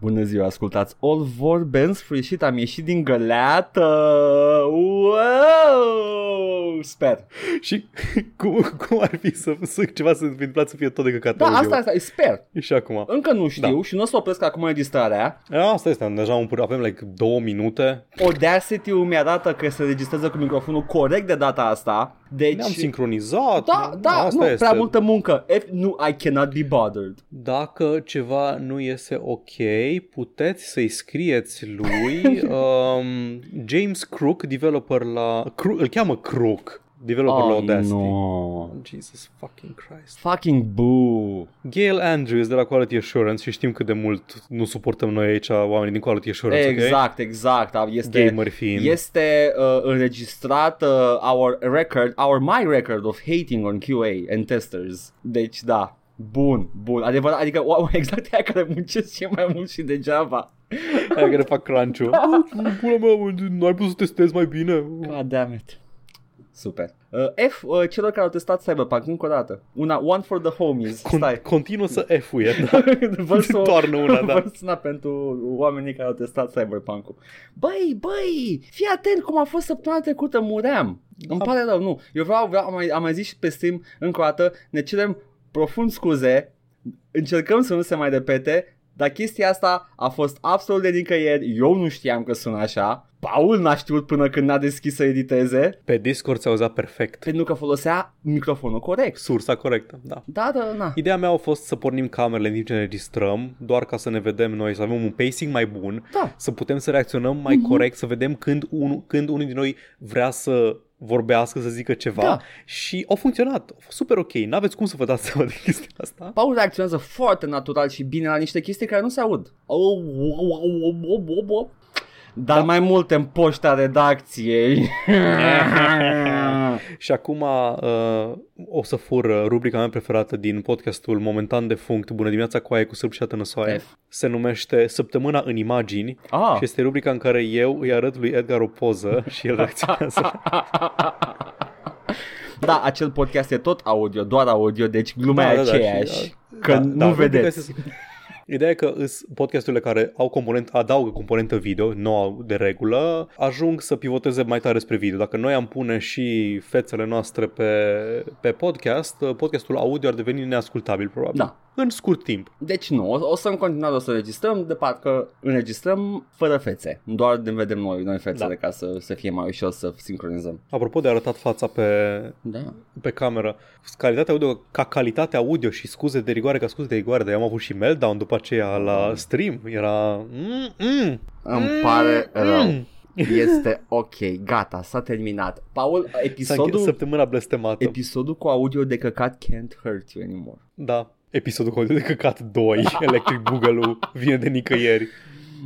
Bună ziua, ascultați All vorbe în sfârșit, am ieșit din găleată Wow! Sper Și cum, cum ar fi să, să ceva să fi întâmplat să fie tot de căcat Da, audio? asta, asta, sper E și acum. Încă nu știu Da. și nu o să opresc acum înregistrarea A, Asta este, deja un, avem like două minute. Audacity-ul mi-arată că se registrează cu microfonul corect de data asta Deci Ne-am sincronizat. Da, da, asta nu, este. prea multă muncă F, Nu, I cannot be bothered Dacă ceva nu iese ok, puteți să-i scrieți lui um, James Crook, developer la... Crook, îl cheamă Crook, developer la Oh, Audacity. no. Jesus fucking Christ. Fucking boo Gail Andrews de la Quality Assurance și știm cât de mult nu suportăm noi aici oamenii din Quality Assurance, ok? Exact, exact da, Este Gamer fiind. Este uh, înregistrat uh, our record, our my record of hating on QA and testers. Deci da, bun, bun. Adevărat, adică wow, exact aia care muncesc și mai mult și degeaba. Aia care fac crunch-ul. Pula mea, n-ai putut să testezi mai bine. God damn it. Super. Uh, F uh, celor care au testat Cyberpunk încă o dată. Una, one for the homies. Con- Stai. continuă să F-uie, da? Vă să- Toarnă una, da. Vă suna pentru oamenii care au testat Cyberpunk-ul. Băi, băi, fii atent cum a fost săptămâna trecută, muream. Îmi pare rău, nu. Eu vreau, vreau am, mai, am mai zis și pe stream încă o dată, ne cerem profund scuze, încercăm să nu se mai repete, dar chestia asta a fost absolut de nicăieri, eu nu știam că sună așa, Paul n-a știut până când n-a deschis să editeze, Pe Discord se auzea perfect. pentru că folosea microfonul corect. Sursa corectă, da. Da, da, da. Ideea mea a fost să pornim camerele în timp ce ne registrăm, doar ca să ne vedem noi, să avem un pacing mai bun, Da. să putem să reacționăm mai Mhm. corect, să vedem când, un, când unul din noi vrea să vorbească, să zică ceva Da. și a funcționat, a fost super ok, n-aveți cum să vă dați seama de chestia asta. Paul reacționează foarte natural și bine la niște chestii care nu se aud. Oh, oh, oh, oh, oh, oh, oh. Dar mai multe în poșta redacției. Și acum uh, o să fur uh, rubrica mea preferată din podcastul momentan defunct Bună dimineața cu aia cu sârb și năsoaie. F. Se numește Săptămâna în imagini ah. și este rubrica în care eu îi arăt lui Edgar o poză și el reacționează. da, acel podcast e tot audio, doar audio, deci glumea e aceeași. și, uh, că nu rubrica vedeți. Este- Ideea e că îs podcasturile care au component, adaugă componentă video, nu au de regulă, ajung să pivoteze mai tare spre video. Dacă noi am pune și fețele noastre pe, pe podcast, podcastul audio ar deveni neascultabil probabil. Da. În scurt timp. Deci nu, o, o să în continuare o să registrăm, de parcă înregistrăm fără fețe. Doar ne vedem noi, noi fețele, Da. ca să, să fie mai ușor să sincronizăm. Apropo de arătat fața pe, Da. pe cameră, calitatea audio ca calitatea audio și scuze de rigoare ca scuze de rigoare, dar eu am avut și meltdown după aceea la stream. Era... Mm, mm, Îmi pare rău. mm. Este ok, gata, s-a terminat. Paul, S-a încheiat episodul, săptămâna blestemată. episodul cu audio de căcat can't hurt you anymore. Da. Episodul cu de căcat 2, Electric Boogaloo, vine de nicăieri.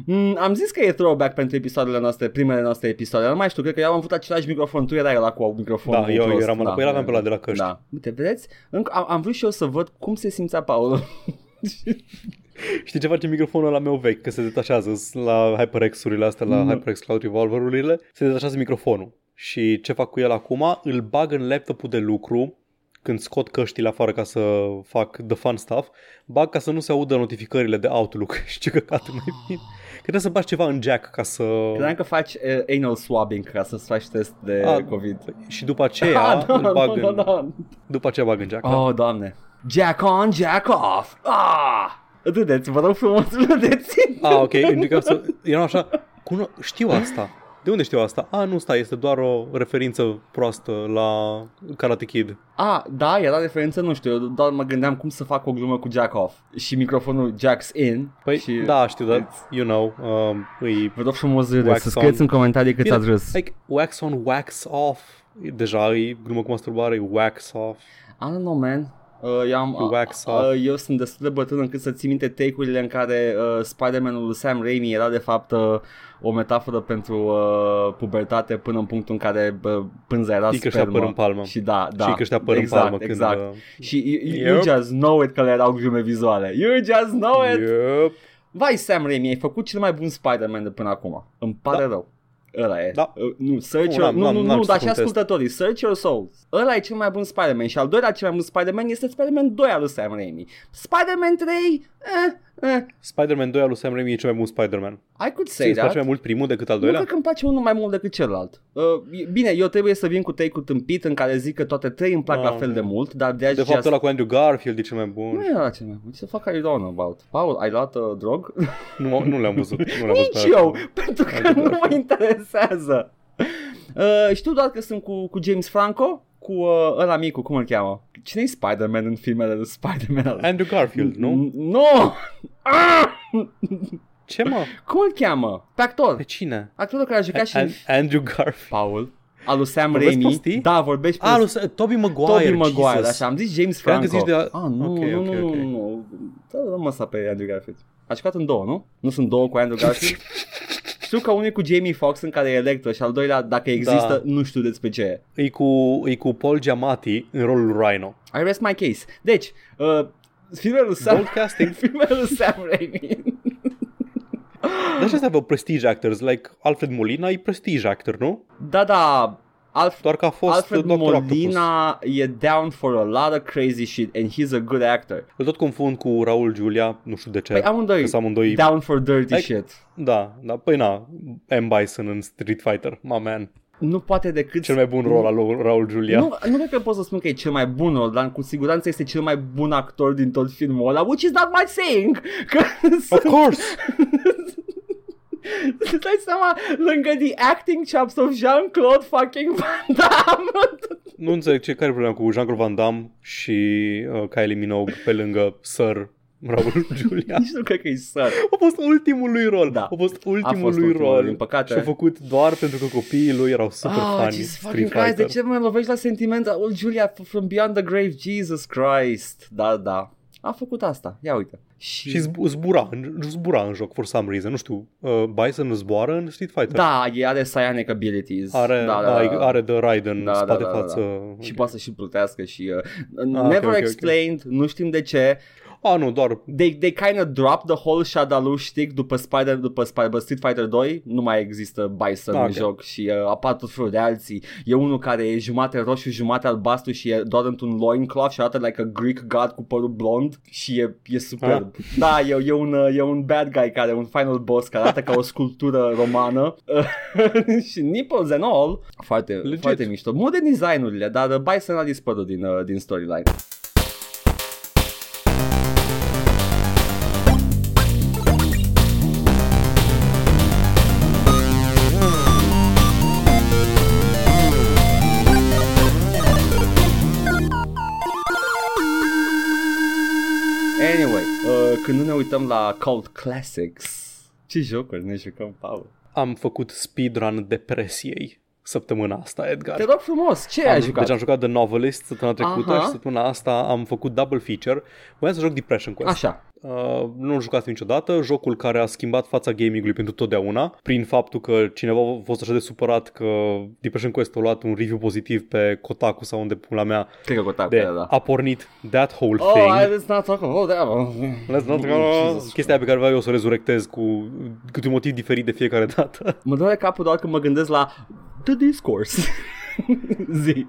Mm, am zis că e throwback pentru episoadele noastre, primele noastre episoade. Nu mai știu, cred că eu am avut același microfon. Tu erai la cu microfonul Da, eu prost. eram ăla cu el, aveam pe ăla de la căști. Da. Uite, vedeți? Încă, am, am vrut și eu să văd cum se simțea Paul. Știi ce face microfonul la meu vechi? Că se detașează la HyperX-urile astea, la Mm. HyperX Cloud Revolver-urile, se detașează microfonul. Și ce fac cu el acum? Îl bag în laptopul de lucru, când scot căștile afară ca să fac the fun stuff, bag ca să nu se audă notificările de Outlook. Și ce căcat mai bine. Că trebuie să bagi ceva în jack ca să... Credeam că faci uh, anal swabbing ca să-ți faci test de Ah, COVID. Și după aceea Ah, da, îl bag da, în... da, da. După aceea bag în jack. da. Oh, doamne. Jack on, jack off. Ah! Râdeți, vă rog frumos, râdeți. Ah, ok, încercam să... Eram așa, cuno... știu asta. De unde știu asta? A, nu stai, este doar o referință proastă la Karate Kid. Ah, da, era referință, nu știu, eu doar mă gândeam cum să fac o glumă cu jack off și microfonul jacks in. Păi, și da, știu, dar, you know, um, îi... Vă rog frumos râdeți, Wax să scrieți on. în comentarii cât Bine, ați râs. Like, wax on, wax off. E Deja e glumă cu masturbare, e wax off. I don't know, man. Uh, eu, am, You wax uh, off. uh, eu sunt destul de bătrân încât să țin minte take-urile în care uh, Spider-Man-ul lui Sam Raimi era de fapt uh, o metaforă pentru uh, pubertate până în punctul în care uh, pânza era Își creștea spermă. păr în palmă. Și da, da. și își creștea păr exact, în palmă exact. când... uh, Și you, you Yep. just know it că le erau glume vizuale. You just know it! Yep. Vai, Sam Raimi, ai făcut cel mai bun Spider-Man de până acum. Îmi pare Da. rău. Ăla e. Da. Uh, Nu, search Nu, your, n-am- nu, n-am- nu, n-am nu, ce dar să și contest. ascultătorii. Search your souls. Ăla e cel mai bun Spider-Man și al doilea cel mai bun Spider-Man este Spider-Man 2 al lui Sam Raimi. Spider-Man 3, eh, Eh, Spider-Man 2 al lui Sam Raimi e cel mai bun Spider-Man. I could Ție say îți place that. mai mult primul decât al Nu doilea? cred că îmi place unul mai mult decât celălalt. Uh, e- bine, eu trebuie să vin cu take-ul tâmpit în care zic că toate trei îmi plac Ah, la fel ok. de mult, dar de De aceea... fapt, ăla cu Andrew Garfield e cel mai Nu bun. era cel mai bun. Ce fac I don't know about? Paul, ai luat uh, drog? Nu, nu le-am văzut. Nu le-am văzut Nici pe alea. eu, pentru că Andrew nu mă interesează. Uh, știu doar că sunt cu, cu James Franco, cu uh, ăla micu, cum îl cheamă? Cine-i Spider-Man în filmele de Spider-Man? Andrew Garfield, nu? Nu! Ah! Ce mă? Cum îl cheamă? Pe actor. Pe cine? Actorul care a jucat și în An- Andrew Garfield. Paul. Al lui Sam Vorbești Raimi. prostii? Da, vorbești Ah, prostii. lui Tobey Maguire. Tobey Maguire, Jesus. așa, am zis James Credeam Franco. că zici de- Ah, nu, Ok, nu, ok, nu, ok. nu, nu. Da, da, mă sa pe Andrew Garfield. A jucat în două, nu? Nu sunt două cu Andrew Garfield? știu că unul e cu Jamie Foxx în care e Electro și al doilea, dacă există, Da. nu știu despre ce e. E cu, e cu Paul Giamatti în rolul lui Rhino. I rest my case. Deci, uh, filmele lui Sam, Bold casting. filmele lui Sam Raimi. Dar ce aveau prestige actors? Like Alfred Molina e prestige actor, nu? da, da, Alf- Doar că a fost Alfred Dr. Octopus. Molina e down for a lot of crazy shit and he's a good actor. Îl tot confund cu Raul Julia, nu știu de ce. Păi amândoi, Că sunt amândoi... down for dirty Like- shit. Da, da, păi na, M. Bison în Street Fighter, my man. Nu poate decât Cel mai bun rol al lui Raul Julia. Nu, nu cred că pot să spun că e cel mai bun rol, dar cu siguranță este cel mai bun actor din tot filmul ăla, which is not my saying. Că Of course! Îți dai seama, lângă the acting chops of Jean-Claude fucking Van Damme. nu înțeleg ce care e problema cu Jean-Claude Van Damme și uh, Kylie Minogue pe lângă Sir Raul Julia. Nici nu cred că e săr. A fost ultimul lui rol. Da. A fost ultimul fost lui ultimul, rol. din păcate. Și a făcut doar pentru că copiii lui erau super Ah, fani Jesus Street fucking Christ, de Fighter. ce mă lovești la sentiment? Oh, Julia, from beyond the grave, Jesus Christ. Da, da. A făcut asta, ia uite. Și, Și zb- zbura, în- zbura în joc for some reason. Nu știu, uh, Bison zbura în Street Fighter. da, e are psionic abilities. Are, da, da, da, are The Ride în Da, da, spate da, da, față. da. Și poate să și plutească și uh, Ah, never ok, ok, ok. explained, nu știm de ce. A, nu, doar They, they kind of dropped the whole Shadaloo shtick după Spider după Spider Street Fighter 2, nu mai există Bison Ah, în ok. joc și uh, apar tot felul de alții. E unul care e jumate roșu, jumate albastru și e doar într-un loincloth și arată like a Greek god cu părul blond și e, e superb. Da, e, e, un, uh, e un bad guy care, un final boss care arată ca o sculptură romană și nipples and all. Foarte, Legit. foarte mișto. Modern design-urile, dar uh, Bison a dispărut din, uh, din storyline. Uităm la Cult Classics, ce jocuri ne jucăm, Paul? am făcut speedrun depresiei săptămâna asta, Edgar. Te rog frumos, ce ai Am, jucat? deci am jucat The Novelist săptămâna trecută Aha. și săptămâna asta am făcut double feature. Voiam să joc Depression Quest. Așa, Uh, nu l jucați niciodată, jocul care a schimbat fața gamingului pentru totdeauna, prin faptul că cineva a fost așa de supărat că Depression Quest a luat un review pozitiv pe Kotaku sau unde pula mea cred că Kotaku de era, da. a pornit that whole Oh, thing. I, let's not talk about that. Let's not Jesus Chestia pe care vreau eu să o rezurectez cu câte un motiv diferit de fiecare dată. Mă doare capul doar când mă gândesc la The Discourse. Zi.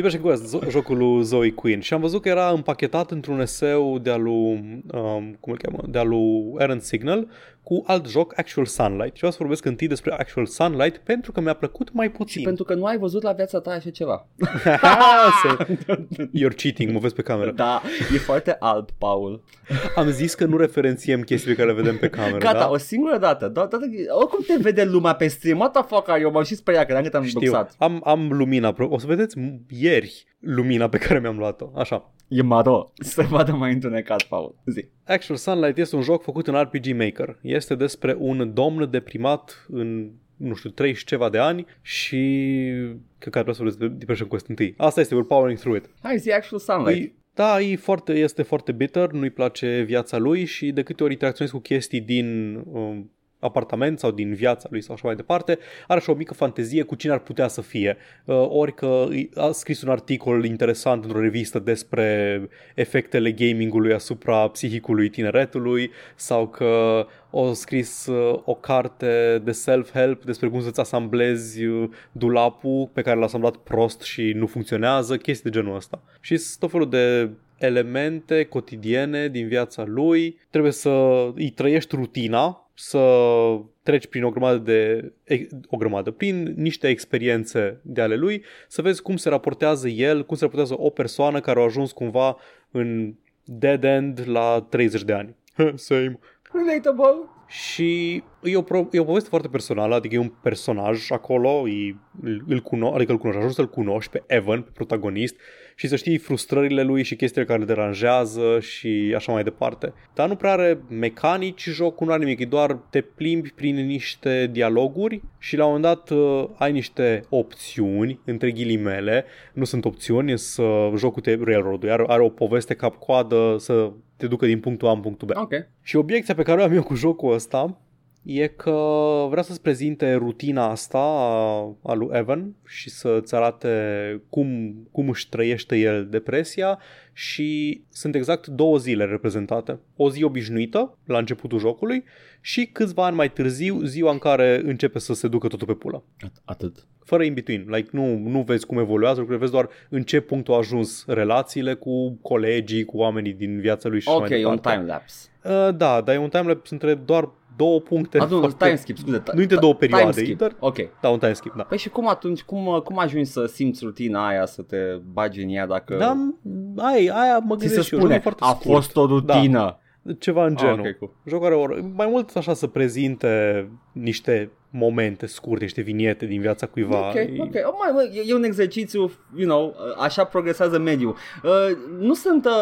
Depression Quest, zo- jocul lui Zoe Quinn. Și am văzut că era împachetat într-un eseu de-a lui, um, cum îl cheamă, de-a lui Aaron Signal cu alt joc, Actual Sunlight. Și vreau să vorbesc întâi despre Actual Sunlight pentru că mi-a plăcut mai puțin. Pentru că nu ai văzut la viața ta așa ceva. Să- You're cheating, mă vezi pe cameră. Da, e foarte alb, Paul. Am zis că nu referențiem chestiile care le vedem pe cameră, Gata, da? o singură dată. Doar, doar, oricum te vede lumea pe stream. What the fuck are you? M-am și speriat că cât am Știu, duxat. am, am lumina, pro- o să vedeți ieri lumina pe care mi-am luat-o, așa. E maro. Să vadă mai întunecat, Paul. Zi. Actual Sunlight este un joc făcut în RPG Maker. Este despre un domn deprimat în nu știu, 30 ceva de ani și cred că ar vrea să vorbesc de Depression Quest întâi. Asta este, we're powering through it. Hai zi actual sunlight. E, da, e foarte, este foarte bitter, nu-i place viața lui și de câte ori interacționezi cu chestii din um, apartament sau din viața lui sau așa mai departe, are și o mică fantezie cu cine ar putea să fie. Uh, ori că îi- a scris un articol interesant într-o revistă despre efectele gamingului asupra psihicului tineretului sau că a scris uh, o carte de self-help despre cum să-ți asamblezi uh, dulapul pe care l-a asamblat prost și nu funcționează, chestii de genul ăsta. Și sunt tot felul de elemente cotidiene din viața lui, trebuie să îi trăiești rutina, să treci prin o grămadă de o grămadă, prin niște experiențe de ale lui, să vezi cum se raportează el, cum se raportează o persoană care a ajuns cumva în dead end la 30 de ani. Same. Relatable. Și e o, pro- e o poveste foarte personală, adică e un personaj acolo, e, îl, îl cuno- adică îl cunoști, ajungi să-l cunoști pe Evan, pe protagonist, și să știi frustrările lui și chestiile care îl deranjează și așa mai departe. Dar nu prea are mecanici jocul, nu are nimic, e doar te plimbi prin niște dialoguri și la un moment dat uh, ai niște opțiuni, între ghilimele, nu sunt opțiuni, să jocul te railroad are, are o poveste cap-coadă să te ducă din punctul A în punctul B. Ok. Și obiecția pe care o am eu cu jocul ăsta e că vrea să-ți prezinte rutina asta a, a lui Evan și să-ți arate cum, cum își trăiește el depresia și sunt exact două zile reprezentate. O zi obișnuită, la începutul jocului, și câțiva ani mai târziu, ziua în care începe să se ducă totul pe pulă. Atât. Fără in-between. Like, nu, nu vezi cum evoluează lucrurile, vezi doar în ce punct au ajuns relațiile cu colegii, cu oamenii din viața lui și Ok, mai departe. un time-lapse. Uh, da, dar e un timelapse între doar două puncte. Ah, nu, foarte- time skip, scuze. Nu între două perioade, Time skip. dar- Ok. Da, un time skip, da. Păi și cum atunci, cum, cum ajungi să simți rutina aia, să te bagi în ea dacă... Da, aia, aia mă Ți se gândesc și eu. spune, jocul e foarte a scurt. fost o rutină. Ceva în genul. Ah, ok, cool. Jocul are o, mai mult așa să prezinte niște momente scurte, niște viniete din viața cuiva. Ok, E- ok. Oh, mai, mai, e, e un exercițiu, you know, așa progresează mediul. Uh, nu sunt, uh,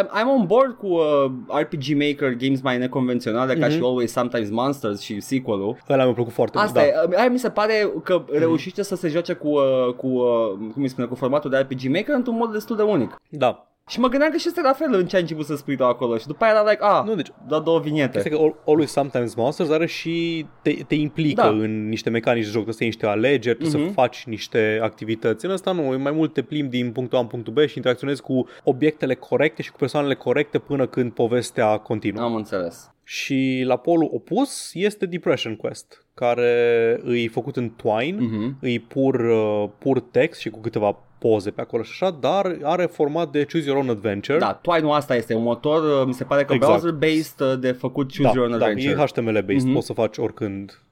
I'm, I'm on board cu uh, RPG Maker games mai neconvenționale ca Mhm. și Always Sometimes Monsters și sequel-ul. Ăla mi-a plăcut foarte Asta mult. e, uh, aia mi se pare că reușește să se joace cu, uh, cu uh, cum îi spune, cu formatul de RPG Maker într-un mod destul de unic. Da. Da. Și mă gândeam că și este la fel în ce ai început să spui tu acolo și după aia era like, ah, Nu, deci da două vinete. Este că Al- Always Sometimes Monsters are și te, te implică Da. în niște mecanici de joc, trebuie să iei niște alegeri, trebuie Mhm. să faci niște activități. În ăsta nu, e mai mult te plimbi din punctul A în punctul B și interacționezi cu obiectele corecte și cu persoanele corecte până când povestea continuă. Am înțeles. Și la polul opus este Depression Quest, care îi făcut în Twine, Mhm. îi pur, uh, pur text și cu câteva poze pe acolo și așa, dar are format de Choose Your Own Adventure. Da, Twine-ul asta este un motor, uh, mi se pare că Exact. browser-based uh, de făcut Choose Your Own da, Adventure. e HTML-based, Mhm. poți să faci oricând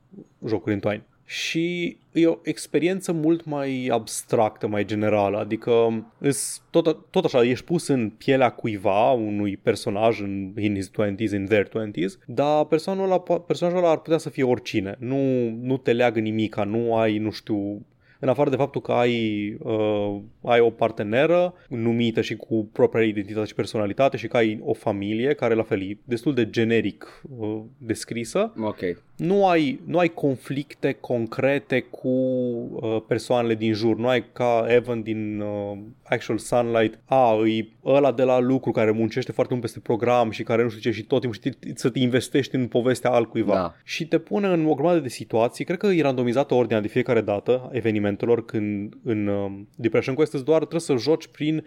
jocuri în Twine. Și e o experiență mult mai abstractă, mai generală, adică îs, tot, tot așa, ești pus în pielea cuiva, unui personaj în in his 20s, in their 20s, dar personajul ăla, po- personajul ăla ar putea să fie oricine. Nu, nu te leagă nimica, nu ai, nu știu, în afară de faptul că ai, uh, ai o parteneră numită și cu propria identitate și personalitate și că ai o familie care la fel e destul de generic uh, descrisă, Ok. nu ai, nu ai conflicte concrete cu uh, persoanele din jur. Nu ai ca Evan din uh, Actual Sunlight, a, îi ăla de la lucru care muncește foarte mult peste program și care nu știu ce și tot timpul știi să te investești în povestea altcuiva. Da. Și te pune în o grămadă de situații, cred că e randomizată ordinea de fiecare dată evenimentelor când în uh, Depression Quest îți doar trebuie să joci prin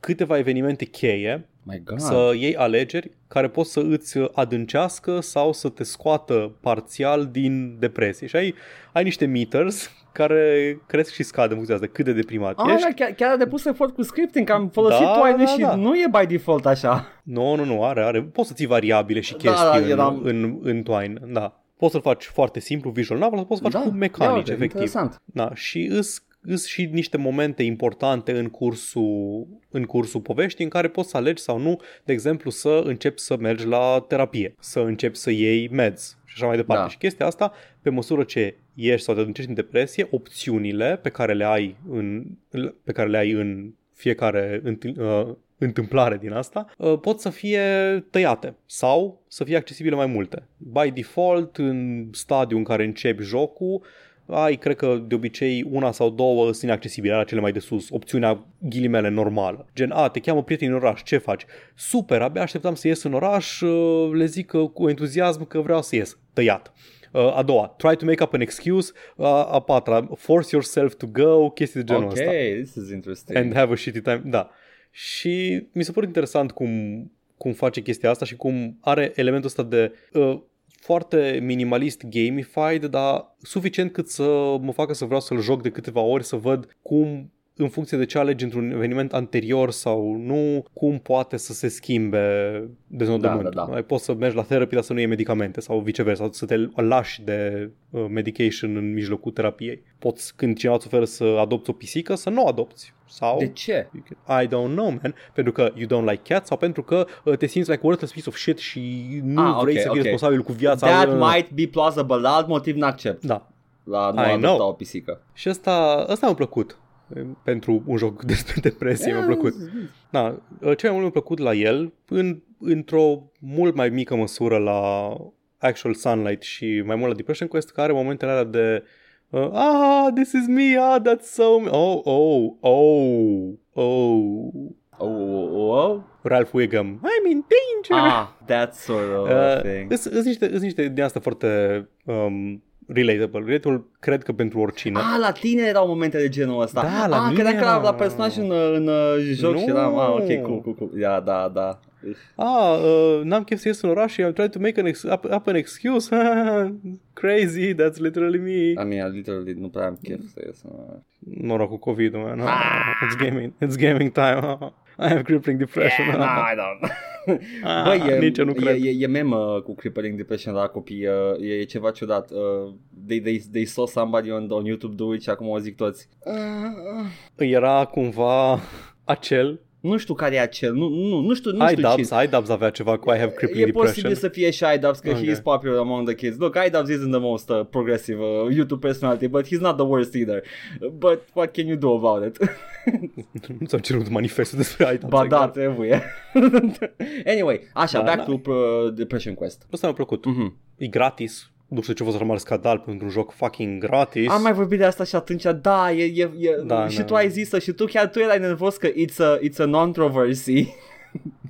câteva evenimente cheie My God. să iei alegeri care pot să îți adâncească sau să te scoată parțial din depresie. Și ai, ai niște meters care cresc și scad în funcție de asta, cât de deprimat Ah, ești. da, chiar, chiar a depus efort cu scripting, că am folosit Da, Twine da, și da. nu e by default așa. Nu, nu, nu, are, are. Poți să ții variabile și Da, chestii da, în, eram- în, în Twine, da. Poți să-l faci foarte simplu, visual novel, sau poți să faci da, cu mecanici, ia uite, efectiv. Interesant. Da, și îs, îs și niște momente importante în cursul, în cursul poveștii în care poți să alegi sau nu, de exemplu, să începi să mergi la terapie, să începi să iei meds și așa mai departe. Da. Și chestia asta, pe măsură ce ieși sau te adâncești în depresie, opțiunile pe care le ai în, pe care le ai în fiecare întâl- uh, întâmplare din asta uh, pot să fie tăiate sau să fie accesibile mai multe. By default, în stadiul în care începi jocul, ai, cred că de obicei una sau două sunt inaccesibile, la cele mai de sus, opțiunea ghilimele normală. Gen, a, te cheamă prietenii în oraș, ce faci? Super, abia așteptam să ies în oraș, uh, le zic că, cu entuziasm că vreau să ies. Tăiat. Uh, a doua, try to make up an excuse. Uh, a patra, force yourself to go, chestii de genul Ok, ăsta. this is interesting. And have a shitty time, da. Și mi se pare interesant cum, cum face chestia asta și cum are elementul ăsta de uh, foarte minimalist gamified, dar suficient cât să mă facă să vreau să-l joc de câteva ori, să văd cum în funcție de ce alegi într-un eveniment anterior sau nu, cum poate să se schimbe deznodământul. Da, da, da. Mai poți să mergi la terapie, dar să nu iei medicamente sau viceversa, sau să te lași de uh, medication în mijlocul terapiei. Poți, când cineva îți oferă să adopți o pisică, să nu adopți. Sau, De ce? I don't know, man. Pentru că you don't like cats sau pentru că uh, te simți like a worthless piece of shit și nu Ah, vrei ok, să fii ok. responsabil cu viața. That Uh, might be plausible, la alt motiv n-accept Da. la nu I adopta know. o pisică. Și asta, asta mi-a plăcut. Pentru un joc despre depresie mi-a plăcut. Da, ce mai mult mi-a plăcut la el, în, într-o mult mai mică măsură la Actual Sunlight și mai mult la Depression Quest, care are momentele alea de uh, Ah, this is me, ah, that's so me. Oh, oh, oh, oh. Oh, oh, oh, oh. Ralph Wiggum, I'm in danger. Ah, that sort of Uh, thing. Sunt niște, îs niște din asta foarte um, relatable. Relatable cred că pentru oricine. Ah, la tine erau momente de genul ăsta. Da, la ah, mine credeam că la, era- la personaj în, în, uh, joc Nu. și eram, ah, ok, cool, cool, cool. Ia, da, da. Ah, uh, n-am chef să ies în oraș și I'm trying to make an ex- up, up an excuse. Crazy, that's literally me. I mean, literally, nu prea am chef să ies. uh. Noroc cu COVID, man. Ah, Ah. it's gaming, it's gaming time. I have crippling depression. Yeah, no, I don't. Ah, Băi, e, nici eu nu e, cred. e, e memă cu crippling depression la copii, uh, e, e ceva ciudat. Uh, they, they, they saw somebody on, on YouTube do it și acum o zic toți. Uh, uh. Era cumva acel Nu știu care e acel, nu, nu, nu știu, nu știu iDubbbz, cine. iDubbbz avea ceva cu I have crippling E posibil depression. să fie și iDubbbz că Okay. he is popular among the kids. Look, iDubbbz isn't the most uh, progressive uh, YouTube personality, but he's not the worst either. But what can you do about it? Nu ți-am cerut manifestul despre iDubbbz. ba da, exact. trebuie. anyway, așa, Da, back da. to uh, Depression Quest. Asta mi-a plăcut. Mhm. E gratis. Nu știu ce a fost așa mare scandal pentru un joc fucking gratis. Am mai vorbit de asta și atunci, da, e, e, e Da, și da. tu ai zis și tu chiar tu erai nervos că it's a, it's a controversy.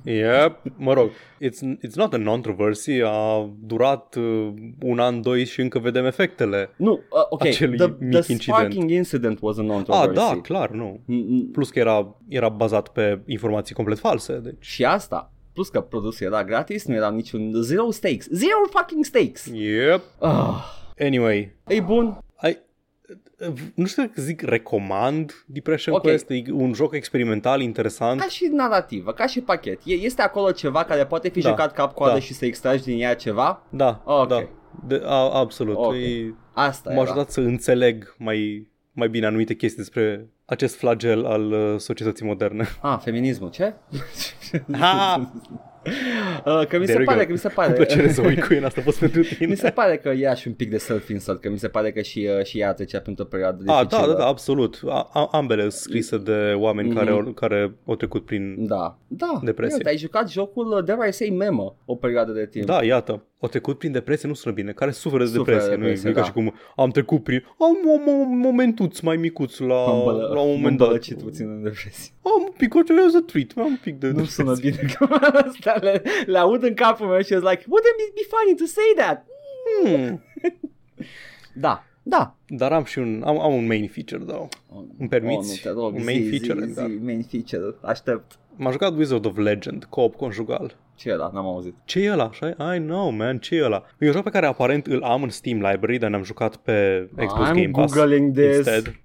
Yep, mă rog, it's, it's not a controversy, a durat uh, un an, doi și încă vedem efectele. nu, uh, ok, Acelui the, mic the incident. sparking incident was a Ah, controversy. da, clar, nu. Mm, Plus că era, era bazat pe informații complet false, deci... Și asta, plus că produsul era gratis, nu era niciun zero stakes, zero fucking stakes. Yep. Ah, Anyway, e bun, ai, nu știu dacă zic recomand Depression Ok. Quest, e un joc experimental interesant. ca și narrativă, ca și pachet. E, este acolo ceva care poate fi Da, jucat cap-coadă da. și să extragi din ea ceva? Da, Ok. da. De, a, absolut. Ok. E, Asta m-a era. ajutat să înțeleg mai, mai bine anumite chestii despre acest flagel al uh, societății moderne. Ah, feminismul, ce? Ha! Uh, că mi se There we pare, go. că mi se Cu pare. plăcere să uit cu el, asta a fost pentru tine. Mi se pare că ia și un pic de self-insult, că mi se pare că și, uh, și ea trecea printr-o perioadă A, dificilă. da, da, da, absolut. A, a, ambele sunt scrise de oameni Mhm. care, au, care au trecut prin... Da, da. Depresie. Iată, ai jucat jocul, uh, dare I say, memă o perioadă de timp. Da, iată, au trecut prin depresie, nu sună bine, care suferă de Suferă de depresie, nu, e- depresie, nu e ca da. și cum am trecut prin, am un, un momentuț mai micuț la, M-am bălă- la un m-am moment dat. bălăcit puțin în depresie. Am un pic, o de treat, am un pic de Nu depresie. sună bine că asta le, le aud în capul meu și e like, wouldn't it be funny to say that? Hmm. Da, da. Dar am și un, am, am un main feature, da. Îmi permiți? Oh, nu te rog, Un main zi, feature, zi, da. zi, main feature, aștept. M-a jucat Wizard of Legend, co-op conjugal. Ce era? N-am auzit. Ce e ăla? Așa? I know, man, ce e ăla? E un joc pe care aparent îl am în Steam Library, dar n-am jucat pe Xbox I'm Game Pass. googling this. Instead.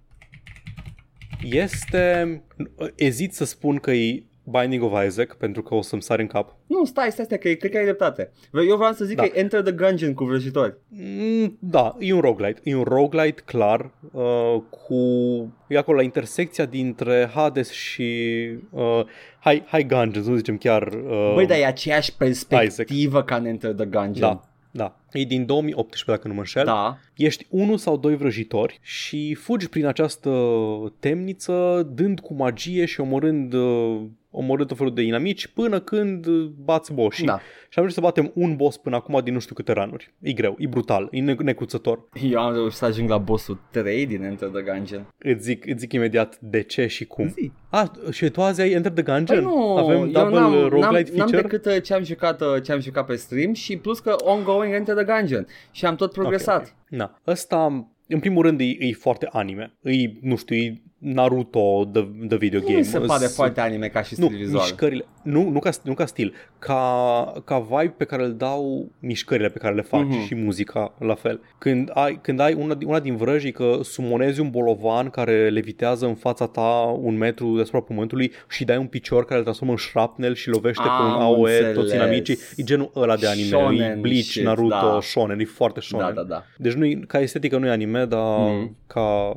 Este... Ezit să spun că e Binding of Isaac, pentru că o să-mi sari în cap. Nu, stai, stai, stai, că e- cred că ai dreptate. Eu vreau să zic Da. că e Enter the Gungeon cu vrăjitori. Mm, da, e un roguelite. E un roguelite clar, uh, cu... E acolo la intersecția dintre Hades și... Uh, High, High Gungeons, nu zicem chiar... Uh, Băi, dar e aceeași perspectivă ca în Enter the Gungeon. Da, da. E din 2018, dacă nu mă înșel. Da. Ești unul sau doi vrăjitori și fugi prin această temniță dând cu magie și omorând, uh, omorând tot felul de inamici până când uh, bați boșii. Da. Și am reușit să batem un boss până acum din nu știu câte ranuri. E greu, e brutal, e ne- necruțător. Eu am reușit să ajung la bossul 3 din Enter the Gungeon. Îți zic, îți zic imediat de ce și cum. Zi. Ah, și tu azi ai Enter the Gungeon? Păi nu, Avem eu double n-am, n-am, roguelite n-am feature? decât uh, ce am, jucat, uh, ce am jucat pe stream și plus că ongoing Enter the Gungeon și am tot progresat. Ok, ok. Da. Ăsta, în primul rând, e, e foarte anime. E, nu știu, e Naruto the, the video game. Nu mi se pare Îs- foarte anime ca și nu, stil vizual. mișcările, nu, nu, ca, nu ca stil, ca, ca vibe pe care îl dau mișcările pe care le faci Mhm. și muzica la fel. Când ai, când ai una, una din vrăjii că sumonezi un bolovan care levitează în fața ta un metru deasupra pământului și dai un picior care îl transformă în shrapnel și lovește cu un Am AOE înțeles. toți inamicii, e genul ăla de anime, Shonen e Bleach, shit, Naruto, da. shonen, e foarte shonen. Da, da, da. Deci nu ca estetică nu e anime, dar Mhm. ca,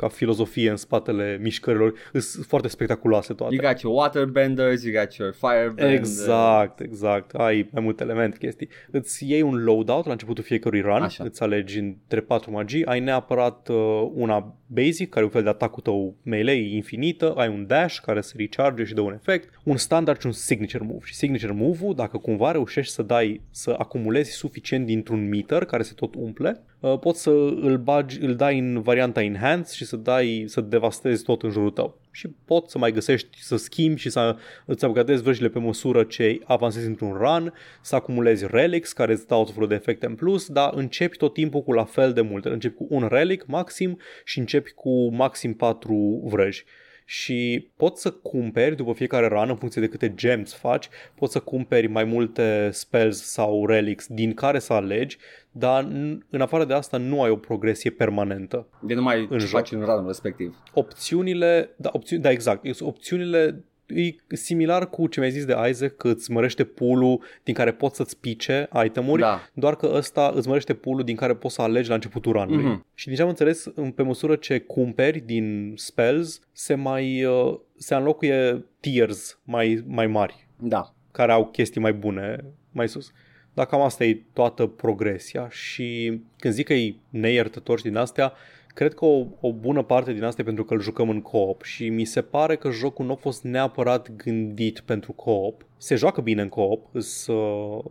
ca filozofie în spatele mișcărilor sunt foarte spectaculoase toate. You got your waterbenders, you got your firebenders. Exact, exact. Ai mai multe elemente, chestii. Îți iei un loadout la începutul fiecărui run, Așa. îți alegi între patru magii, ai neapărat uh, una basic, care e un fel de atacul tău melee, infinită, ai un dash care se recharge și dă un efect, un standard și un signature move. Și signature move-ul, dacă cumva reușești să dai, să acumulezi suficient dintr-un meter care se tot umple, uh, poți să îl bagi, îl dai în varianta enhance și să dai, să devastezi tot în jurul tău. Și poți să mai găsești, să schimbi și să îți upgradezi vrăjile pe măsură ce avansezi într-un run, să acumulezi relics care îți dau tot felul de efecte în plus, dar începi tot timpul cu la fel de multe. Începi cu un relic maxim și începi cu maxim 4 vrăji și poți să cumperi după fiecare run în funcție de câte gems faci, poți să cumperi mai multe spells sau relics din care să alegi, dar n- în afară de asta nu ai o progresie permanentă. De numai În ce joc. faci în run respectiv. Opțiunile, da, opțiuni, da exact, opțiunile e similar cu ce mi-ai zis de Isaac, că îți mărește pool din care poți să-ți pice itemuri, Da. doar că ăsta îți mărește pool din care poți să alegi la începutul runului. Mhm. Și din ce am înțeles, în- pe măsură ce cumperi din spells, se mai uh, se înlocuie tiers mai, mai mari, Da. care au chestii mai bune mai sus. Dar cam asta e toată progresia și când zic că e neiertător și din astea, cred că o, o bună parte din asta e pentru că îl jucăm în co-op și mi se pare că jocul nu a fost neapărat gândit pentru co-op. Se joacă bine în co-op, îs, uh,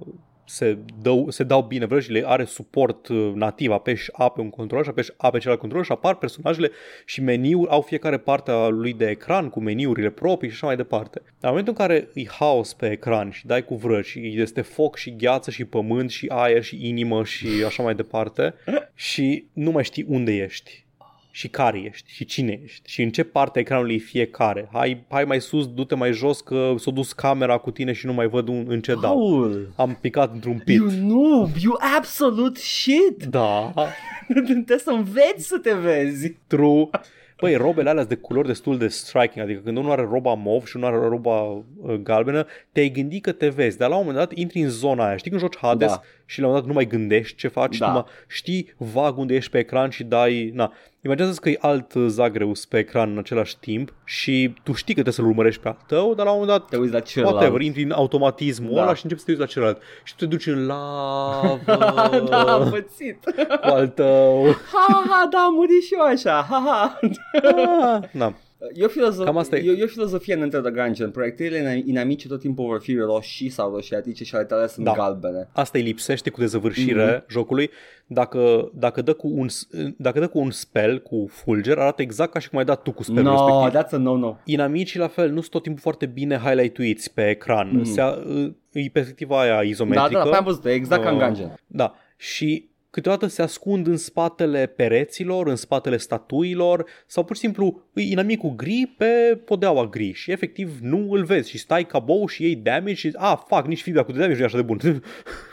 se, dă, se dau bine vrăjile, are suport uh, nativ, apeși A pe un control și apeși A pe celălalt control și apar personajele și meniuri, au fiecare parte a lui de ecran cu meniurile proprii și așa mai departe. Dar în momentul în care îi haos pe ecran și dai cu vrăji și este foc și gheață și pământ și aer și inimă și așa mai departe și nu mai știi unde ești și care ești și cine ești și în ce parte a ecranului e fiecare. Hai, hai mai sus, du-te mai jos că s-a dus camera cu tine și nu mai văd un, în ce dau. Paul, Am picat într-un pit. you noob, you absolute shit. Da, Trebuie să înveți să te vezi. true. Băi, robele alea sunt de culori destul de striking, adică când unul are roba mov și unul are roba uh, galbenă, te-ai gândit că te vezi, dar la un moment dat intri în zona aia. Știi când joci Hades Da. Și la un moment dat nu mai gândești ce faci, Da. numai știi vag unde ești pe ecran și dai... Na. Imaginează că e alt uh, Zagreus pe ecran în același timp și tu știi că trebuie să-l urmărești pe al tău, dar la un moment dat Te uiți la celălalt. whatever, intri în automatismul Da. ăla și începi să te uiți la celălalt. Și te duci în lavă da, am pățit. cu al tău. Ha, ha, da, am murit și eu așa. Ha, ha. Ah, Na. E o, filozof- Cam asta e. e, e o filozofie în Enter the Gungeon. Proiectilele inamice tot timpul vor fi roșii sau roșiatice și ale tale sunt Da. galbene. Asta îi lipsește cu dezăvârșire mm-hmm. jocului. Dacă, dacă, dă cu un, dacă dă cu un spell, cu fulger, arată exact ca și cum ai dat tu cu spell No, respectiv. that's a no-no. Inamicii la fel nu sunt tot timpul foarte bine highlight-uiți pe ecran. Mhm. Mm. Se, e perspectiva aia Da, izometrică. da, da, am văzut, e exact ca în Uh, Gungeon. Da, și câteodată se ascund în spatele pereților, în spatele statuilor sau pur și simplu îi inamicul gri pe podeaua gri și efectiv nu îl vezi și stai ca bou și iei damage și ah, fuck, nici feedback-ul de damage nu e așa de bun.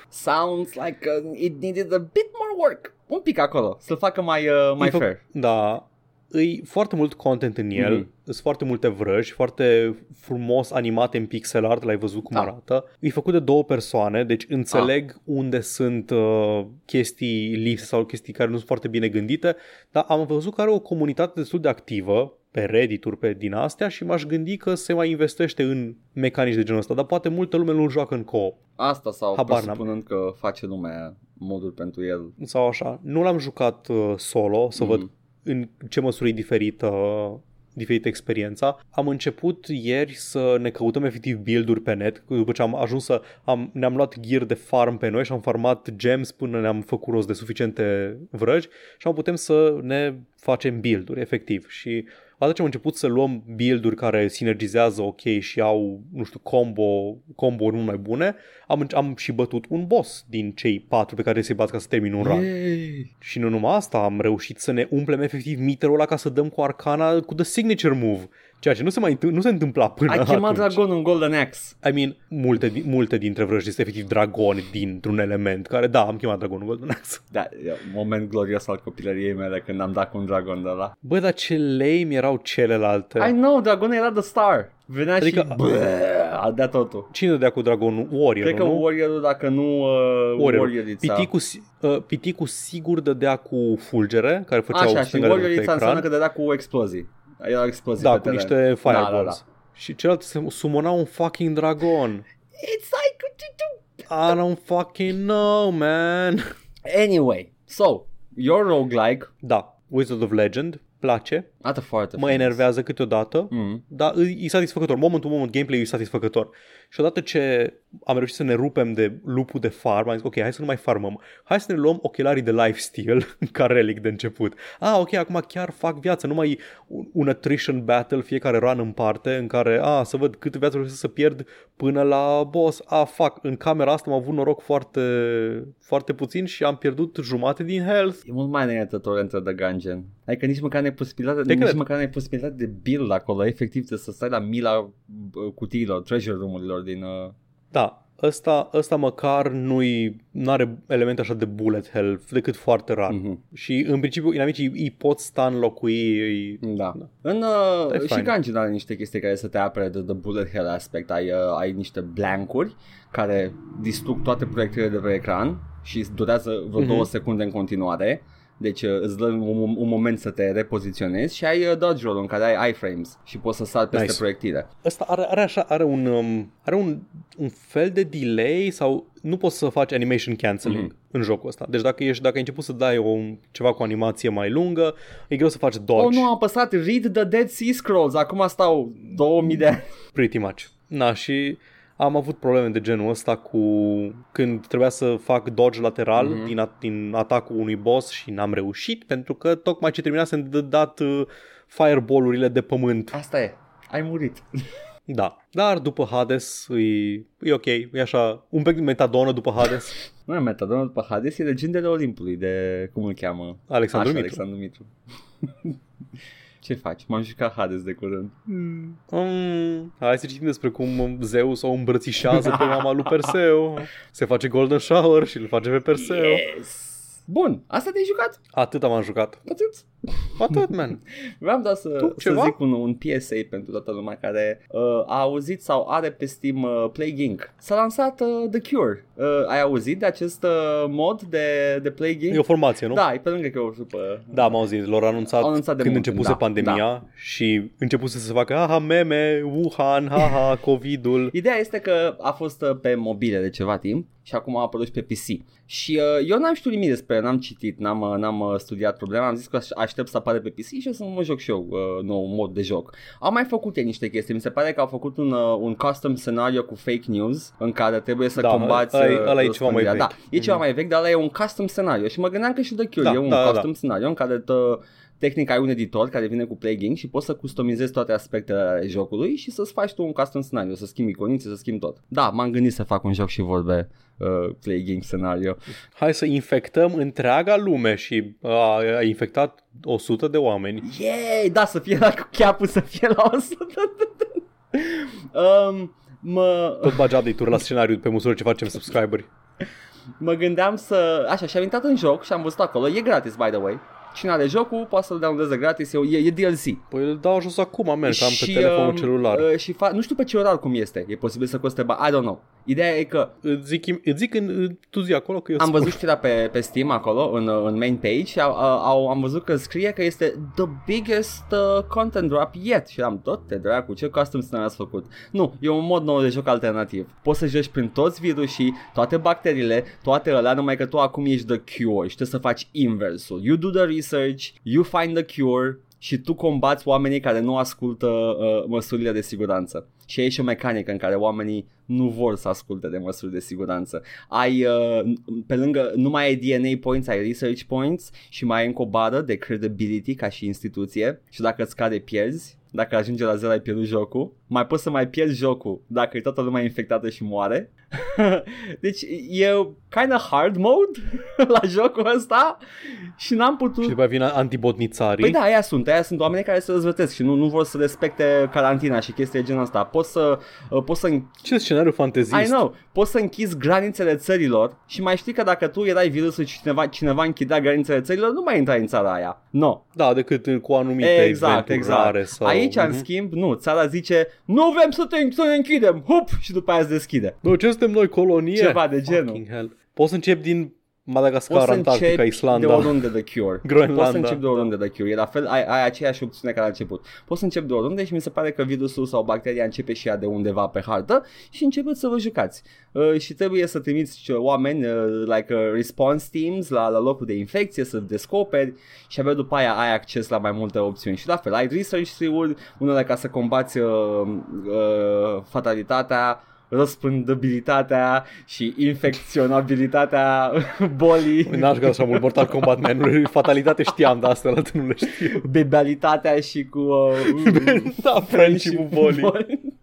Sounds like uh, it needed a bit more work. Un pic acolo, să-l facă mai, uh, mai E fă- fair. Da, îi foarte mult content în el, Mhm. mm-hmm. sunt foarte multe vrăji, foarte frumos animate în pixel art, l-ai văzut cum Da. arată. E făcut de două persoane, deci înțeleg unde sunt uh, chestii lipse sau chestii care nu sunt foarte bine gândite, dar am văzut că are o comunitate destul de activă pe Reddit-uri, pe din astea și m-aș gândi că se mai investește în mecanici de genul ăsta, dar poate multă lume nu joacă în co Asta sau Habar n-am. presupunând că face lumea modul pentru el. sau așa. Nu l-am jucat uh, solo, să Mhm. văd în ce măsură e diferită, diferită experiența. Am început ieri să ne căutăm efectiv build-uri pe net, după ce am ajuns să am, ne-am luat gear de farm pe noi și am farmat gems până ne-am făcut rost de suficiente vrăji și am putem să ne facem build-uri efectiv și odată ce am început să luăm build-uri care sinergizează ok și au, nu știu, combo, combo mult mai bune, am, am și bătut un boss din cei patru pe care să-i bați ca să termin un run. Yay. Și nu numai asta, am reușit să ne umplem efectiv meterul ăla ca să dăm cu arcana cu the signature move. Ceea ce nu se mai întâ- nu se întâmpla până Ai chemat atunci. dragonul în Golden Axe. I mean, multe, di- multe dintre vrăjii sunt efectiv dragoni dintr-un element care, da, am chemat dragonul Golden Axe. Da, e un moment glorios al copilăriei mele când am dat cu un dragon de la. Bă, dar ce lame erau celelalte. I know, dragonul era the star. Venea Adică- și bă, a dat totul. Cine dădea cu dragonul? Warrior, Cred că nu? warrior dacă nu uh, Warrior. warriorița. Piticul, si- uh, piticul sigur dădea cu fulgere, care făceau Așa, și stânga de pe warriorița ecran. înseamnă că dădea cu explozii. Era explozii Da, pe cu teren. niște Da, fireballs. da, da. Și celălalt se sumona un fucking dragon. It's like... I don't fucking know, man. Anyway, so, your roguelike Da, Wizard of Legend, place, arată foarte mă frumos. enervează câteodată, Mm. dar e e satisfăcător. Moment to moment gameplay e satisfăcător. Și odată ce am reușit să ne rupem de lupul de farm, am zis, ok, hai să nu mai farmăm. Hai să ne luăm ochelarii de lifesteal ca relic de început. Ah, ok, acum chiar fac viață, nu mai un, un attrition battle, fiecare run în parte, în care, ah, să văd câte viață reușesc să pierd până la boss. Ah, fac, în camera asta am avut noroc foarte, foarte puțin și am pierdut jumate din health. E mult mai înaintător între The Gungeon. Adică nici măcar n-ai posibilitate, De nici cred. măcar n-ai posibilitate de build acolo. Efectiv trebuie să stai la mila bă, cutiilor, treasure room-urilor din... Uh... Da, ăsta, ăsta măcar nu are elemente așa de bullet hell decât foarte rar. Mm-hmm. Mhm. Și în principiu inamicii îi pot sta înlocui îi... Da. Da. În, E uh, și fain. Gungeon are niște chestii care să te apere de the bullet hell aspect. Ai, uh, ai niște blancuri care distrug toate proiectile de pe ecran și durează vreo Mhm. două secunde în continuare. Deci uh, îți dă un, un moment să te repoziționezi și ai uh, dodge roll în care ai iframes și poți să sari peste Nice. proiectile. Ăsta are, are așa, are un, um, are un, un fel de delay sau nu poți să faci animation cancelling Mhm. mm-hmm. în jocul ăsta. Deci dacă ești, dacă ai început să dai o, ceva cu animație mai lungă, e greu să faci dodge. Oh, nu am apăsat Read the Dead Sea Scrolls. Acum stau 2000 de ani. Pretty much. Na, și am avut probleme de genul ăsta cu când trebuia să fac dodge lateral Mhm. mm-hmm. din, a- din atacul unui boss și n-am reușit pentru că tocmai ce terminasem de dat uh, fireball-urile de pământ. Asta e. Ai murit. Da. Dar după Hades e, e ok, e așa un pic de metadonă după Hades. Nu e metadonă după Hades, e legendele Olimpului de, cum îl cheamă? Alexandru Așa, Mitru. Alexandru Mitru. Ce faci? M-am jucat Hades de curând. Mm, hai să citim despre cum Zeus o îmbrățișează pe mama lui Perseu. Se face golden shower și îl face pe Perseu. Yes! Bun, asta te-ai jucat? Atât am jucat. Atât. Atât, man. Vreau doar să, Tu, să ceva? zic un, un PSA pentru toată lumea care uh, a auzit sau are pe Steam uh, Plague Inc. S-a lansat uh, The Cure. Uh, ai auzit de acest uh, mod de, de Plague Inc? E o formație, nu? Da, e pe lângă că eu după... Da, am auzit, l-au anunțat, Au anunțat de când mult, începuse da, pandemia da. și începuse să se facă aha, meme, Wuhan, haha, COVID-ul. Ideea este că a fost uh, pe mobile de ceva timp și acum a apărut și pe PC. Și uh, eu n-am știut nimic despre el, n-am citit, n-am, uh, n-am uh, studiat problema, am zis că aș- aștept să apară pe PC și o să mă joc și eu uh, nou mod de joc. Au mai făcut ei niște chestii, mi se pare că au făcut un, uh, un custom scenario cu fake news în care trebuie să Da, combați ăla e- uh, ăla e ceva mai răspândirea. vechi. Da, e ceva mai vechi, dar ăla e un custom scenario și mă gândeam că și The Cure Da, e un da, da, custom scenario în care te, tehnic ai un editor care vine cu plugin și poți să customizezi toate aspectele ale jocului și să-ți faci tu un custom scenario, să schimbi iconițe, să schimbi tot. Da, m-am gândit să fac un joc și vorbe uh, plugin scenario. Hai să infectăm întreaga lume și a, a infectat 100 de oameni. Yay! Da, să fie la cu cheapul, să fie la 100. um, mă, Tot bagi update-uri la scenariu pe măsură ce facem subscriberi. mă gândeam să... Așa, și am intrat în joc și am văzut acolo, e gratis, by the way. Cine are jocul poate să-l downloadeze gratis, e, e, e DLC. Păi îl dau jos acum, man, că am pe telefonul um, celular. Uh, și fa- nu știu pe ce orar cum este, e posibil să coste bani, I don't know. Ideea e că Îți zic, îți zic în, tu zi acolo că eu am spun. văzut știrea pe, pe Steam acolo, în, în main page și au, au, am văzut că scrie că este the biggest uh, content drop yet și am tot te dracu, ce custom scenario ați făcut? Nu, e un mod nou de joc alternativ. Poți să joci prin toți virusii, toate bacteriile, toate alea, numai că tu acum ești the cure și trebuie să faci inversul. You do the research, you find the cure și tu combați oamenii care nu ascultă uh, măsurile de siguranță. Și e și o mecanică în care oamenii nu vor să asculte de măsuri de siguranță. Ai, uh, pe lângă, nu mai ai DNA points, ai research points și mai ai încă o bară de credibility ca și instituție și dacă îți cade pierzi, dacă ajunge la 0 ai pierdut jocul, mai poți să mai pierzi jocul dacă e toată lumea infectată și moare. deci e kind of hard mode la jocul ăsta și n-am putut... Și după aia vin antibotnițarii. Păi da, aia sunt, aia sunt oameni care se răzvătesc și nu, nu vor să respecte carantina și chestii de genul ăsta. Poți să, uh, poți să Ce scenariu fantezist. I know, poți să închizi granițele țărilor și mai știi că dacă tu erai virusul și cineva, cineva închidea granițele țărilor, nu mai intrai în țara aia. No. Da, decât cu anumite Exact, eventuri exact. rare sau... Aici, în Mhm. schimb, nu, țara zice, nu vrem să te să ne închidem, hup, și după aia se deschide. Bă, ce suntem noi, colonie? Ceva de genul. Fucking hell. Poți să încep din Poți Madagascar, să Antarctica, începi de Islanda. oriunde de Cure. Groenlanda. Poți să începi de oriunde de Cure. E la fel, ai, ai aceeași opțiune ca la început. Poți să începi de oriunde și mi se pare că virusul sau bacteria începe și ea de undeva pe hartă și începeți să vă jucați. Uh, și trebuie să trimiți uh, oameni, uh, like uh, response teams la, la locul de infecție, să descoperi și abia după aia ai acces la mai multe opțiuni. Și la fel, ai research tree-uri, unele ca să combați uh, uh, fatalitatea, răspândabilitatea și infecționabilitatea bolii, N-aș jucat așa mult Mortal Kombat, man. Fatalitate știam, dar asta nu le știu. bebalitatea și cu uh, da, friendship-ul bolii.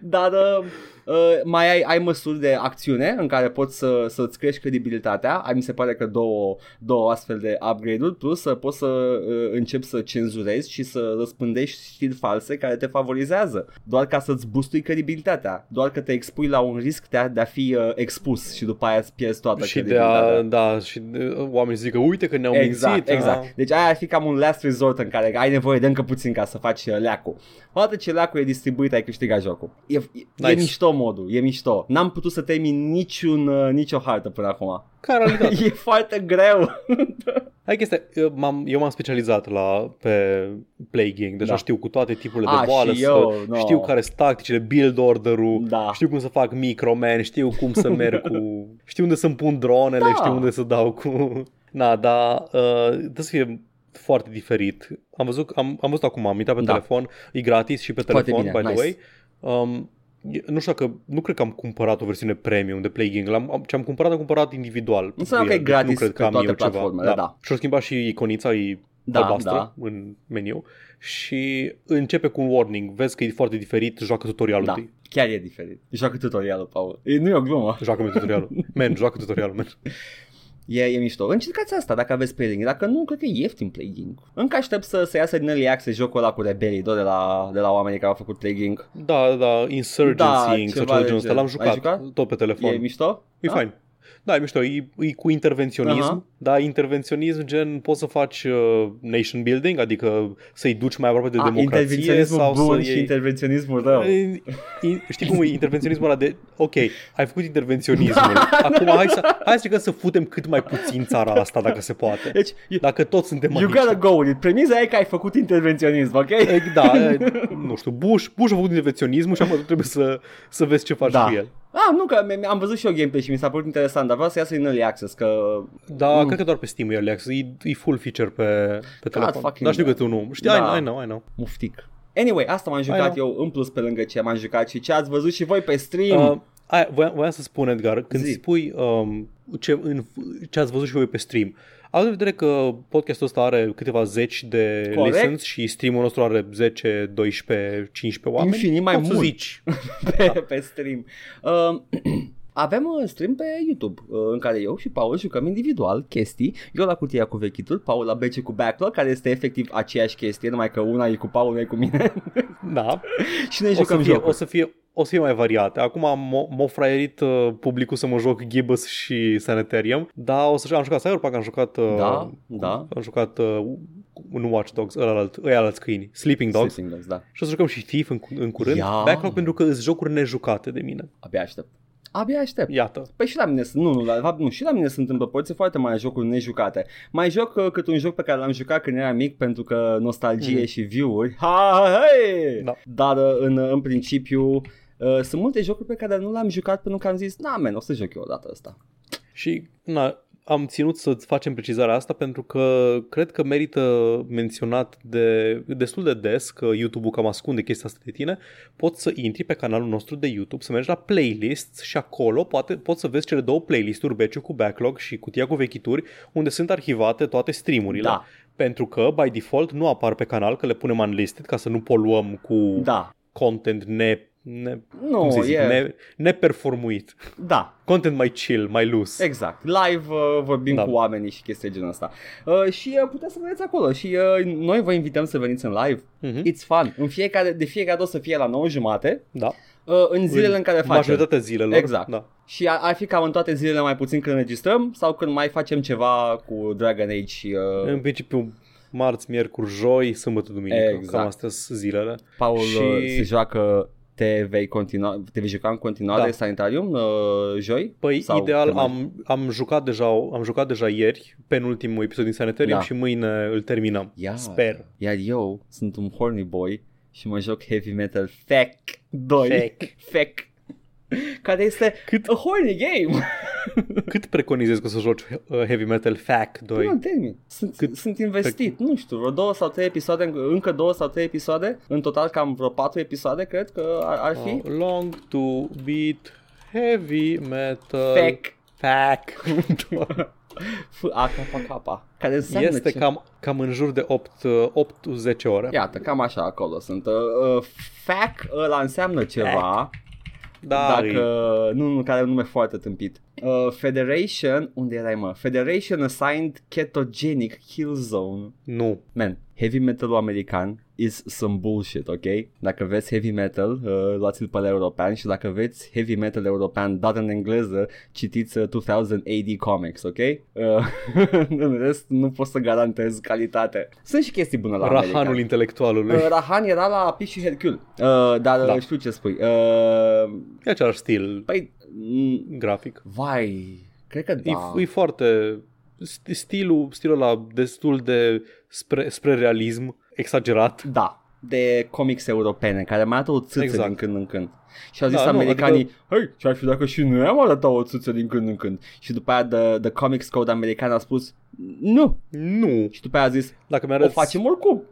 Dar uh, uh, mai ai, ai măsuri de acțiune în care poți să, să-ți crești credibilitatea. Ai, mi se pare că două, două astfel de upgrade-uri, plus să poți să uh, începi să cenzurezi și să răspândești știri false care te favorizează. Doar ca să-ți boostui credibilitatea. Doar că te expui la un risc de a, de a fi uh, expus și după aia îți pierzi toată Și de credibilitatea. a, da, și de, oamenii zic că uite că ne-au Exact, mințit. exact. a. Deci aia ar fi cam un last resort în care ai nevoie de încă puțin ca să faci uh, leacul. Odată ce leacul e distribuit, ai câștigat jocul. E, e, Nice. e mișto modul, e mișto. N-am putut să termin niciun, uh, nicio hartă până acum. Ca realitate. e foarte greu. Hai chestia, eu m-am, eu m-am specializat la, pe playing, deja Da. știu cu toate tipurile A, de boală, și să, eu, no. știu care sunt tacticile, build order-ul, Da. știu cum să fac microman, știu cum să merg cu... știu unde să-mi pun dronele, Da. știu unde să dau cu... Na, dar uh, trebuie să fie foarte diferit. Am văzut, am, am văzut acum, am intrat pe Da. telefon, e gratis și pe Foarte telefon, bine, by the nice. way. Um, e- nu știu dacă, nu cred că am cumpărat o versiune premium de Play Gang. L-am, am, ce am cumpărat, am cumpărat individual. Înseamnă că El, e deci gratis nu cred pe că am toate eu ceva. platformele, da. Și-au schimbat și iconița, e Da, albastră da. în meniu și începe cu un warning. Vezi că e foarte diferit, joacă tutorialul Da, întâi. chiar e diferit. Joacă tutorialul, Paul. E, nu e o glumă. Joacă-mi tutorialul. Man, joacă tutorialul, man. E, e mișto. Încercați asta dacă aveți playing. Dacă nu, cred că e ieftin playing. Încă aștept să, să iasă din early access jocul ăla cu Rebellion de la, de la oamenii care au făcut playing. Da, da, Insurgency Da, Inc. sau ceva ceva de de genul ăsta. gen. L-am Ai jucat, jucat? tot pe telefon. E mișto? E Da? fain. Da, e mișto, e, e cu intervenționism, Aha. dar intervenționism gen poți să faci uh, nation building, adică să-i duci mai aproape de A, democrație intervenționismul sau bun să și iei... intervenționismul rău. E- e- Știi cum e intervenționismul ăla de Ok, ai făcut intervenționismul Acum hai să, hai să încercăm să futem cât mai puțin țara asta Dacă se poate Deci, you, Dacă toți suntem you aici gotta go with it. Premiza e că ai făcut intervenționism, ok? E, Da, e, nu știu, Bush, Bush a făcut intervenționismul și acum tu trebuie să, să vezi ce faci Da. cu el Ah, nu, că mi- am văzut și eu gameplay și mi s-a părut interesant, dar vreau să iasă în early access, că... Da, Mm. cred că doar pe Steam e Alex, e, e full feature pe, pe telefon fucking Dar știu că da. tu nu Știi, Da. I, know, I know, I know Muftic. Anyway, asta m-am jucat know. eu în plus pe lângă ce m-am jucat și ce ați văzut și voi pe stream. Uh, aia, voiam, voiam să spun, Edgar, când Zi. spui um, ce, în, ce ați văzut și voi pe stream, având în vedere că podcastul ăsta are câteva zeci de Corect. listens și streamul nostru are 10, 12, 15 oameni, Infinit mai poți să mult. zici. pe, pe stream. Uh, avem un stream pe YouTube uh, în care eu și Paul jucăm individual chestii. Eu la cutia cu vechituri, Paul la BC cu backlog, care este efectiv aceeași chestie, numai că una e cu Paul, una e cu mine. Da. și ne O să, jucăm fie, jocuri. o să fie o să fie mai variate. Acum m- m-a fraierit uh, publicul să mă joc Gibbous și Sanitarium, dar o să am jucat Cyberpunk, am jucat uh, Da, da. am jucat uh, un Watch Dogs, ăla alt, ăia alți câini, Sleeping Dogs. Sleeping Dogs, da. Și o să jucăm și Thief în, în curând. Ia. Backlog pentru că sunt jocuri nejucate de mine. Abia aștept. Abia aștept. Iată. Păi și la mine sunt, nu, nu, la, de fapt nu, și la mine sunt în proporție foarte mari jocuri nejucate. Mai joc uh, cât un joc pe care l-am jucat când eram mic pentru că nostalgie Mhm. și view-uri. Ha, hei! Da. Dar uh, în, în principiu uh, sunt multe jocuri pe care nu le-am jucat pentru că am zis, na men, o să joc eu o dată asta. Și na, am ținut să facem precizarea asta pentru că cred că merită menționat de destul de des că YouTube-ul cam ascunde chestia asta de tine. Poți să intri pe canalul nostru de YouTube, să mergi la playlists și acolo poate, poți să vezi cele două playlisturi, beciul cu backlog și cutia cu vechituri, unde sunt arhivate toate streamurile. Da. Pentru că, by default, nu apar pe canal, că le punem unlisted ca să nu poluăm cu Da. content ne, ne, Nu, cum să zic, e- ne, neperformuit. Da, Content mai chill, mai loose. Exact. Live uh, vorbim Da. cu oamenii și chestii de genul ăsta. Uh, și uh, puteți să vedeți acolo și uh, noi vă invităm să veniți în live. Mhm. It's fun. În fiecare, de fiecare dată o să fie la 9 jumate Da. uh, în zilele în care facem. Majoritatea zilelor. Exact. Da. Și ar, ar fi cam în toate zilele mai puțin când înregistrăm sau când mai facem ceva cu Dragon Age și uh, În principiu, marți, miercuri, joi, sâmbătă, duminică. Exact. Cam astea sunt zilele. Paul și- uh, se joacă te vei continua, te vei juca în continuare Da. Sanitarium uh, joi? Păi, Sau ideal, când mai- am, am, jucat deja, am jucat deja ieri, penultimul episod din Sanitarium Da. și mâine îl terminăm. Ia. Sper. Iar eu sunt un horny boy și mă joc Heavy Metal FAC 2. Fec. FAC. Care este Cât- a horny game. Cât preconizezi că să joci uh, Heavy Metal FAC 2? Până termin. Sunt, Cât- sunt investit, nu știu, vreo două sau trei episoade, încă două sau trei episoade, în total cam vreo patru episoade, cred că ar, ar fi. How long to beat Heavy Metal FAC. FAC. F-A-K-K. Care înseamnă este ce? cam, cam în jur de 8-10 ore. Iată, cam așa acolo sunt. Uh, uh, FAC ăla înseamnă ceva. Da, Dacă, nu, nu, care e un nume foarte tâmpit. Uh, Federation, unde erai mă? Federation Assigned Ketogenic Kill Zone. nu. Man, heavy metal american is some bullshit, ok? Dacă veți heavy metal, uh, luați-l pe la european și dacă veți heavy metal european dat în engleză, citiți uh, 2000 AD comics, ok? Uh, în rest, nu pot să garantez calitate. Sunt și chestii bune la Rahanul american. intelectualului. Uh, Rahan era la Piș și Hercule, uh, dar Da. da. știu ce spui. Uh, E același stil păi, m- grafic. vai, cred că E, da. e foarte... st- Stilul, stilul ăla destul de spre, spre realism, exagerat. Da, de comics europene, care mai arată o țâță Exact. din când în când. Și au zis Da, da, nu, americanii, adică- hei, ce-ar fi dacă și noi am arătat o țâță din când în când? Și după aia The, the Comics Code american a spus, nu. Nu. Și după aia a zis, Dacă o mi-arăți, facem oricum.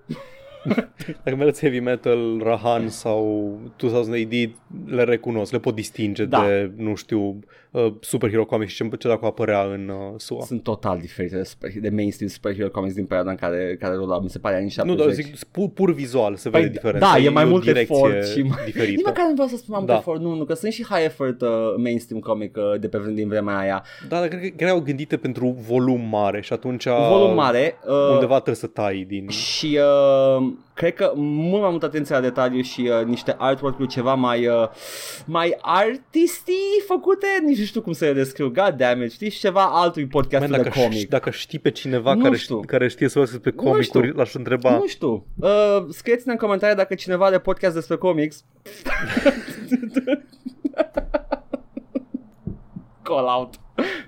dacă mi-arăți heavy metal, Rahan sau 2000 AD, le recunosc, le pot distinge Da. de, nu știu, uh, superhero comics și ce, ce dacă apărea în uh, SUA. Sunt total diferite de, super, de mainstream superhero comics din perioada în care, care rula, mi se pare, anii Nu, 70. dar zic pur, pur vizual se Păi, vede diferența. da, e mai o mult direcție efort și mai- Nici diferită. măcar nu vreau să spun am Da. da. efort, nu, nu, că sunt și high effort uh, mainstream comic uh, de pe vreme din vremea aia. Da, dar cred că erau gândite pentru volum mare și atunci Volum mare. Uh, undeva trebuie să tai din... Și uh, cred că mult mai multă atenție la detaliu și uh, niște artwork-uri ceva mai uh, mai artistii făcute, nici nu știu cum să le descriu, god damn it, știi, și ceva altui podcast Man, de dacă, comic. știi, dacă știi pe cineva Nu care, știu. știe, care știe să vorbească pe Nu comicuri, știu. l-aș întreba. Nu știu. Uh, scrieți-ne în comentarii dacă cineva are podcast despre comics. Call out.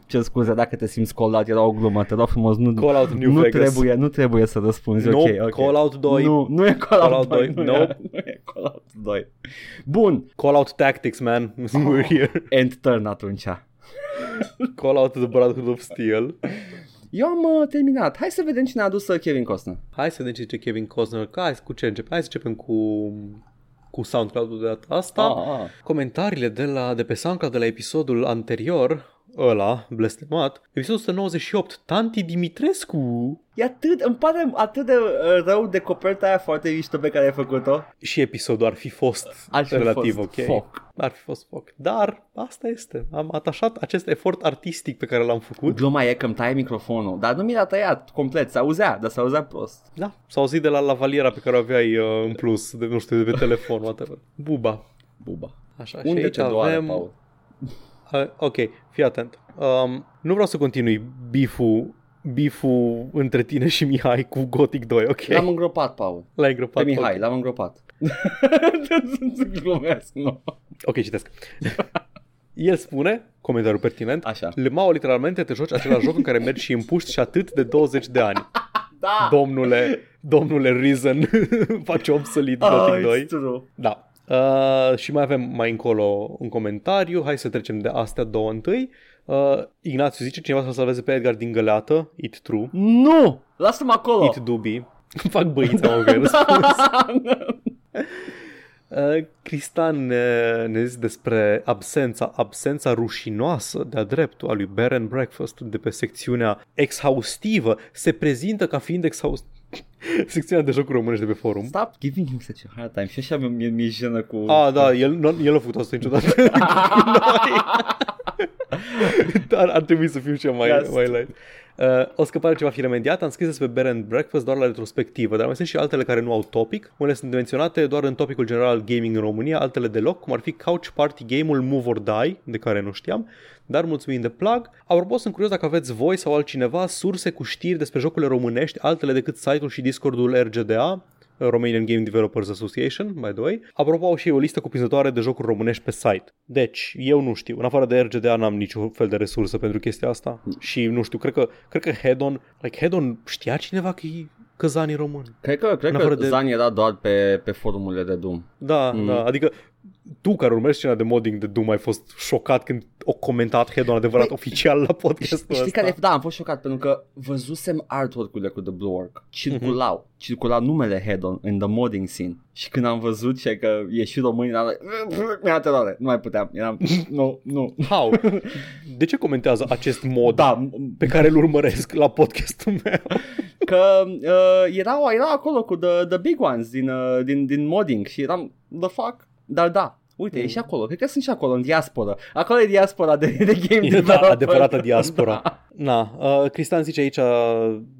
Ce scuze dacă te simți call out, era o glumă, te rog frumos, nu, Call out New nu Vegas. trebuie, nu trebuie să răspunzi, Nope, ok, ok. Call Out 2. Nu, nu e call, Call out Out 2, 2, nu, nope. e, nu e call out 2. Bun, Call out tactics, man. We're here. end turn atunci. Call out the Brotherhood of Steel. Eu am uh, terminat. Hai să vedem cine a adus uh, Kevin Costner. Hai să vedem ce zice Kevin Costner. Că Hai, cu ce începem? Hai să începem cu cu SoundCloud-ul de data asta. Ah, ah. Comentariile de, la, de pe SoundCloud de la episodul anterior, ăla, blestemat, episodul 198, Tanti Dimitrescu E atât, îmi pare atât de uh, rău de coperta aia foarte mișto pe care ai făcut-o. și episodul ar fi fost Ar fi relativ fost ok. foc. Ar fi fost foc. Dar asta este. Am atașat acest efort artistic pe care l-am făcut. Gluma e că îmi taie microfonul, dar nu mi l-a tăiat complet, se auzea, dar se auzea prost. Da, s-a auzit de la lavaliera pe care o aveai uh, în plus, de, nu știu, de pe telefon, whatever. Buba. Buba. Așa, Unde și aici te doare, avem... Paul? Uh, ok, fii atent. Um, nu vreau să continui biful biful între tine și Mihai cu Gothic 2, ok? L-am îngropat, Paul. L-ai îngropat. Pe Mihai, ok. l-am îngropat. Glumesc, nu. Ok, citesc. El spune, comentariu pertinent, Așa. Lemao literalmente te joci același joc în care mergi și împuști și atât de 20 de ani. Da! Domnule, domnule Reason, face obsolet Gothic oh, 2. it's true. Da. Uh, și mai avem mai încolo un comentariu. Hai să trecem de astea două întâi. Uh, Ignațiu zice cineva să salveze pe Edgar din găleată. It true. Nu! Lasă-mă acolo! It dubi. Fac băița, mă, că ai răspuns. Uh, Cristan ne, ne zice despre absența, absența rușinoasă de-a dreptul a lui Bed and Breakfast de pe secțiunea exhaustivă. Se prezintă ca fiind exhaustivă. Secțiunea de jocuri românești de pe forum. Stop giving him such a hard time. Și așa mi-e, mi-e jenă cu... Ah, da, el, nu, el a făcut asta niciodată. Dar ar trebui să fiu cea mai, Yes. mai light. Uh, o scăpare ce va fi remediată, am scris despre Bed and Breakfast doar la retrospectivă, dar mai sunt și altele care nu au topic. Unele sunt menționate doar în topicul general al gaming în România, altele deloc, cum ar fi Couch Party Game-ul Move or Die, de care nu știam, dar mulțumim de plug. Apropo, sunt curios dacă aveți voi sau altcineva surse cu știri despre jocurile românești, altele decât site-ul și Discordul RGDA, Romanian Game Developers Association, by the way. Apropo, au și o listă cuprinzătoare de jocuri românești pe site. Deci, eu nu știu. În afară de RGDA n-am niciun fel de resursă pentru chestia asta. Și nu știu, cred că, cred că Hedon, like Hedon știa cineva că e căzanii român. Cred că, cred În că afară de- Zan era doar pe, pe forumurile de Doom. Da, Mm. mm. da, adică tu care urmărești scena de modding de Doom ai fost șocat când o comentat Hedon adevărat Păi, oficial la podcastul Știi ăsta. care, da, am fost șocat pentru că văzusem artwork-urile cu The Blue Orc. Circulau, mm-hmm. circula numele Hedon în the modding scene. Și când am văzut și că e și român, eram like, mi-a teroare, nu mai puteam. Eram, nu, nu. How? De ce comentează acest mod Da, pe care îl urmăresc la podcastul meu? că uh, erau, erau acolo cu the, the big ones din, uh, din, din modding și eram, the fuck? Dar da, uite, mm. e și acolo, cred că sunt și acolo în diaspora. Acolo e diaspora de, de game Da, developer. adevărata diaspora. Da. Na, uh, Cristian zice aici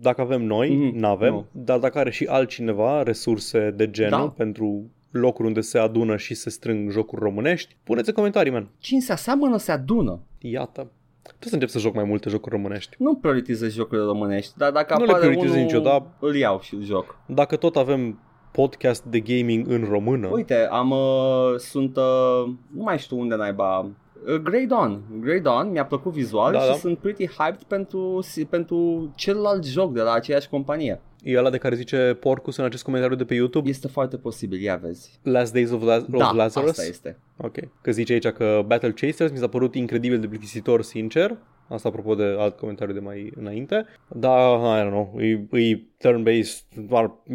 dacă avem noi, Mhm, mm, n-avem, nu. dar dacă are și altcineva resurse de genul Da. pentru locuri unde se adună și se strâng jocuri românești, puneți în comentarii, man. Cine se aseamănă se adună. Iată. Trebuie să încep să joc mai multe jocuri românești. Nu prioritizez jocurile românești, dar dacă Nu le apare prioritizez unul, niciodată. îl iau și îl joc. Dacă tot avem podcast de gaming în română, Uite, am, uh, sunt, uh, nu mai știu unde naiba, uh, Grey Dawn. Grey Dawn mi-a plăcut vizual Da, și da. sunt pretty hyped pentru, pentru celălalt joc de la aceeași companie. e ăla de care zice Porcus în acest comentariu de pe YouTube, Este foarte posibil, ia vezi. Last Days of, Laz- of Da, Lazarus. asta este. Ok. Că zice aici că Battle Chasers mi s-a părut incredibil de plictisitor, sincer. Asta apropo de alt comentariu de mai înainte. Da, I don't know, e, e turn-based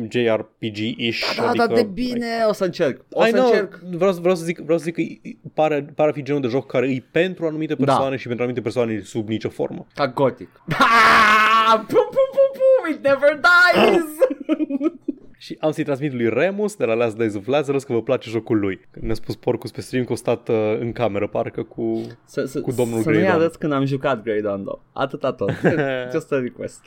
JRPG-ish. Da, adică, da, de bine, o să încerc. O I să know, încerc. vreau, vreau, să zic, vreau să zic că e- pare, pare a fi genul de joc care e pentru anumite Da. persoane și pentru anumite persoane sub nicio formă. Ca Gothic. Ah, pum, pum, pum, pum, it never dies! Și am să-i transmit lui Remus de la Last Days of Lazarus că vă place jocul lui. Când ne-a spus Porcus pe stream că a stat uh, în cameră, parcă cu... să, să, Cu domnul să nu-i Grey Dawn. arăți când am jucat Grey Dawn, though. Atâta tot. Just a request.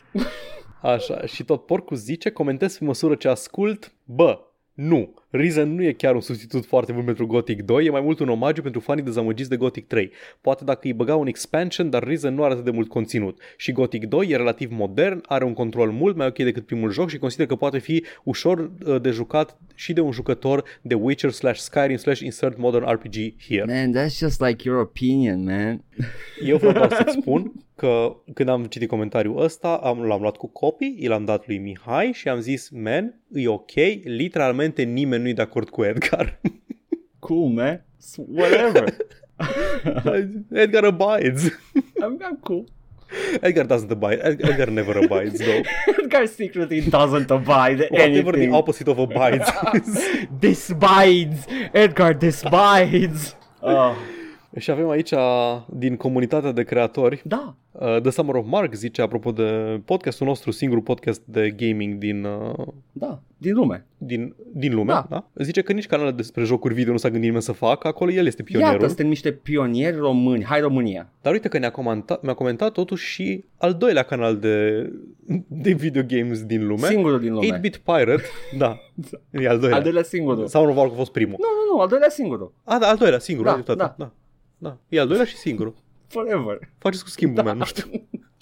Așa, și tot Porcus zice, comentez pe măsură ce ascult, bă, nu, Risen nu e chiar un substitut foarte bun pentru Gothic 2, e mai mult un omagiu pentru fanii dezamăgiți de Gothic 3. Poate dacă îi băga un expansion, dar Risen nu are atât de mult conținut. Și Gothic 2 e relativ modern, are un control mult mai ok decât primul joc și consider că poate fi ușor uh, de jucat și de un jucător de Witcher slash Skyrim slash insert modern RPG here. Man, that's just like your opinion, man. Eu vreau doar să-ți spun că când am citit comentariul ăsta, am, l-am luat cu copii, i l-am dat lui Mihai și am zis, man, e ok, literalmente nimeni nu-i de acord cu Edgar. Cool, man. S- Whatever. Edgar abides. I'm, I'm cool. Edgar doesn't abide. Ed- Edgar never abides, though. Edgar secretly doesn't abide Whatever the anything. opposite of abides. Despides. Edgar despides. Oh, și avem aici din comunitatea de creatori da. uh, The Summer of Mark zice apropo de podcastul nostru, singurul podcast de gaming din, uh, Da, din lume. din, din lume, Da. da. da? Zice că nici canalul despre jocuri video nu s-a gândit nimeni să facă, acolo el este pionierul. Iată, suntem niște pionieri români. Hai România. Dar uite că ne-a comentat, mi-a comentat totuși și al doilea canal de, de video games din lume. Singurul din lume. 8-Bit Pirate, da, e al doilea. Al doilea singurul. Sau nu, că a fost primul. Nu, nu, nu, al doilea singurul. A, da, al doilea, singurul, Da, ai dreptate. da. da. Da. E al doilea și singurul. Forever. Faceți cu schimbul, da. man, nu știu.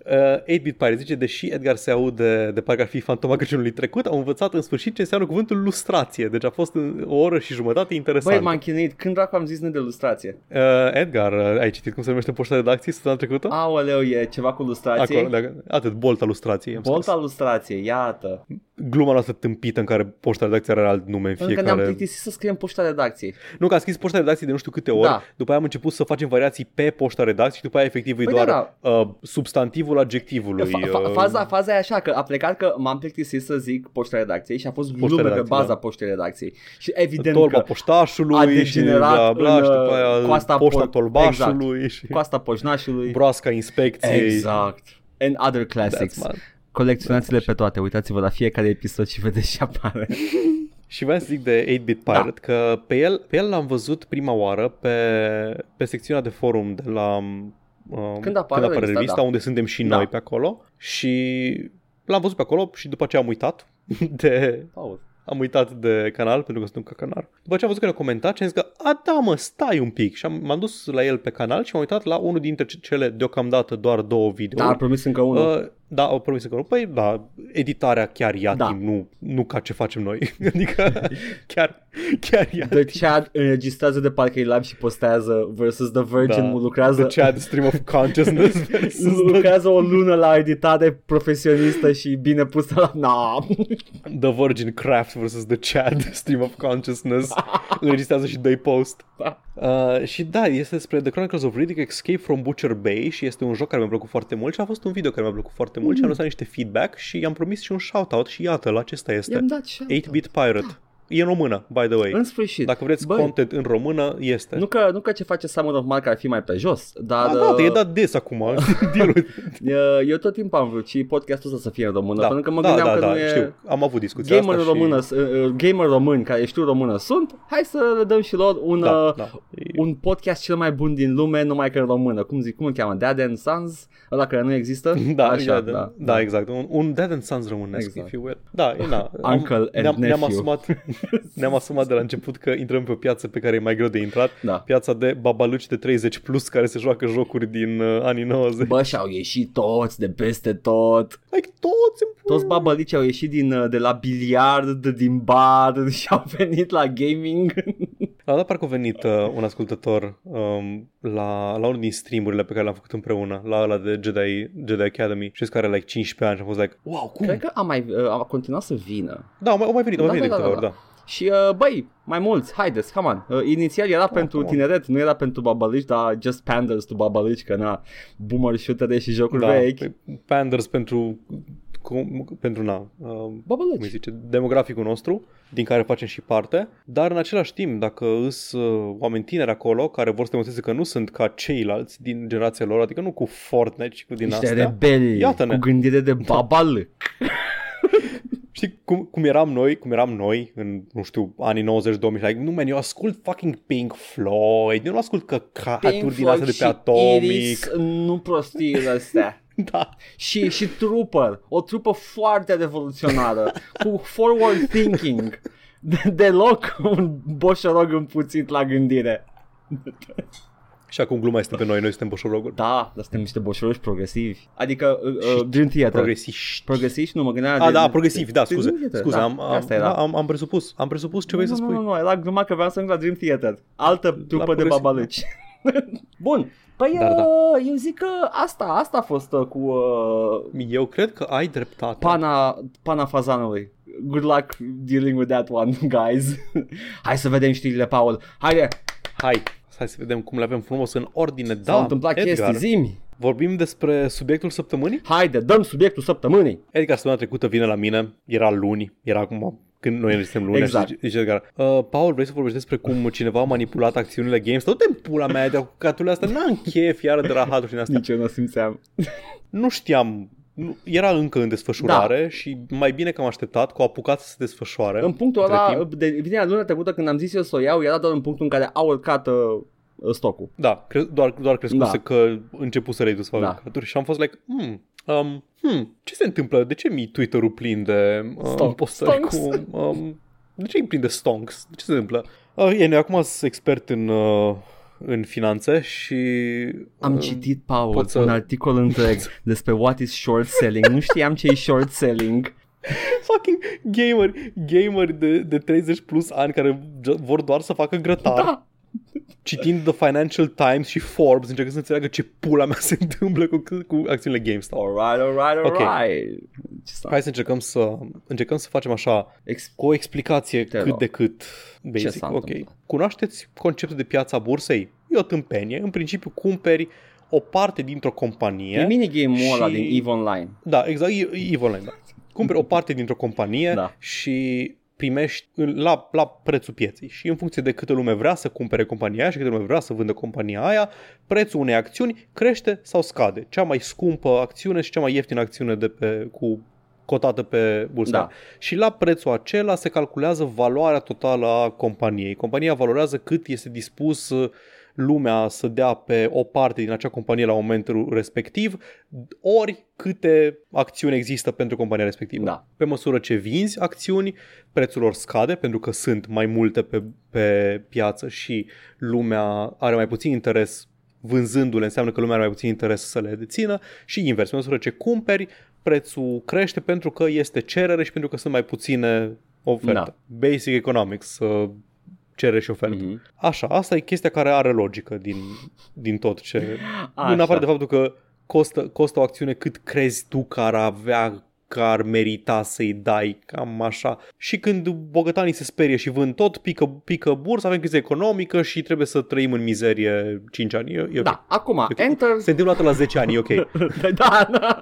Uh, 8-Bit Pirate zice, deși Edgar se aude de parcă ar fi fantoma Crăciunului trecut, am învățat în sfârșit ce înseamnă cuvântul lustrație. Deci a fost în o oră și jumătate interesant. Băi, m-am chinuit. Când dracu am zis nu de lustrație? uh, Edgar, uh, ai citit cum se numește poșta redacției săptămâna trecută? Aoleu, e ceva cu lustrație? Acolo, dacă, atât, bolta lustrației. am Bolta scris. lustrație, iată. Gluma noastră tâmpită în care poșta redacției are alt nume în Pentru că ne-am fiecare... plictisit să scriem poșta redacției. Nu, că am scris poșta redacției de nu știu câte ori, Da. după aia am început să facem variații pe poșta redacției și după aia efectiv e Păi doar da, uh, substantivul adjectivului. Fa- fa- uh, faza, faza e așa că a plecat că m-am plictisit să zic poșta redacției și a fost Poșta glume pe redacției, baza da. poștei redacției. Și evident Tolba că poștașului a și degenerat bla bla în, și după aia uh, coasta poșta po- tolbașului și coasta poșnașului. broasca inspecției. Exact. And other classics. That's mad. Colecționați-le pe toate, uitați-vă la fiecare episod și vedeți ce apare. Și vreau să zic de 8-Bit Pirate da. că pe el, pe el l-am văzut prima oară pe, pe secțiunea de forum de la uh, Când apare când apare revista, revista, da. unde suntem și Da. noi pe acolo și l-am văzut pe acolo și după aceea am uitat de Paul. am uitat de canal pentru că sunt un cacanar. După ce am văzut că ne-a comentat și am zis că, a, da mă, stai un pic. Și am, m-am dus la el pe canal și m-am uitat la unul dintre ce- cele deocamdată doar două video. Da, a promis încă unul. Uh, da, au promis că nu. Păi, da, editarea chiar ia Da. timp, nu, nu ca ce facem noi. adică, chiar, chiar ia The Chad înregistrează de parcă e live și postează versus The Virgin Da. lucrează The Chad Stream of Consciousness versus the, lucrează o lună la editare profesionistă și bine pusă la... Na. the Virgin Craft versus The Chad Stream of Consciousness. Înregistrează și dă post. Da. Uh, și da, este despre The Chronicles of Riddick Escape from Butcher Bay și este un joc care mi-a plăcut foarte mult și a fost un video care mi-a plăcut foarte mult și am lăsat niște feedback și i-am promis și un shoutout și iată, la acesta este. I-am dat și 8-Bit Pirate. E în română, by the way. În sfârșit. Dacă vreți Băi, content în română, este. Nu că, nu că ce face Summer of Mark ar fi mai pe jos, dar... A, da, uh, e dat des acum. Dealul. eu, eu tot timpul am vrut și podcastul ăsta să fie în română, da, pentru că mă da, gândeam da, că da, nu e... știu. Am avut discuția Gamer asta română, și... uh, gamer români care știu română sunt, hai să le dăm și lor un, Da, uh, da. E- un podcast cel mai bun din lume, numai că în română. Cum zic, cum îl cheamă? Dad and Sons? Ăla care nu există? Da, Așa, da, da, da, exact. Un, un Dad and Sons românesc, Exact. if you will. Da, e, na, am, Uncle and ne-am, ne-am, nephew. asumat, ne-am asumat de la început că intrăm pe o piață pe care e mai greu de intrat. Da. Piața de babaluci de 30 plus care se joacă jocuri din uh, anii 90. Bă, și-au ieșit toți de peste tot. like, toți în pula Toți babălici au ieșit din, uh, de la biliard, din bar și au venit la gaming. La dat parcă a venit uh, un ascultător um, la, la unul din streamurile pe care le-am făcut împreună, la ăla de Jedi, Jedi Academy. Și care are like 15 ani și am fost like, wow, cum? Cred că a mai uh, a continuat să vină. Da, au mai, au mai venit, au mai Da, venit da, de da, câteva da, ori, da. Și uh, băi, mai mulți, haideți, come on. Uh, inițial era pentru come on. tineret, nu era pentru babalici, dar just panders to babalici, că na, boomer shooter și jocuri Da, vechi. pe- Panders pentru cum, pentru na, uh, cum îi Babalici. zice, demograficul nostru, din care facem și parte, dar în același timp, dacă îs uh, oameni tineri acolo care vor să demonstreze că nu sunt ca ceilalți din generația lor, adică nu cu Fortnite și cu din Niște astea, rebeli Iată-ne. cu gândire de babal. Știi cum, cum eram noi, cum eram noi în, nu știu, anii 90-2000, like, nu, man, eu ascult fucking Pink Floyd, eu nu ascult căcaturi din astea de pe Atomic. Iris, nu prostiile astea. Da. și, și Trooper, o trupă foarte revoluționară, cu forward thinking. De- deloc un boșorog împuțit la gândire. Și acum gluma este pe noi, noi suntem boșoroguri. Da, dar suntem niște boșoroși progresivi. Adică uh, uh, Dream Theater. Progresiști. Progresivi? Nu mă gândeam. A, de- da, progresiv, da, Dream scuze. Theater, Scuze, da, am, am, asta era. da, am, am presupus, am presupus ce vrei să nu, spui. Nu, nu, nu, era gluma că vreau să ajung la Dream Theater. Altă trupă de progresiv, babaluci. Bun. Păi Dar da. uh, eu zic că asta, asta a fost uh, cu uh, Eu cred că ai dreptate. pana, pana fazanului. Good luck dealing with that one, guys. Hai să vedem știrile, Paul. Haide, Hai, hai să vedem cum le avem frumos în ordine. s-au Da, întâmplat Edgar, chestii, zimi. vorbim despre subiectul săptămânii? Haide, dăm subiectul săptămânii. Edgar săptămâna trecută vine la mine, era luni, era acum când noi înregistrăm luni Exact. și zice Edgar, uh, Paul, vrei să vorbești despre cum cineva a manipulat acțiunile GameStop? Du-te în pula mea de cu caturile astea, n-am chef iară de rahaturi și din astea. Nici eu nu simțeam. Nu știam, nu, era încă în desfășurare da. și mai bine că am așteptat, că au apucat să se desfășoare. În punctul între ăla, timp. de vinerea luna trecută când am zis eu să o iau, era doar în punctul în care a urcat uh, stocul. Da, cre- doar, doar crescuse Da. că început să redus facă Da. da. și am fost like, hmm, um, hmm, ce se întâmplă? De ce mi Twitter-ul plin de um, Stonk. postări Stonks. cu... Um, de ce e plin de stonks? De ce se întâmplă? Uh, e, noi acum sunt expert în, uh, în finanțe și... Am uh, citit, Paul, pot să- un articol întreg despre what is short selling. Nu știam ce e short selling. Fucking gamer, gamer de, de 30 plus ani care ge- vor doar să facă grătar. Da. Citind The Financial Times și Forbes, încercând să înțeleagă ce pula mea se întâmplă cu, cu acțiunile GameStop. Alright, alright, Ok. alright. Ce s-a... Hai să încercăm să încercăm să facem așa Ex- cu o explicație Te cât rog. de cât basic. s-a ok. întâmplat? Cunoașteți conceptul de piața bursei? E o tâmpenie. În principiu cumperi o parte dintr-o companie. E minigame-ul ăla Și- din EVE Online. Da, exact, e, e EVE Online, da. Cumperi o parte dintr-o companie Da. și primești în- la, la prețul pieței și în funcție de câtă lume vrea să cumpere compania aia și câtă lume vrea să vândă compania aia, prețul unei acțiuni crește sau scade. Cea mai scumpă acțiune și cea mai ieftină acțiune de pe, cu cotată pe bursă. Da. Și la prețul acela se calculează valoarea totală a companiei. Compania valorează cât este dispus uh, lumea să dea pe o parte din acea companie la momentul respectiv, ori câte acțiuni există pentru compania respectivă. Da. Pe măsură ce vinzi acțiuni, prețul lor scade pentru că sunt mai multe pe, pe piață și lumea are mai puțin interes vânzându-le, înseamnă că lumea are mai puțin interes să le dețină și invers, pe măsură ce cumperi, prețul crește pentru că este cerere și pentru că sunt mai puține oferte. Da. Basic economics, uh, cerere și ofertă. Mhm. Așa, asta e chestia care are logică din, din tot ce... Așa. În afară de faptul că costă, costă o acțiune cât crezi tu că ar avea că ar merita să-i dai, cam așa. Și când bogătanii se sperie și vând tot, pică, pică bursa, avem criză economică și trebuie să trăim în mizerie 5 ani. E, e ok. Da, acum, Ok. Enter... Se întâmplă o dată la 10 ani, e ok. da, da.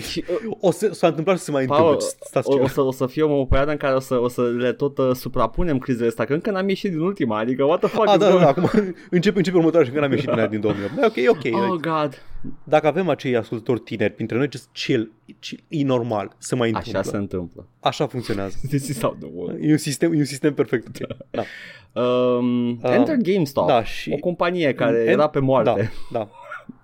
Și, o să, s-a întâmplat și se mai Paul, întâmplă. Stați o, o, ceva. să, o să fie o perioadă în care o să, o să le tot uh, suprapunem crizele astea, că încă n-am ieșit din ultima, adică what the fuck A, is da, da, going da, acum începe, începe următoarea și când am ieșit din aia din 2008. Da, ok, ok. Oh, God. Dacă avem acei ascultători tineri printre noi, just chill, chill, e normal să mai întâmplă. Așa se întâmplă. Așa funcționează. This is how the world. E un sistem, e un sistem perfect. ok. Da. Um, Uh, Enter GameStop, da, și- o companie care En- era pe moarte. Da, da.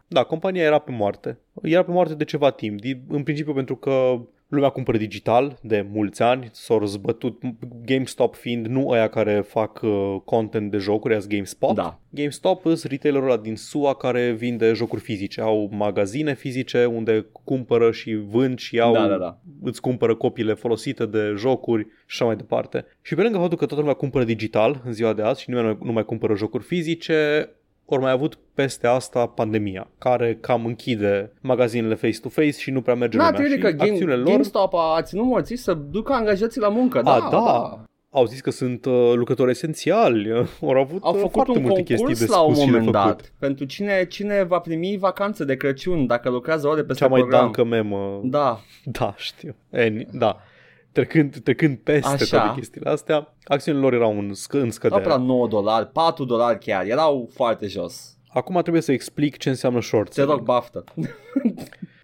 Da, compania era pe moarte. Era pe moarte de ceva timp. Din- În principiu pentru că lumea cumpără digital de mulți ani, s-au răzbătut GameStop fiind nu aia care fac uh, content de jocuri, as GameSpot. Da. GameStop sunt retailerul ăla din SUA care vinde jocuri fizice. Au magazine fizice unde cumpără și vând și au, Da, da, da. îți cumpără copiile folosite de jocuri și așa mai departe. Și pe lângă faptul că toată lumea cumpără digital în ziua de azi și nimeni nu mai, nu mai cumpără jocuri fizice, ori mai avut peste asta pandemia, care cam închide magazinele face-to-face și nu prea merge Da, lumea. te și că game, acțiunile lor GameStop a ținut morții să ducă angajații la muncă. Da, A, da. au zis că sunt uh, lucrători esențiali, au avut Au uh, făcut foarte un multe chestii concurs de la un spus și de moment făcut. dat pentru cine, cine va primi vacanțe de Crăciun dacă lucrează ore peste Cea mai program. dancă memă. Da, Da, știu. Any, da. Trecând, trecând peste Așa. toate chestiile astea, acțiunile lor erau în, scă, în erau scădere. pe la 9 dolari, 4 dolari chiar, erau foarte jos. Acum trebuie să explic ce înseamnă short Te rog, selling. baftă.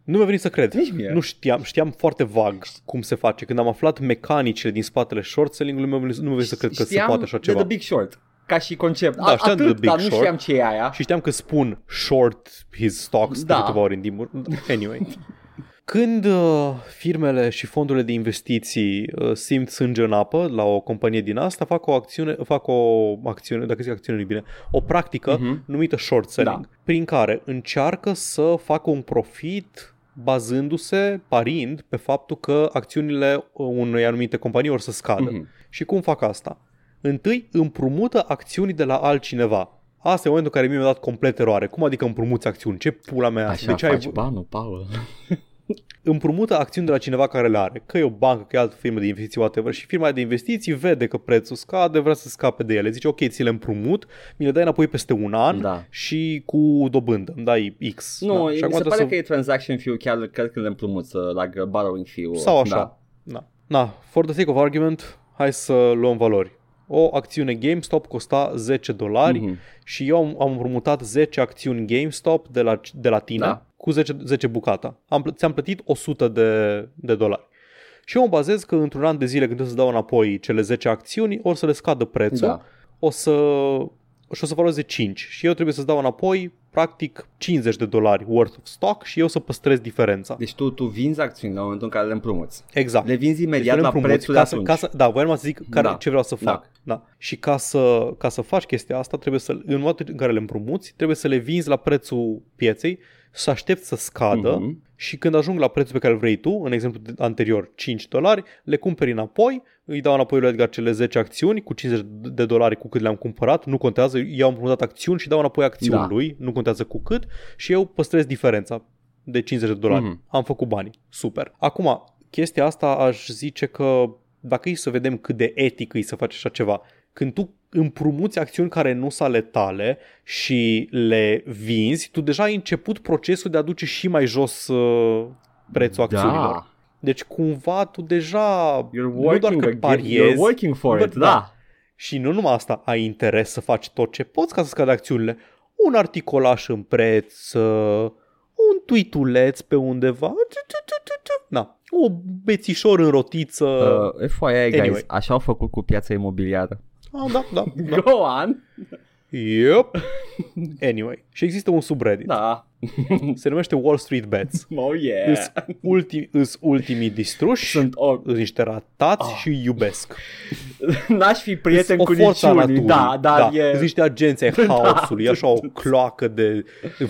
Nu mi-a venit să cred. Nici mie. Nu știam, știam foarte vag cum se face. Când am aflat mecanicile din spatele short selling-ului, nu mi-a venit, nu mi-a venit să cred că se Știam poate așa de ceva. The Big Short, ca și concept. Da, știam de Atât, The Big dar nu Short. știam ce e aia. Și știam că spun short his stocks Da. de câteva ori în timpul. Anyway. Când uh, firmele și fondurile de investiții uh, simt sânge în apă la o companie din asta, fac o acțiune, fac o acțiune, dacă zic acțiune nu bine, o practică Mhm. numită short selling, Da. prin care încearcă să facă un profit bazându-se, parind pe faptul că acțiunile unei anumite companii or să scadă. Mhm. Și cum fac asta? Întâi împrumută acțiuni de la altcineva. Asta e momentul în care mie mi-a dat complet eroare. Cum adică împrumuți acțiuni? Ce pula mea e asta? Așa de ce faci ai... banul, Paul. Împrumută acțiuni de la cineva care le are. Că e o bancă, că e altă firmă de investiții, whatever. Și firma de investiții vede că prețul scade, vrea să scape de ele. Zice, ok, ți le împrumut, mi le dai înapoi peste un an Da. și cu dobândă. Îmi dai X. Nu, da. mi și se acum pare trebuie că e transaction fee chiar cred că le împrumuți, uh, like borrowing fee Sau așa. Da. Da. Na, for the sake of argument, hai să luăm valori. O acțiune GameStop costa 10 dolari Mhm. și eu am, am împrumutat 10 acțiuni GameStop de la, de la tine Da. cu 10, 10 bucata. Am, plă- ți-am plătit 100 de, de dolari. Și eu mă bazez că într-un an de zile când trebuie să dau înapoi cele 10 acțiuni, o să le scadă prețul, Da. o să și o să valoreze 5 și eu trebuie să-ți dau înapoi practic 50 de dolari worth of stock și eu să păstrez diferența. Deci tu, tu vinzi acțiuni la momentul în care le împrumuți. Exact. Le vinzi Deci imediat le la împrumuți prețul ca de să, atunci. ca să, da, voiam să zic care, Da. ce vreau să fac. Da. Și ca să, ca să faci chestia asta, trebuie să, în momentul în care le împrumuți, trebuie să le vinzi la prețul pieței, să aștepți să scadă Mhm. și când ajung la prețul pe care îl vrei tu, în exemplu de- anterior 5 dolari, le cumperi înapoi, îi dau înapoi lui Edgar cele 10 acțiuni cu 50 de dolari cu cât le-am cumpărat, nu contează, eu am împrumutat acțiuni și dau înapoi acțiuni Da. lui, nu contează cu cât și eu păstrez diferența de 50 de dolari. Mhm. Am făcut bani. Super. Acum, chestia asta aș zice că dacă e să vedem cât de etic e să faci așa ceva, când tu împrumuți acțiuni care nu sunt ale tale și le vinzi, tu deja ai început procesul de a duce și mai jos uh, prețul acțiunilor. Da. Deci cumva tu deja You're nu doar working, că again, pariezi you're working for Bă, it, da. da. și nu numai asta, ai interes să faci tot ce poți ca să scadă acțiunile. Un articolaș în preț, uh, un tweetuleț pe undeva, na, o bețișor în rotiță. Uh, FYI, guys, Anyway. așa au făcut cu piața imobiliară. Ah, da, da, da. Go on! Yep. Anyway, și există un subreddit. Da. Se numește Wall Street Bets. Oh, yeah. Îs, ultimi, îs ultimii distruși, Sunt o... îs niște ratați Ah. și iubesc. N-aș fi prieten Îs cu o forță a niciunii, naturii. da, dar da. e... Îs niște agenți ai Da. haosului, așa o cloacă de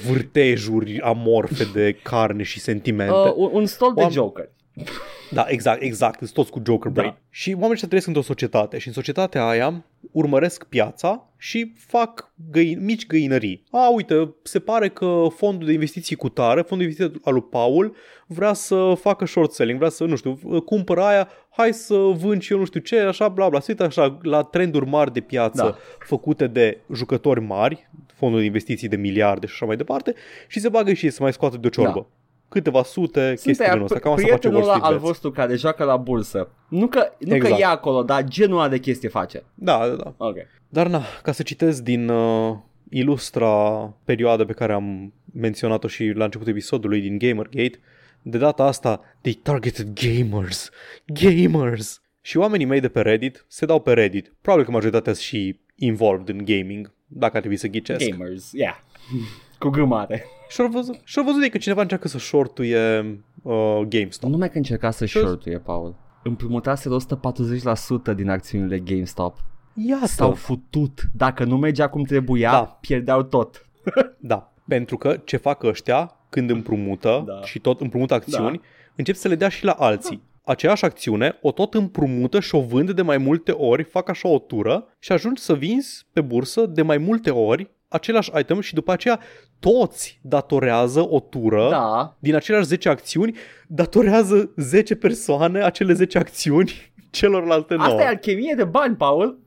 vârtejuri amorfe de carne și sentimente. Uh, un, un stol de Oam- Joker. Da, exact, exact, sunt toți cu Joker Brain. Da. Și oamenii ăștia trăiesc într-o societate și în societatea aia urmăresc piața și fac găin, mici găinării. A, uite, se pare că fondul de investiții cu tare, fondul de investiții al lui Paul, vrea să facă short selling, vrea să, nu știu, cumpără aia, hai să vând și eu nu știu ce, așa, bla, bla. Se uită așa la trenduri mari de piață Da. făcute de jucători mari, fonduri de investiții de miliarde și așa mai departe, și se bagă și ei să mai scoată de o ciorbă. Da. Câteva sute, Sunt chestii aia, genul ăsta. Cam asta face prietenul Wall ăla Street al Bets. vostru care joacă la bursă. Nu că, nu Exact. că e acolo, dar genul ăla de chestie face. Da, da, da. Ok. Dar na, ca să citesc din uh, ilustra perioadă pe care am menționat-o și la începutul episodului din Gamergate, de data asta, they targeted gamers. Gamers! Și oamenii mei de pe Reddit se dau pe Reddit. Probabil că majoritatea sunt și involved în gaming, dacă ar trebui să ghicesc. Gamers, yeah. cu gâmare. Și-au văzut, și-au văzut ei că cineva încearcă să shortuie uh, GameStop. Numai că încerca să Și-au- shortuie, Paul. Împrumutase 140% din acțiunile GameStop. Iată! S-au futut. Dacă nu mergea cum trebuia, Da. pierdeau tot. Da, pentru că ce fac ăștia când împrumută Da. și tot împrumută acțiuni, da. încep să le dea și la alții. Aceeași acțiune o tot împrumută și o vând de mai multe ori, fac așa o tură și ajungi să vinzi pe bursă de mai multe ori același item și după aceea toți datorează o tură Da. din aceleași 10 acțiuni, datorează 10 persoane acele 10 acțiuni celorlalte 9. Asta e alchimie de bani, Paul.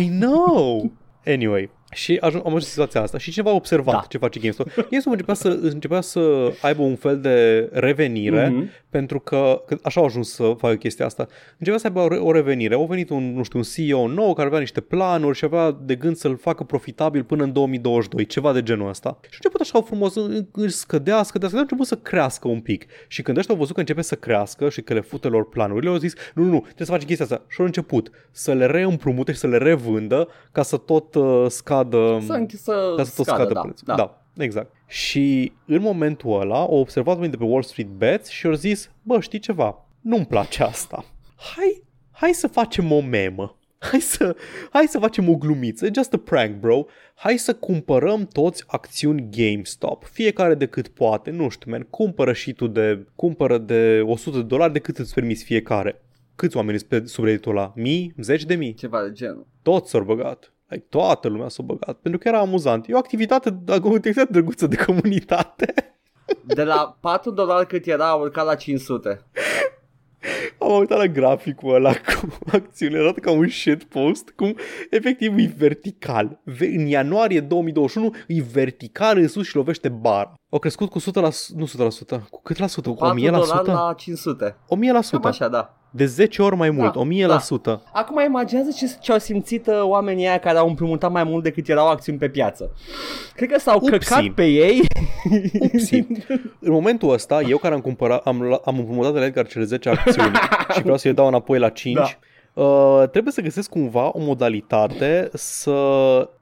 I know! Anyway, și ajung, am ajuns în situația asta și cineva a observat Da. ce face GameStop. GameStop începea să, începea să aibă un fel de revenire Mhm. pentru că, că așa au ajuns să facă chestia asta. Începea să aibă o, re- o revenire. Au venit un, nu știu, un CEO nou care avea niște planuri și avea de gând să-l facă profitabil până în 2022, ceva de genul ăsta. Și a început așa frumos, î- își scădea, scădea, scădea, a început să crească un pic. Și când ăștia au văzut că începe să crească și că le fute lor planurile, au zis, nu, nu, nu, trebuie să faci chestia asta. Și au început să le reîmprumute și să le revândă ca să tot uh, scadă Să, închi- să, ca să tot scadă, scadă da. prețul. da. Da. exact. Și în momentul ăla au observat oamenii de pe Wall Street Bets și au zis, bă, știi ceva, nu-mi place asta. Hai, hai să facem o memă. Hai să, hai să facem o glumiță, just a prank, bro. Hai să cumpărăm toți acțiuni GameStop, fiecare de cât poate, nu știu, man, cumpără și tu de, cumpără de 100 de dolari de cât îți permiți fiecare. Câți oameni sunt pe subredditul ăla? Mii? Zeci de mii? Ceva de genul. Toți s-au băgat. Like, toată lumea s-a băgat. Pentru că era amuzant. E o activitate, o activitate drăguță de comunitate. De la 4 dolari cât era, a urcat la 500. Am uitat la graficul ăla cu acțiunile, arată ca un shitpost, cum efectiv e vertical. Ve- În ianuarie 2021 e vertical în sus și lovește bara. Au crescut cu 100%, la, nu 100%, cu cât la sută? Cu 4 1000%? dolari la 500. 1000%. Cam așa, da. De 10 ori mai mult, Da, 1000%. Acum imaginează ce, ce au simțit uh, oamenii aia care au împrumutat mai mult decât erau acțiuni pe piață. Cred că s-au Upsi. căcat pe ei. Upsi. În momentul ăsta, eu care am cumpărat, am, lua- am împrumutat de la Edgar cele 10 acțiuni și vreau să le dau înapoi la 5, Da. Uh, trebuie să găsesc cumva o modalitate să,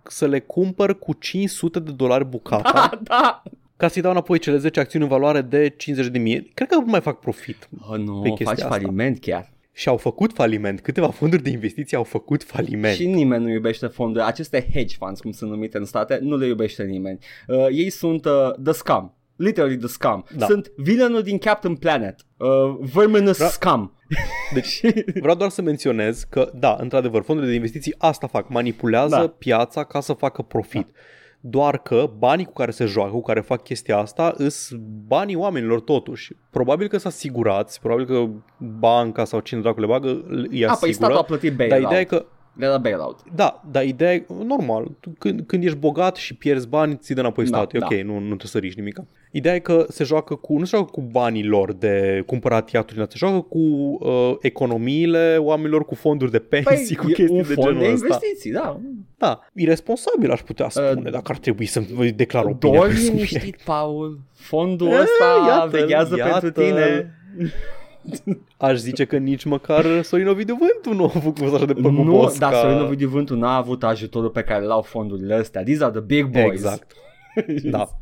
să le cumpăr cu 500 de dolari bucata da, da. Ca să-i dau înapoi cele 10 acțiuni în valoare de 50 de mii. Cred că nu mai fac profit. Oh, nu, Pe chestia faci asta. faliment chiar. Și au făcut faliment. Câteva fonduri de investiții au făcut faliment. Și nimeni nu iubește fonduri. Aceste hedge funds, cum sunt numite în state, nu le iubește nimeni. Uh, ei sunt uh, the scum. Literally the scum. Da. Sunt villainul din Captain Planet. Uh, verminous Ra- scum. Deci vreau doar să menționez că, da, într-adevăr, fondurile de investiții asta fac, manipulează Da. piața ca să facă profit. Doar că banii cu care se joacă, cu care fac chestia asta, îs banii oamenilor totuși. Probabil că sunt asigurați, probabil că banca sau cine dracu le bagă îi A, păi statul asigură. a plătit Dar bailout. ideea e că De la bailout. da, dar ideea e, normal, tu când, când ești bogat și pierzi bani, ți dă înapoi Da, statul, e da. ok, nu, nu trebuie să riști nimic. Ideea e că se joacă cu, nu se joacă cu banii lor de cumpărat iaturi, se joacă cu uh, economiile oamenilor, cu fonduri de pensii, cu Păi, e chestii un de fond genul de ăsta. investiții, da. Da, irresponsabil aș putea spune, Uh, dacă ar trebui să declar opinia Dormi pe subiect. liniștit, Paul. Fondul Eh, ăsta iată-l, veghează iată-l. pentru tine. Aș zice că nici măcar Sorin Ovidiu Vântu nu a făcut așa de Nu, păgubos dar ca... Sorin Ovidiu Vântu n-a avut ajutorul pe care l-au fondurile astea. These are the big boys. Exact. Da.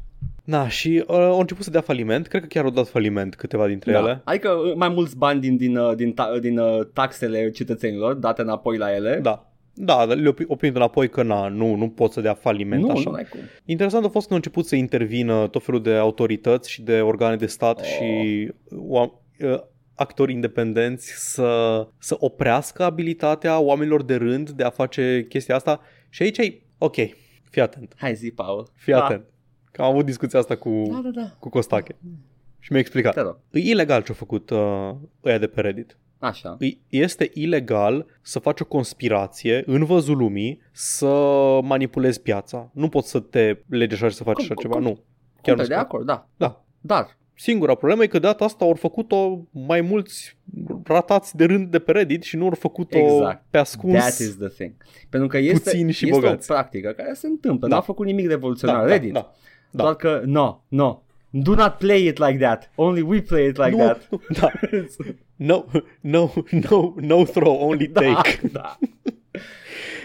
Da, și uh, au început să dea faliment, cred că chiar au dat faliment câteva dintre Da. ele. Adică uh, mai mulți bani din, din, uh, din, ta, din uh, taxele cetățenilor date înapoi la ele. Da. Da, dar le-au pri- au primit înapoi că na, nu, nu pot să dea faliment nu, așa. nu ai cum. Interesant a fost că au început să intervină tot felul de autorități și de organe de stat Oh. și oam- uh, actori independenți să, să oprească abilitatea oamenilor de rând de a face chestia asta. Și aici e, ok, fii atent, Hai zi, Paul. fii da. atent. Că am avut discuția asta cu, Da, da, da. cu Costache. Și mi-a explicat. Te rog. E ilegal ce-au făcut uh, ăia de pe Reddit. Așa. Îi- Este ilegal să faci o conspirație în văzul lumii să manipulezi piața. Nu poți să te legi așa și să faci Cum- așa cum- ceva. cum- Nu. Chiar Chiar nu de se poate. acord, da. Da. Dar, Singura problemă e că de data asta au făcut-o mai mulți ratați de rând de pe Reddit și nu au făcut-o Exact. pe ascuns. that is the thing. Pentru că este, Puțini și este bogați. o practică care se întâmplă. Da. N-a făcut nimic revoluționar da, Reddit. Da, da, da. Doar că, no, no. Do not play it like that. Only we play it like nu, that. nu, da. No, no, no, no throw, only da, take. da.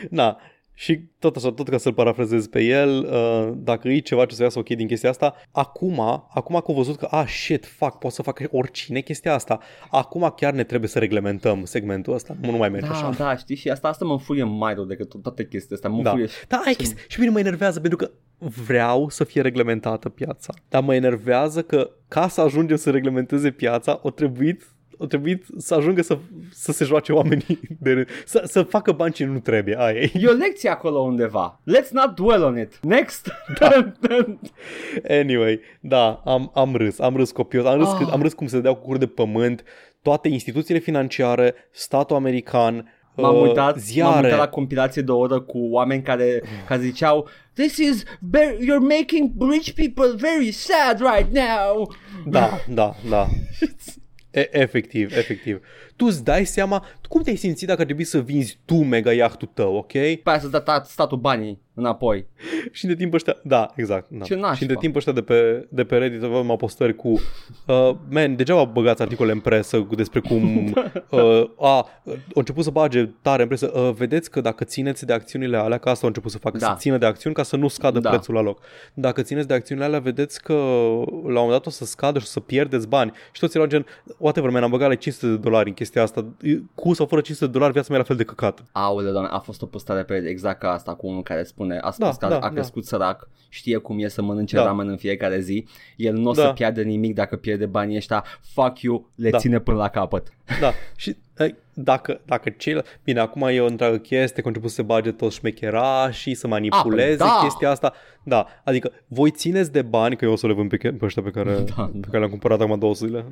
Na, și tot așa, tot ca să-l parafrazez pe el, uh, dacă e ceva ce să iasă ok din chestia asta, acum, acum că au văzut că, ah, shit, fuck, pot să fac oricine chestia asta, acum chiar ne trebuie să reglementăm segmentul ăsta, nu, nu mai merge Da, așa. da, știi, și asta, asta mă înfurie mai rău decât toate chestiile astea. Mă Da. înfurie și... Da, ai chestia. Și pe mine mă enervează pentru că vreau să fie reglementată piața. Dar mă enervează că ca să ajungem să reglementeze piața, o trebuit o trebuit să ajungă să, să se joace oamenii de rând. Să, să facă bani ce nu trebuie. Aia e. E o lecție acolo undeva. Let's not dwell on it. Next. Anyway, da, am, am râs, am râs copios, am râs, Ah. cât, am râs cum se dădeau cu cur de pământ, toate instituțiile financiare, statul american, M-am uh, uitat, m-am ziare. uitat la compilație de o oră cu oameni care, care ziceau This is, very, you're making rich people very sad right now. Da, da, da. E, efectiv, efectiv. Tu îți dai seama, cum te-ai simțit dacă ar trebui să vinzi tu mega iahtul tău, ok? Pe aia să dă statul banii înapoi. Și de timp ăștia, da, exact. Da. Ce nașpa. și de timp ăștia de pe, de pe Reddit avem apostări cu uh, man, degeaba băgați articole în presă cu despre cum uh, a, au început să bage tare în presă. Uh, vedeți că dacă țineți de acțiunile alea, că asta au început să facă, Da. să țină de acțiuni ca să nu scadă Da. prețul la loc. Dacă țineți de acțiunile alea, vedeți că la un moment dat o să scadă și o să pierdeți bani. Și toți erau gen, whatever, man, am băgat la 500 de dolari în chestia asta. Cu sau fără 500 de dolari, viața mea e la fel de căcat. Aole, doamne, a fost o postare pe exact ca asta cu unul care spune a spus Da, că da, a da. crescut sărac, știe cum e să mănânce Da. ramen în fiecare zi, el nu o Da. să piardă nimic dacă pierde banii ăștia, fuck you, le Da. ține până la capăt. Da, și ai, dacă, dacă cel... Bine, acum e o întreagă chestie, că au început să se bage toți șmecherașii, să manipuleze A, păi da. chestia asta. Da, adică voi țineți de bani, că eu o să le vând pe, che- pe ăștia pe care, Da, pe da. care le-am cumpărat acum două zile.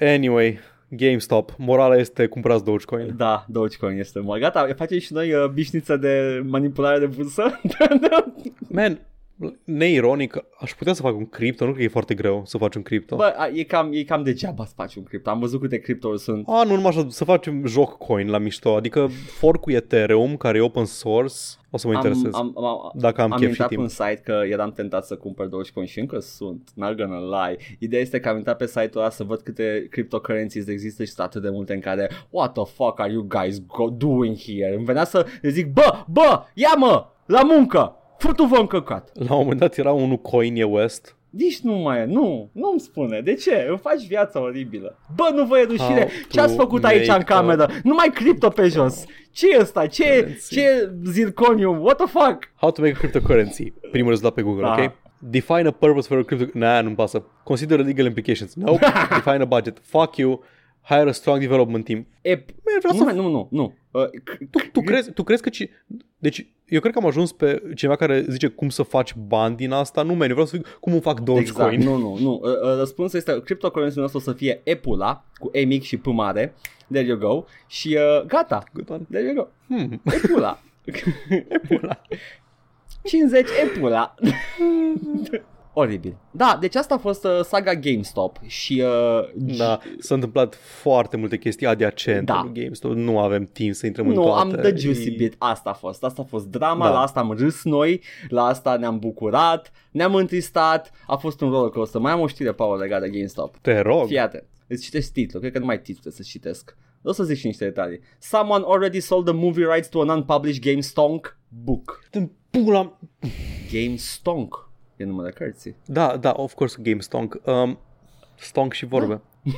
Anyway, GameStop. Morala este cumpărați Dogecoin. da, Dogecoin este mă. Gata, facem și noi uh, bișniță de manipulare de bursă? Man, neironic, aș putea să fac un cripto, nu cred că e foarte greu să faci un cripto. Bă, a, e cam, e cam degeaba să faci un cripto. Am văzut câte criptouri sunt. A, nu numai așa, să facem joc coin la mișto, adică fork cu Ethereum, care e open source, o să mă interesez. Am, am, am, dacă am, am chef și intrat pe timp. un site că eram tentat să cumpăr Dogecoin și încă sunt, not gonna lie. Ideea este că am intrat pe site-ul ăla să văd câte cryptocurrencies există și sunt atât de multe în care What the fuck are you guys go- doing here? Îmi venea să le zic, bă, bă, ia mă, la muncă, futu-vă în căcat. La un moment dat era unul Coin West. Nici nu mai e, nu, nu îmi spune, de ce? Îmi faci viața oribilă. Bă, nu vă e rușine, How ce ați to făcut aici make în cameră? Nu mai cripto pe jos. Ce e ăsta? Ce, Currency. ce zirconium? What the fuck? How to make a cryptocurrency. Primul rezultat pe Google, Aha. ok? Define a purpose for a crypto... Nah, nu-mi pasă. Consider legal implications. Nope. Define a budget. Fuck you. Hire a strong development team. E, Man, vreau nu, să... mai- nu, nu, nu. Uh, c- Tu, tu, crezi, tu crezi că... Ci... Deci, eu cred că am ajuns pe cineva care zice cum să faci bani din asta. Nu, man, eu vreau să zic cum îmi fac Dogecoin. Exact, nu, nu, nu. Uh, uh, Răspunsul este cryptocurrency nostru o să fie Epula cu E mic și P mare. There you go. Și uh, gata. Good one. There you go. Hmm. Epula. Epula. 50 Epula. Oribil. Da, deci asta a fost uh, saga GameStop și uh, Da, s-au întâmplat foarte multe chestii adiacente Da. lui GameStop. Nu avem timp să intrăm în nu, toate. am the juicy E- bit. Asta a fost. Asta a fost drama, Da. la asta am râs noi, la asta ne-am bucurat, ne-am întristat, a fost un rollercoaster. Mai am o știre, Paul, legat de GameStop. Te rog. Fii atent. Îți citești titlul, cred că numai titlul trebuie să citesc. O să zic și niște detalii. Someone already sold the movie rights to an unpublished GameStonk book. În pula... GameStonk e numele cărții. Da, da, of course, GameStonk. Um, stonk și vorbe.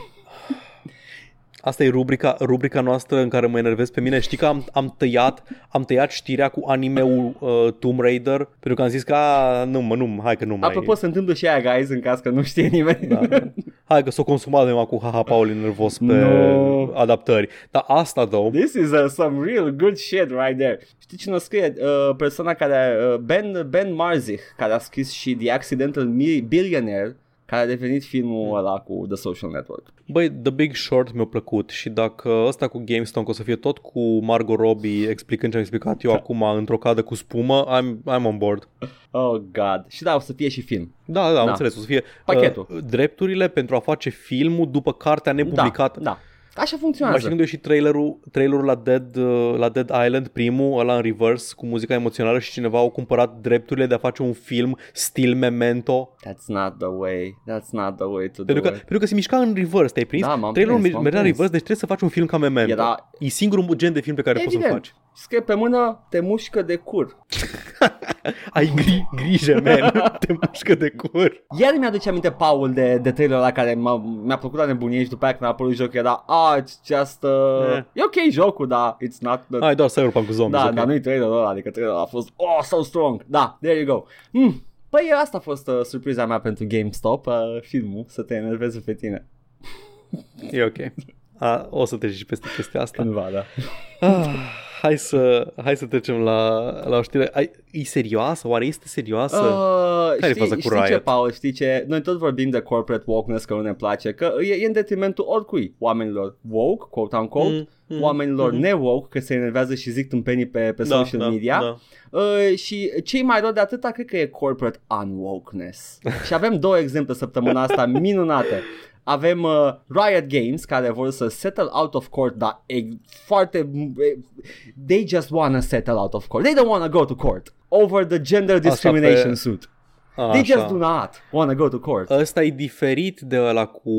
Asta e rubrica, rubrica noastră în care mă enervez pe mine. Știi că am, am tăiat am tăiat știrea cu animeul uh, Tomb Raider pentru că am zis că a, nu, mă, nu, hai că nu mai... Apropo, se întâmplă și aia, guys, în caz că nu știe nimeni. Da, da. Hai că s-o consumat de cu haha Paul e nervos pe No. adaptări. Dar asta, though, This is uh, some real good shit right there. Știi cine scrie? Uh, persoana care, uh, Ben, ben Marzich, care a scris și The Accidental Mi- Billionaire, care a devenit filmul ăla cu The Social Network. Băi, The Big Short mi-a plăcut și dacă ăsta cu GameStop o să fie tot cu Margot Robbie explicând ce am explicat eu acum într-o cadă cu spumă, I'm, I'm on board. Oh, God. Și da, o să fie și film. Da, da, am Da. înțeles, o să fie Pachetul. Uh, drepturile pentru a face filmul după cartea nepublicată. Da, da. Așa Mai funcționează. știi când e și trailerul, trailerul la, Dead, uh, la Dead Island, primul, ăla în reverse, cu muzica emoțională și cineva au cumpărat drepturile de a face un film stil Memento. That's not the way. That's not the way to do Pentru că, it. pentru că se mișca în reverse, te-ai prins? Da, m-am Trailerul prins, mer- m-am mergea în prins. reverse, deci trebuie să faci un film ca Memento. Era- E singurul gen de film pe care poți să-l Evident. faci. Scrie pe mână, te mușcă de cur. Ai gri- grijă, man, te mușcă de cur. Iar mi-aduce aminte, Paul, de, de trailerul ăla care m-a, mi-a plăcut la nebunie și după aia când a apărut jocul era Ah, it's just... Uh... Eh. E ok jocul, dar it's not the... Ai doar Cyberpunk cu zombies, da, ok. dar nu-i trailerul ăla, adică trailerul a fost Oh, so strong! Da, there you go. Mm. Păi asta a fost uh, surpriza mea pentru GameStop, uh, filmul, să te enerveze pe tine. E ok. A, o să treci și peste chestia asta. Cândva, da. Ah, hai, să, hai să trecem la, la o știre. Ai, e serioasă? Oare este serioasă? Uh, Care-i știi, faza cu știi ce, Riot? Paul, știi ce? Noi tot vorbim de corporate wokeness că nu ne place, că e, e în detrimentul oricui. Oamenilor woke, quote unquote, Mm, mm, oamenilor mhm. ne-woke, că se enervează și zic tâmpenii pe, pe social da, media. Da. Uh, și cei mai rău de atâta cred că e corporate unwokeness. și avem două exemple săptămâna asta minunate. Avem uh, Riot Games care vor să settle out of court, dar e foarte... E, they just wanna settle out of court. They don't wanna go to court over the gender discrimination pe- suit. A, They așa. just do not wanna go to court. Ăsta e diferit de ăla cu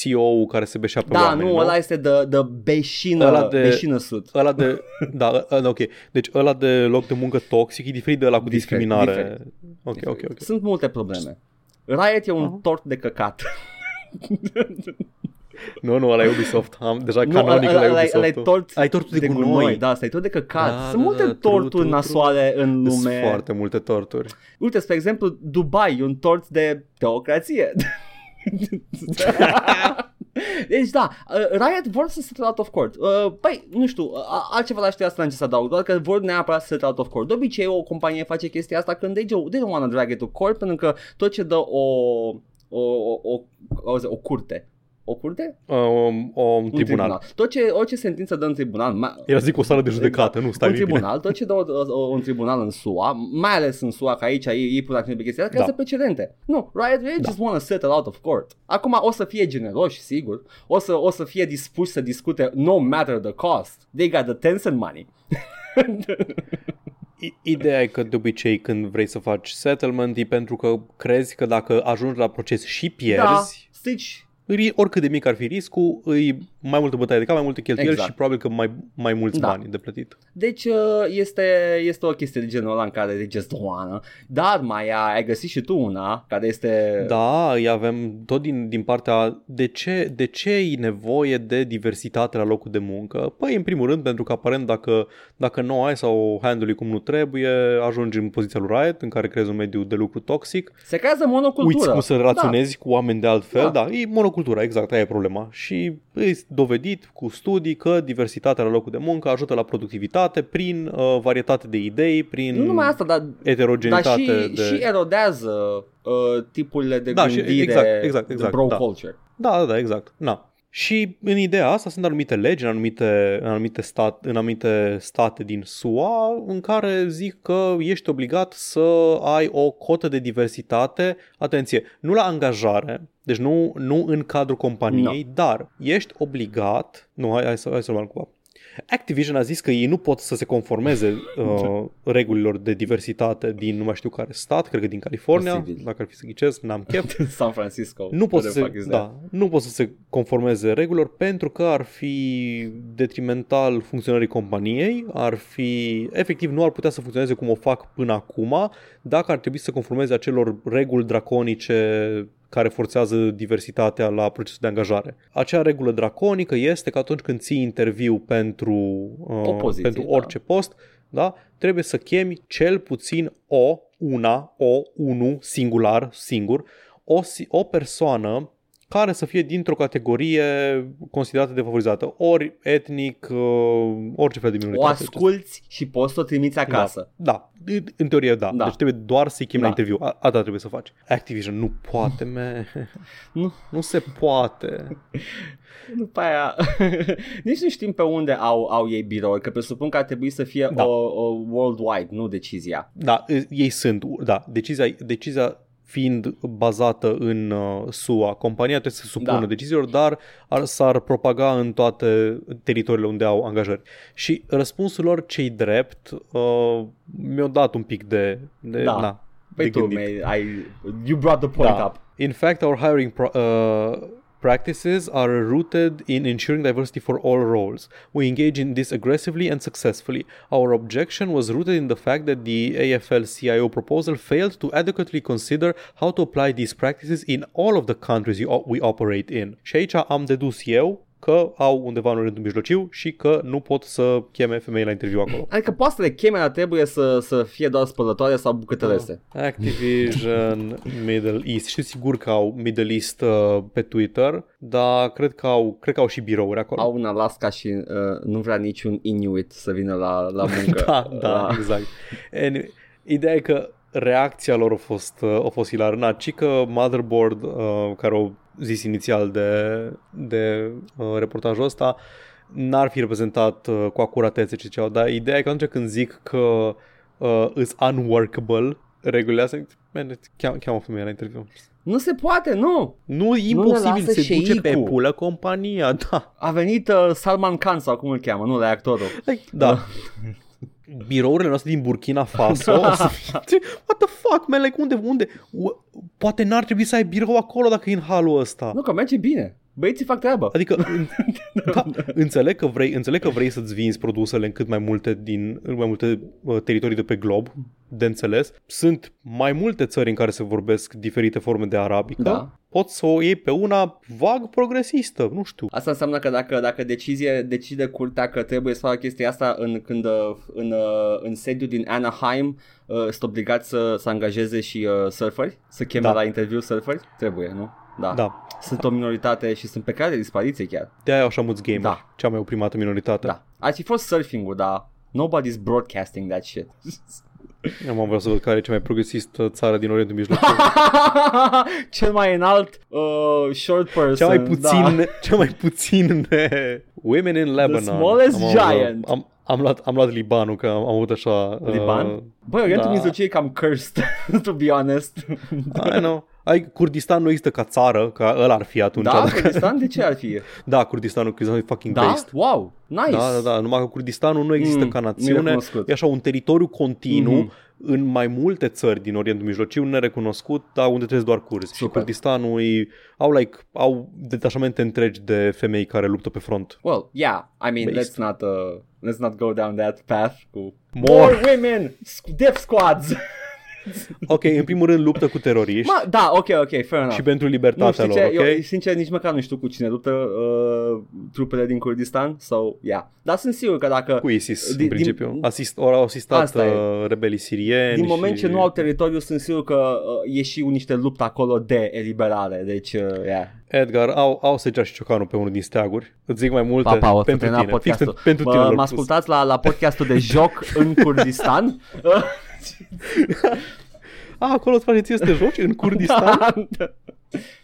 CEO-ul care se beșea pe da, oameni, nu, ăla este de, de beșină, Ăla de- beșină suit. Ăla de, da, ăla, ok. Deci ăla de loc de muncă toxic e diferit de ăla cu Diferit, discriminare. diferit. Ok, ok, ok. Sunt multe probleme. Riot e un Aha. tort de căcat. Nu, nu, ăla e Ubisoft. Am deja Nu, canonic ăla- ăla e ăla e- Ubisoft. ăla e tort Ai tortul de, de gunoi. gunoi. Da, asta e tot de căcat. Da, Sunt da, multe da, true, torturi true, true. nasoale în Sunt lume. foarte multe torturi. Uite, spre exemplu, Dubai e un tort de teocrație. deci da, uh, Riot vor să settle out of court. Uh, Păi, nu știu, uh, altceva la știrea asta n ce să adaug, doar că vor neapărat să settle out of court. De obicei o companie face chestia asta când they, do, they don't want to drag it to court pentru că tot ce dă o, o, o, o, o, o curte, o curte? Um, o, un Un tribunal. Tot ce, orice sentință dă în tribunal, ma- Era zic o sală de judecată, nu, stai un bine. tribunal, tot ce dă o, o, un tribunal în SUA, mai ales în SUA, că aici ei, ei pun acțiune pe chestia asta, Da. creează precedente. Nu, Riot they just wanna settle out of court. Acum o să fie generoși, sigur, o să, o să fie dispuși să discute no matter the cost. They got the Tencent money. I- Ideea e că de obicei când vrei să faci settlement e pentru că crezi că dacă ajungi la proces și da, pierzi, strici ri- oricât de mic ar fi riscul, îi mai multă bătaie de cap, mai multe cheltuieli Exact. și probabil că mai, mai mulți Da. bani de plătit. Deci uh, este, este o chestie de genul ăla în care they just don't wanna. Dar mai ai, ai găsit și tu una care este... Da, îi avem tot din, din partea de ce, de ce e nevoie de diversitate la locul de muncă? Păi, în primul rând, pentru că aparent dacă, dacă nu ai sau handle cum nu trebuie, ajungi în poziția lui Riot, în care creezi un mediu de lucru toxic, Se creează monocultură. uiți cum să relaționezi cu oameni de altfel, Da. da, da e monocultură monocultura, exact, aia e problema. Și e dovedit cu studii că diversitatea la locul de muncă ajută la productivitate prin uh, varietate de idei, prin Nu numai asta, dar, eterogenitate dar și, de... și erodează uh, tipurile de Da, și- gândire exact, exact, exact, de bro da. culture. Da, da, da, exact. Na. Și în ideea asta sunt anumite legi în anumite, în anumite, stat, în anumite state din SUA în care zic că ești obligat să ai o cotă de diversitate, atenție, nu la angajare, deci nu, nu în cadrul companiei, no. dar ești obligat, nu, hai, hai să, hai să luăm cumva. Activision a zis că ei nu pot să se conformeze uh, regulilor de diversitate din nu mai știu care stat, cred că din California, Posibil. dacă ar fi să ghicesc, n-am chef. San Francisco. Nu pot, What să the se, fuck is that? da, nu pot să se conformeze regulilor pentru că ar fi detrimental funcționării companiei, ar fi, efectiv nu ar putea să funcționeze cum o fac până acum dacă ar trebui să se conformeze acelor reguli draconice care forțează diversitatea la procesul de angajare. Acea regulă draconică este că atunci când ții interviu pentru, uh, O poziție, pentru da. orice post, da, trebuie să chemi cel puțin o, una, o, unu, singular, singur, o, si- o persoană care să fie dintr-o categorie considerată defavorizată, ori etnic, uh, orice fel de O minoritate. asculți și poți să o trimiți acasă. Da, în teorie da. Da. Deci trebuie doar să-i chem Da. la interviu. A- Asta trebuie să faci. Activision nu poate, me. Nu. Nu se poate. După aia, nici nu știm pe unde au, au ei birouri, că presupun că ar trebui să fie Da. o, o worldwide, nu decizia. Da, e- ei sunt, da, decizia, decizia fiind bazată în uh, SUA, compania trebuie să se supună Da. deciziilor, dar ar, s-ar propaga în toate teritoriile unde au angajări. Și răspunsul lor, cei drept, uh, mi-au dat un pic de, de, Da. na, Păi de tu, gândit. mei, ai, you brought the point Da. up. In fact, our hiring pro- uh, practices are rooted in ensuring diversity for all roles. We engage in this aggressively and successfully. Our objection was rooted in the fact that the AFL-CIO proposal failed to adequately consider how to apply these practices in all of the countries we- operate in. Și am dedus eu că au undeva în Orientul Mijlociu și că nu pot să cheme femei la interviu acolo. Adică poate să le cheme, dar trebuie să, să fie doar spălătoare sau bucătărese. Activision Middle East. Știu sigur că au Middle East uh, pe Twitter, dar cred că au, cred că au și birouri acolo. Au în Alaska și uh, nu vrea niciun Inuit să vină la, la muncă. da, da, La- exact. Anyway, ideea e că reacția lor a fost, uh, a fost hilară. Na, ci că Motherboard, uh, care au zis inițial de, de uh, reportajul ăsta, n-ar fi reprezentat uh, cu acuratețe ce ziceau, dar ideea e că atunci când zic că uh, is unworkable regulile astea, man, cheamă, cheamă femeia la interviu. Nu se poate, nu! Nu e imposibil, lasă se duce pe șeicul. pulă compania, da. A venit uh, Salman Khan sau cum îl cheamă, nu, reactorul. Like, da. Birourile noastre din Burkina Faso Da. o să fie- What the fuck, man? Like, unde, unde? U- Poate n-ar trebui să ai birou acolo dacă e în halul ăsta. Nu, că merge bine. Băieții fac treabă. Adică, în, da, înțeleg, că vrei, înțeleg că vrei să-ți vinzi produsele în cât mai multe, din, în mai multe uh, teritorii de pe glob, de înțeles. Sunt mai multe țări în care se vorbesc diferite forme de arabică. Da. Poți să o iei pe una vag progresistă, nu știu. Asta înseamnă că dacă, dacă decizie, decide curtea că trebuie să facă chestia asta în, când, uh, în, uh, în sediu din Anaheim uh, sunt obligați să, să angajeze și uh, surferi, să cheme Da. la interviu surferi? Trebuie, nu? Da. Da. Sunt o minoritate și sunt pe care de dispariție chiar. De aia așa mulți gamer. Da. Cea mai oprimată minoritate. Da. Ar fi fost surfing-ul, dar nobody's broadcasting that shit. Am vreau să văd care e cea mai progresistă țară din Orientul Mijlociu. Cel mai înalt uh, short person. cea mai puțin, Da. cea mai puțin women in Lebanon. smallest am, giant. Am, am, luat, am luat Libanul, că am, am avut așa... Liban? Uh, Băi, Orientul da. Mijlociu e cam cursed, to be honest. I know. Ai, Kurdistan nu există ca țară, că ăla ar fi atunci. Da, dacă- Kurdistan de ce ar fi? da, Kurdistanul, Kurdistanul e fucking Da? based. Wow, nice. Da, da, da, numai că Kurdistanul nu există Mm, ca nu e națiune, recunoscut. e așa un teritoriu continuu Mhm. în mai multe țări din Orientul Mijlociu, nerecunoscut, dar unde trăiesc doar curzi. Și Super. Kurdistanul e, au, like, au detașamente întregi de femei care luptă pe front. Well, yeah, I mean, Based. let's not uh, let's not go down that path cu More. more women, sc- death squads. Ok, în primul rând luptă cu teroriști Ma, da, ok, ok, fair enough. și pentru nu libertatea știi lor, ce, ok? eu sincer nici măcar nu știu cu cine luptă uh, trupele din Kurdistan, so yeah. Dar sunt sigur că dacă Cu ISIS, Din- în principiu. Asist, ori au asistat Asta e. uh, rebelii sirieni din moment și... ce nu au teritoriu sunt sigur că uh, e și niște lupte acolo de eliberare, deci uh, yeah. Edgar, au, au Sergia și Ciocanu pe unul din steaguri. Îți zic mai multe Papa, o să pentru termina tine. Fix podcastul. pentru, pentru Bă, tine. mă l-am pus. ascultați la, la podcastul de joc în Kurdistan? A, acolo îți face ție să te joci în Kurdistan? Da.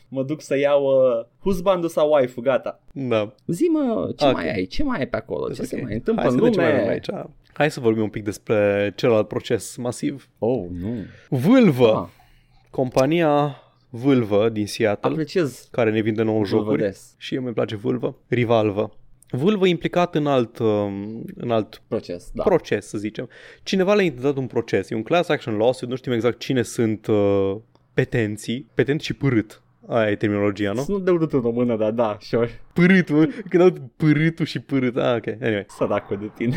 mă duc să iau uh, husbandul sau wife gata. da. Zi-mă, ce Ok. mai ai? Ce mai ai pe acolo? Ce Ok. se mai întâmplă Hai în să vedem ce mai avem lume? aici. Hai să vorbim un pic despre celălalt proces masiv. Oh, nu. Vâlvă, Ah, compania Vâlvă din Seattle, apreciez care ne vinde nouă Vâlvă jocuri. des. Și eu mi place Vâlvă. Rivalvă. Vâlvă implicat în alt, um, în alt proces, da. proces, să zicem. Cineva le-a intentat un proces. E un class action lawsuit, nu știm exact cine sunt uh, petenții. Petent și pârât. Aia e terminologia, nu? Sunt de urât în română, dar da, sure. Pârât, mă. Când aud pârâtul și pârât. Ah, ok. Anyway. Săracul de tine.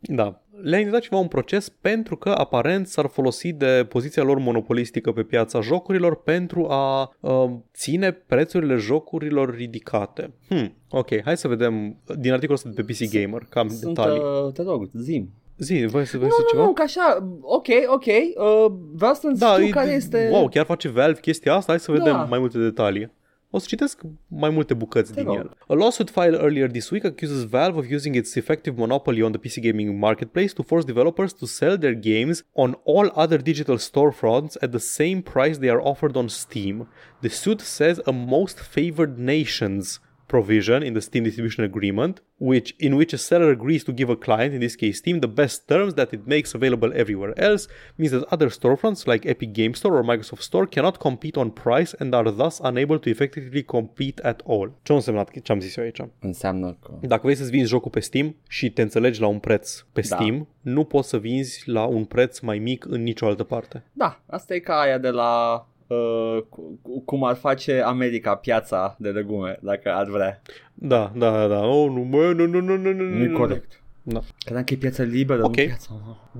Da. Le-a intentat ceva un proces pentru că aparent s-ar folosi de poziția lor monopolistică pe piața jocurilor pentru a uh, ține prețurile jocurilor ridicate. Hmm, ok, hai să vedem din articolul ăsta de pe PC Gamer, cam Sunt, detalii. uh, te rog, zim. Zi, voi să vezi Nu, ceva? nu, nu, că așa, ok, ok, uh, vreau să Da, știu e, care este... wow, chiar face Valve chestia asta, hai să vedem Da. mai multe detalii. O să citesc mai multe bucăți Te din rog. el. A lawsuit filed earlier this week accuses Valve of using its effective monopoly on the PC gaming marketplace to force developers to sell their games on all other digital storefronts at the same price they are offered on Steam. The suit says a most favored nations provision in the Steam distribution agreement, which in which a seller agrees to give a client, in this case Steam, the best terms that it makes available everywhere else, means that other storefronts like Epic Game Store or Microsoft Store cannot compete on price and are thus unable to effectively compete at all. Ce a însemnat ce am zis eu aici? Înseamnă că... Dacă vrei să-ți vinzi jocul pe Steam și te înțelegi la un preț pe Da. Steam, nu poți să vinzi la un preț mai mic în nicio altă parte. Da, asta e ca aia de la... Uh, cu- cu- cum ar face America piața de legume, dacă ar vrea. Da, da, da, da. Oh, nu, mă, nu, nu, nu, nu, nu, Nu e nu. corect. Da. Credeam că e piața liberă, Ok. nu piața...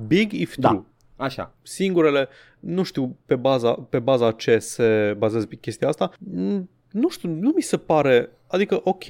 Big if Da. true. Așa. singurele, nu știu pe baza, pe baza ce se bazează pe chestia asta, n- nu știu, nu mi se pare, adică ok,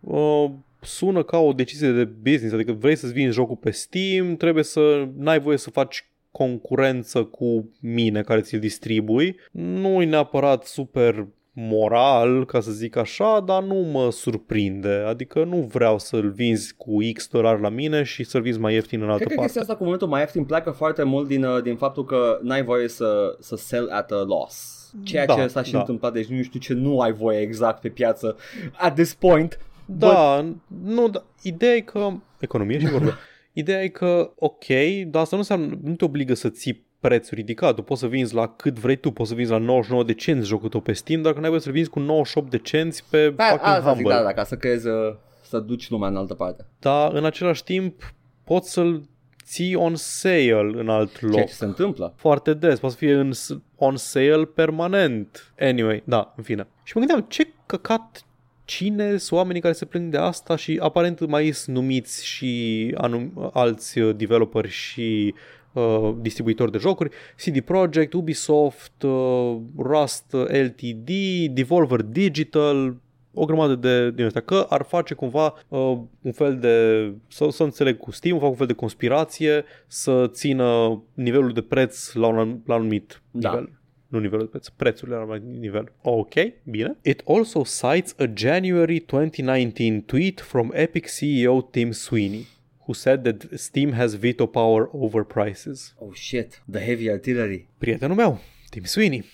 uh, sună ca o decizie de business, adică vrei să-ți vinzi jocul pe Steam, trebuie să, n-ai voie să faci concurență cu mine care ți-l distribui. Nu e neapărat super moral, ca să zic așa, dar nu mă surprinde. Adică nu vreau să-l vinzi cu X dolari la mine și să-l vinzi mai ieftin în altă Cred că parte. chestia asta cu momentul mai ieftin pleacă foarte mult din, uh, din faptul că n-ai voie să, să sell at a loss. Ceea Da, ce s-a și da. întâmplat, deci nu știu ce nu ai voie exact pe piață at this point. Da, nu, da, ideea e că, economie și vorbe, ideea e că, ok, dar asta nu înseamnă, nu te obligă să ții prețul ridicat, tu poți să vinzi la cât vrei tu, poți să vinzi la 99 de cenți jocul tău pe Steam, dar că n-ai voie să-l vinzi cu 98 de cenți pe Da, fucking asta zic, Humble. da, da, ca să creezi, uh, să duci lumea în altă parte. Dar în același timp poți să-l ții on sale în alt Ceea loc. ce se întâmplă. Foarte des, poate să fie în, s- on sale permanent. Anyway, da, în fine. Și mă gândeam, ce căcat cine sunt oamenii care se plâng de asta și aparent mai sunt numiți și anum, alți uh, developeri și uh, distribuitori de jocuri, CD Projekt, Ubisoft, uh, Rust LTD, Devolver Digital, o grămadă de din astea, că ar face cumva uh, un fel de, să, să înțeleg cu Steam, fac un fel de conspirație să țină nivelul de preț la un, la un anumit Da. nivel. Nu nivelul de preț, prețurile la un anumit nivel. Ok, bine. It also cites a January 2019 tweet from Epic CEO Tim Sweeney, who said that Steam has veto power over prices. Oh shit, the heavy artillery. Prietenul meu, Tim Sweeney,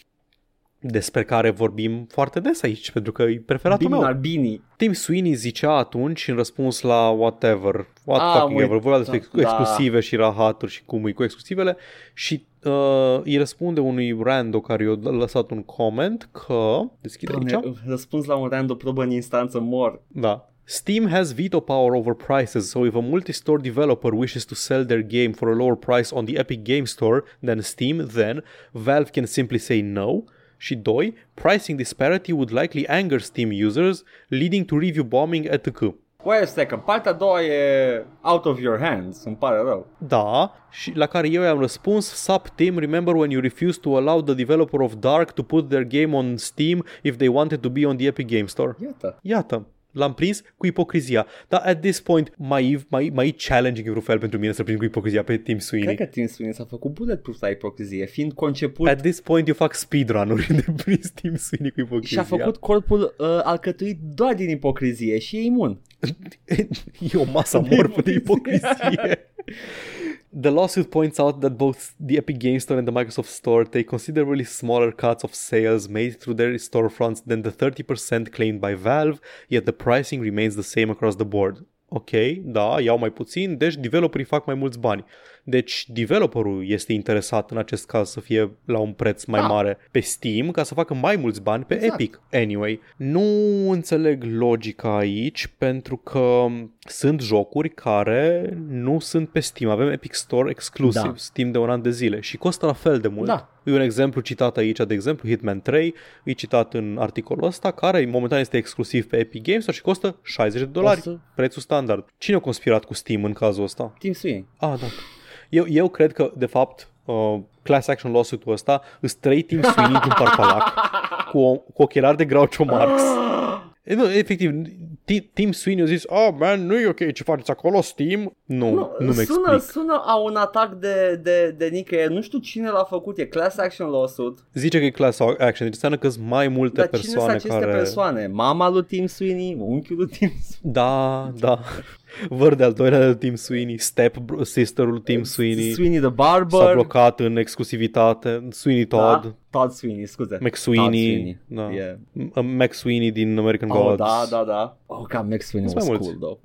despre care vorbim foarte des aici, pentru că e preferatul Bini meu. Albini. Tim Sweeney zicea atunci în răspuns la whatever, what Ah, fucking uit- ever, vorbea despre da. exclusive și rahaturi și cum e cu exclusivele și uh, îi răspunde unui rando care i-a lăsat un comment că, deschide aici, Doamne, răspuns la un random probă în instanță mor. da. Steam has veto power over prices, so if a multi-store developer wishes to sell their game for a lower price on the Epic Game Store than Steam, then Valve can simply say no. Și doi, pricing disparity would likely anger Steam users, leading to review bombing etc. Wait a second, partea a doua uh, e out of your hands, îmi pare rău. Da, și la care eu i-am răspuns Sup Tim, remember when you refused to allow the developer of Dark to put their game on Steam if they wanted to be on the Epic Game Store? Iată. Iată, l-am prins cu ipocrizia. Dar at this point mai, mai, mai e challenging vreun fel pentru mine să prind cu ipocrizia pe Tim Sweeney. Cred că Tim Sweeney s-a făcut bulletproof la ipocrizie, fiind conceput At this point eu fac speedrun-uri de prins Tim Sweeney cu ipocrizia. și a făcut corpul uh, alcătuit doar din ipocrizie și e imun. e o masă amorfă de ipocrizie. The lawsuit points out that both the Epic Games Store and the Microsoft Store take considerably smaller cuts of sales made through their storefronts than the 30% claimed by Valve, yet the pricing remains the same across the board. Ok, da, iau mai puțin, deci developerii fac mai mulți bani. Deci developerul este interesat în acest caz să fie la un preț mai Da. mare pe Steam ca să facă mai mulți bani pe Exact. Epic. Anyway, nu înțeleg logica aici pentru că sunt jocuri care nu sunt pe Steam. Avem Epic Store exclusiv Da. Steam de un an de zile și costă la fel de mult. Da. E un exemplu citat aici, de exemplu, Hitman 3, e citat în articolul ăsta, care momentan este exclusiv pe Epic Games Store și costă 60 de dolari, O să- prețul standard. Cine a conspirat cu Steam în cazul ăsta? Tim Sweeney. Ah, da. Eu, eu cred că, de fapt, uh, class action lawsuit-ul ăsta îs trei Tim Sweeney într-un parpalac cu, o, cu ochelari de Groucho Marx. E, nu, efectiv, Ti- Tim Sweeney a zis, oh, man, nu e ok ce faceți acolo, Steam. Nu, nu, nu mi sună, explic. sună a un atac de, de, de nicăieri. Nu știu cine l-a făcut, e class action lawsuit. Zice că e class action, deci înseamnă că sunt mai multe Dar cine sunt persoane aceste care... persoane? Mama lui Tim Sweeney? Unchiul lui Tim Sweeney? Da, da. Văr de al doilea de Tim Sweeney, step sisterul Tim Sweeney, Sweeney the s-a Barber. blocat în exclusivitate, Sweeney Todd, Da? Todd Sweeney, scuze. McSweeney, Todd da. Yeah. M- Mac Sweeney din American Oh, Gods. da, da, da. Oh, God, Max Sweeney Sunt was mai cool, mulți. though.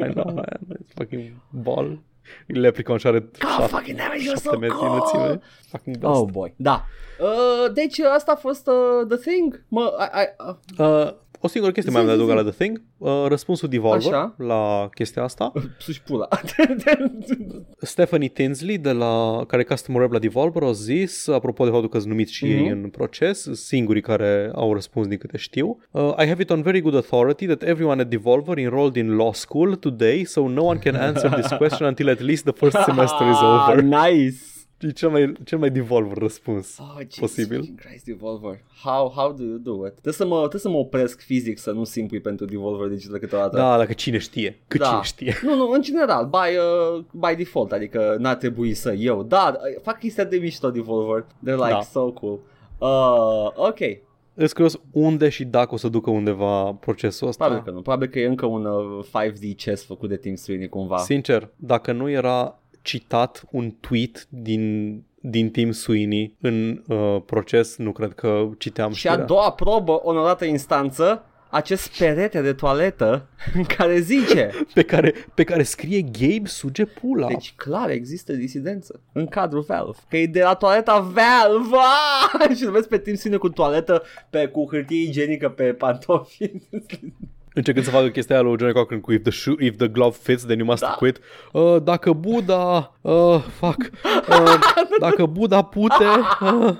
I know, man. It's fucking ball. Leprechaun și are God, șapte, fucking damn it, you're so șapte metri cool. înălțime. Fucking best. Oh, boy. Da. Uh, deci asta a fost uh, The Thing. Mă, I, I, uh, Uh, o singură chestie mai am de Zi, zi, adăugat zi. la The Thing. Uh, răspunsul Devolver Așa. la chestia asta. sus pula. Stephanie Tinsley, de la, care e customer rep la Devolver, a zis, apropo de faptul că sunt numiți și Mhm. ei în proces, singurii care au răspuns din câte știu. Uh, I have it on very good authority that everyone at Devolver enrolled in law school today, so no one can answer this question until at least the first semester is over. nice. E cel mai, cel mai Devolver răspuns. Oh, Jesus Posibil. fucking Christ, Devolver. How, how do you do it? Trebuie să, mă, trebuie să mă opresc fizic să nu simpui pentru Devolver Digital câteodată. Da, dacă cine știe. Cât Da. cine știe. Nu, nu, în general, by, uh, by default, adică n-ar trebui să eu. Da, fac chestia de mișto Devolver. They're like Da. so cool. Uh, ok, Îți curios unde și dacă o să ducă undeva procesul ăsta. probabil că nu. Probabil că e încă un uh, 5D chess făcut de Tim Sweeney cumva. Sincer, dacă nu era citat un tweet din, din Tim Sweeney în uh, proces, nu cred că citeam Și a știrea. doua probă, onorată instanță, acest perete de toaletă în care zice pe, care, pe care scrie Gabe suge pula. Deci clar există disidență în cadrul Valve Că e de la toaleta Valve ah! Și îl vezi pe Tim Sweeney cu toaletă pe, Cu hârtie igienică pe pantofi Încercând să facă chestia aia lui Johnny Cochran cu if the, shoe, if the glove fits, then you must Da. quit. Uh, dacă Buddha... Uh, fuck. Uh, dacă Buddha pute... Uh,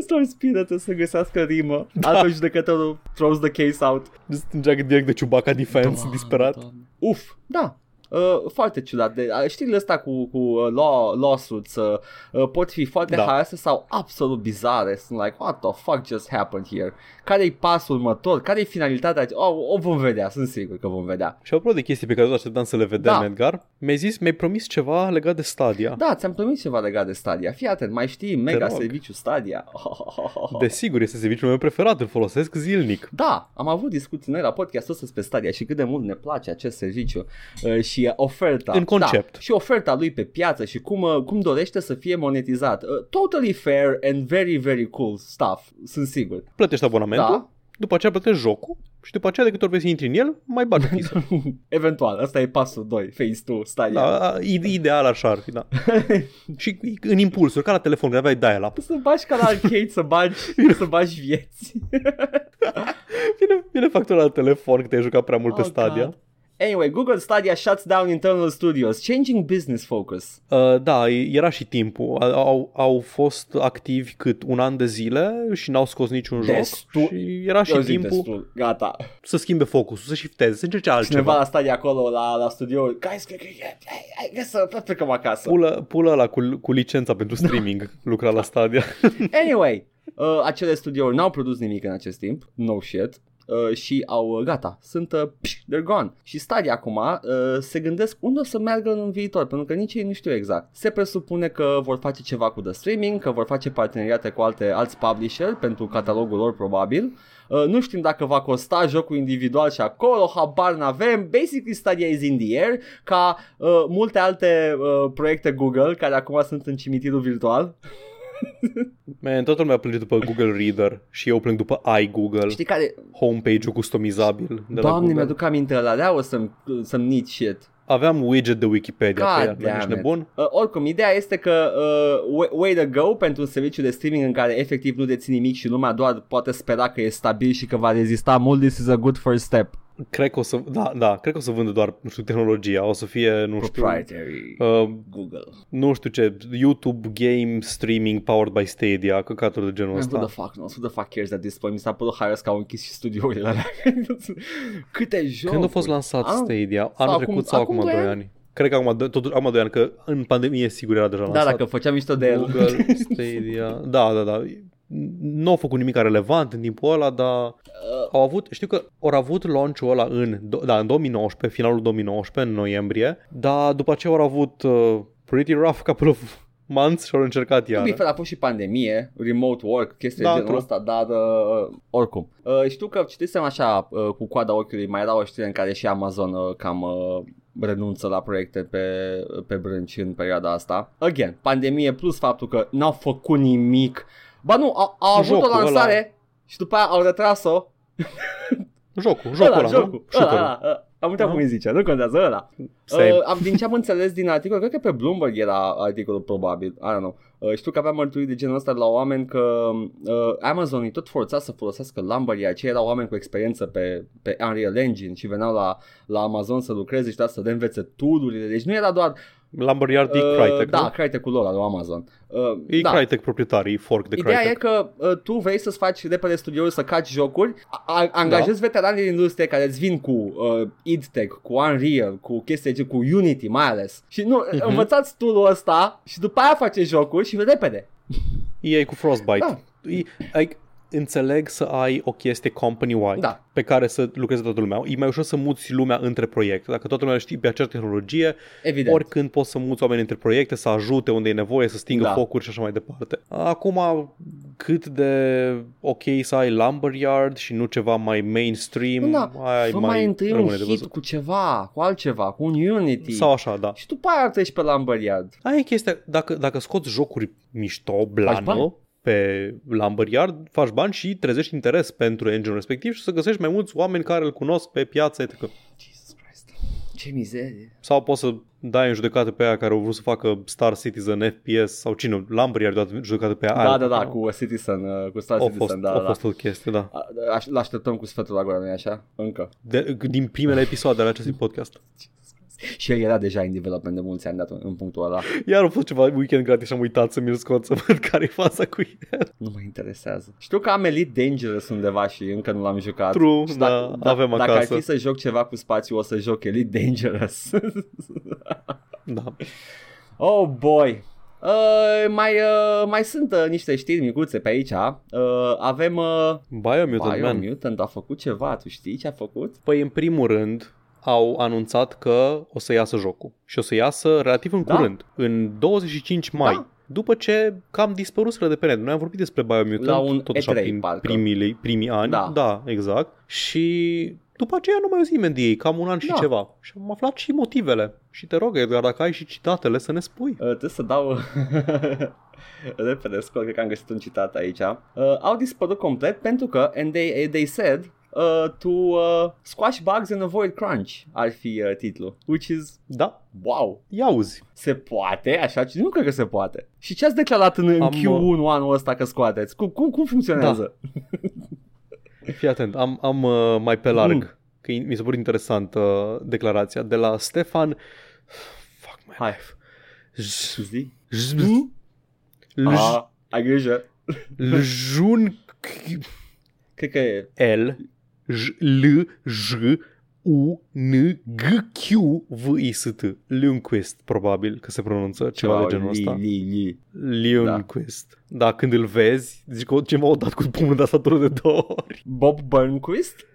Stai spirite să găsească rimă da. Altfel judecătorul throws the case out încearcă direct de Chewbacca Defense, disperat. Doamne. Uf, da Uh, foarte ciudat. De, uh, știrile astea cu, cu uh, law, lawsuits uh, uh, pot fi foarte Da. da. haioase sau absolut bizare. Sunt like, what the fuck just happened here? Care-i pasul următor? Care-i finalitatea? Oh, o vom vedea, sunt sigur că vom vedea. Și apropo de chestii pe care tot așteptam să le vedem, Da. Edgar, mi-ai zis, mi-ai promis ceva legat de Stadia. Da, ți-am promis ceva legat de Stadia. Fii atent, mai știi mega rog. serviciu Stadia. Desigur, este serviciul meu preferat, îl folosesc zilnic. Da, am avut discuții noi la podcast ăsta despre Stadia și cât de mult ne place acest serviciu uh, și oferta. În concept. Da, și oferta lui pe piață și cum, uh, cum dorește să fie monetizat. Uh, totally fair and very, very cool stuff, sunt sigur. Plătești abonamentul, Da. după aceea plătești jocul și după aceea de câte ori vrei să intri în el, mai bagi o piză. Eventual, ăsta e pasul 2, phase 2, Stadia. da, ide- ideal așa ar fi, da. și în impulsuri, ca la telefon, când aveai dial-up. Să bagi ca la arcade, să bagi, să bagi vieți. Vine, vine factura la telefon că te-ai jucat prea mult pe Oh, Stadia. God. Anyway, Google Stadia shuts down internal studios, changing business focus. Uh, da, era și timpul. Au, au fost activi cât un an de zile și n-au scos niciun Destul- joc și era și Eu zic timpul destul, gata. să schimbe focusul, să shifteze, să încerce altceva. Cineva la Stadia acolo, la, la studio, guys, că, că, că, hai, hai, hai să plecăm acasă. Pulă, pulă ăla cu, cu licența pentru streaming lucra la Stadia. Anyway, uh, acele studiouri n-au produs nimic în acest timp, no shit. Uh, și au uh, gata, sunt uh, pș, they're gone. Și Stadia acum uh, se gândesc unde o să meargă în viitor, pentru că nici ei nu știu exact. Se presupune că vor face ceva cu the streaming, că vor face parteneriate cu alte alți publisher pentru catalogul lor probabil. Uh, nu știm dacă va costa jocul individual și acolo, habar n-avem. Basically Stadia is in the air, ca uh, multe alte uh, proiecte Google care acum sunt în cimitirul virtual. Man, toată lumea plânge după Google Reader și eu plâng după iGoogle, Știi care? homepage-ul customizabil de la Doamne, Google. mi-aduc aminte ăla, de o să-mi, să-mi need shit. Aveam widget de Wikipedia God pe el, nu damn ești it. nebun? Uh, oricum, ideea este că uh, way, way to go pentru un serviciu de streaming în care efectiv nu deții nimic și lumea doar poate spera că e stabil și că va rezista mult. This is a good first step. Cred că o să, da, da, cred că o să vândă doar, nu știu, tehnologia, o să fie, nu știu, Proprietary uh, Google. nu știu ce, YouTube game streaming powered by Stadia, căcaturi de genul Who the ăsta. fuck knows? Who the fuck cares at this point? Mi s-a părut haios că au închis și studiourile alea. Câte jocuri? Când a fost lansat Am- Stadia? sau Anul acum- trecut sau acum acum doi 2 ani? Cred că acum, totuși, acum 2 ani, că în pandemie sigur era deja Da, lansat. dacă făceam mișto de el. Google, Stadia, da, da, da. Nu au făcut nimic relevant în timpul ăla, dar Uh, au avut, știu că au avut launch-ul ăla în, do- da, în 2019, finalul 2019, în noiembrie, dar după aceea au avut uh, pretty rough couple of months și au încercat To iar. be fair, a fost și pandemie, remote work, chestii Da, de genul true. ăsta, dar uh, oricum. Uh, știu că citisem așa uh, cu coada ochiului, mai era o știre în care și Amazon uh, cam uh, renunță la proiecte pe, pe brânci în perioada asta. Again, pandemie plus faptul că n-au făcut nimic. Ba nu, au, au avut Jocul o lansare și după aia au retras-o. Jocul, jocul ăla, jocul, nu? ăla, Shooter-ul. ăla, ăla. Am uitat Da. cum îi zice, nu contează ăla. Same. Uh, am, din ce am înțeles din articol, cred că pe Bloomberg era articolul probabil, I don't know. Uh, știu că avea mărturii de genul ăsta de la oameni că uh, Amazon îi tot forța să folosească Lumberyard, aceia erau oameni cu experiență pe, pe Unreal Engine și veneau la, la Amazon să lucreze și da, să învețe tool-urile, deci nu era doar Lumberyard e uh, Crytek, Da, nu? Crytek-ul lor al lui Amazon. Uh, E da. Crytek proprietar, e fork de Ideea Crytek. e că uh, tu vrei să-ți faci repede studioul să caci jocuri, a- a- angajezi da. veterani din industrie care îți vin cu uh, idTech, cu Unreal, cu chestii de gen- cu Unity mai ales. Și nu, uh-huh. Mhm. învățați tool ăsta și după aia face jocuri și repede. EA cu Frostbite. Da. E, like, înțeleg să ai o chestie company-wide Da. pe care să lucreze toată lumea. E mai ușor să muți lumea între proiecte. Dacă toată lumea știe pe aceeași tehnologie, Evident. oricând poți să muți oameni între proiecte, să ajute unde e nevoie, să stingă Da. focuri și așa mai departe. Acum, cât de ok să ai Lumberyard și nu ceva mai mainstream, Da, aia e Fă mai întâi un rămâne de hit văzut. cu ceva, cu altceva, cu un Unity. Sau așa, da. Și după aia treci pe Lumberyard. Aia e chestia, dacă, dacă scoți jocuri mișto, bani. blană, pe Lumberyard, faci bani și trezești interes pentru engine respectiv și să găsești mai mulți oameni care îl cunosc pe piață, etc. Jesus Christ. Ce mizerie. Sau poți să dai în judecată pe aia care au vrut să facă Star Citizen FPS sau cine, Lumberyard a dat în judecată pe aia. Da, da, da, cu Citizen, uh, cu Star a Citizen, fost, da, a da. fost o chestie, da. A- aș- L-așteptăm cu sfetul la gură, nu așa? Încă. De, din primele episoade ale acestui podcast. Și el era deja în development de mulți ani de atunci, în punctul ăla. Iar a fost ceva weekend gratis și am uitat să mi-l scot să văd care e faza cu el. Nu mă interesează. Știu că am Elite Dangerous undeva și încă nu l-am jucat. True, Și da, avem Dacă ar acasă. fi să joc ceva cu spațiu, o să joc Elite Dangerous. Da. oh boy. Uh, mai, uh, mai sunt uh, niște știri micuțe pe aici. Uh, avem uh, Biomutant, man. Biomutant a făcut ceva, tu știi ce a făcut? Păi, în primul rând, au anunțat că o să iasă jocul. Și o să iasă relativ în Da. curând, în 25 mai. Da. După ce cam dispăruseră de pe net. Noi am vorbit despre Biomutant La un tot așa E3 prin parcă. primii, primii ani. Da. da, exact. Și după aceea nu mai auzim de ei, cam un an și Da. ceva. Și am aflat și motivele. Și te rog, Edgar, dacă ai și citatele, să ne spui. Uh, trebuie să dau repede scot, cred că am găsit un citat aici. Uh, au dispărut complet pentru că, and they, they said, uh, to uh, squash bugs and avoid crunch ar fi uh, titlul. Which is, Da, wow, ia auzi. se poate așa? Nu cred că se poate. Și ce ați declarat în, în Am, Q1 anul ăsta că scoateți? Cum, cum, cum funcționează? Fii atent, am, am uh, mai pe larg, Mm. că mi se pare interesantă uh, declarația de la Stefan... Fuck my Hai. life. J- Zi? j- Hmm? L- Ah, ai grijă. Ljun Cred că e L J L J L-U-N-G-Q-V-I-S-T. Lundqvist, probabil că se pronunță ceva de genul ăsta. Li, li, Lundqvist. Da. da, când îl vezi, zici că ceva o dat cu pumnul de asta de două ori. Bob Burnquist?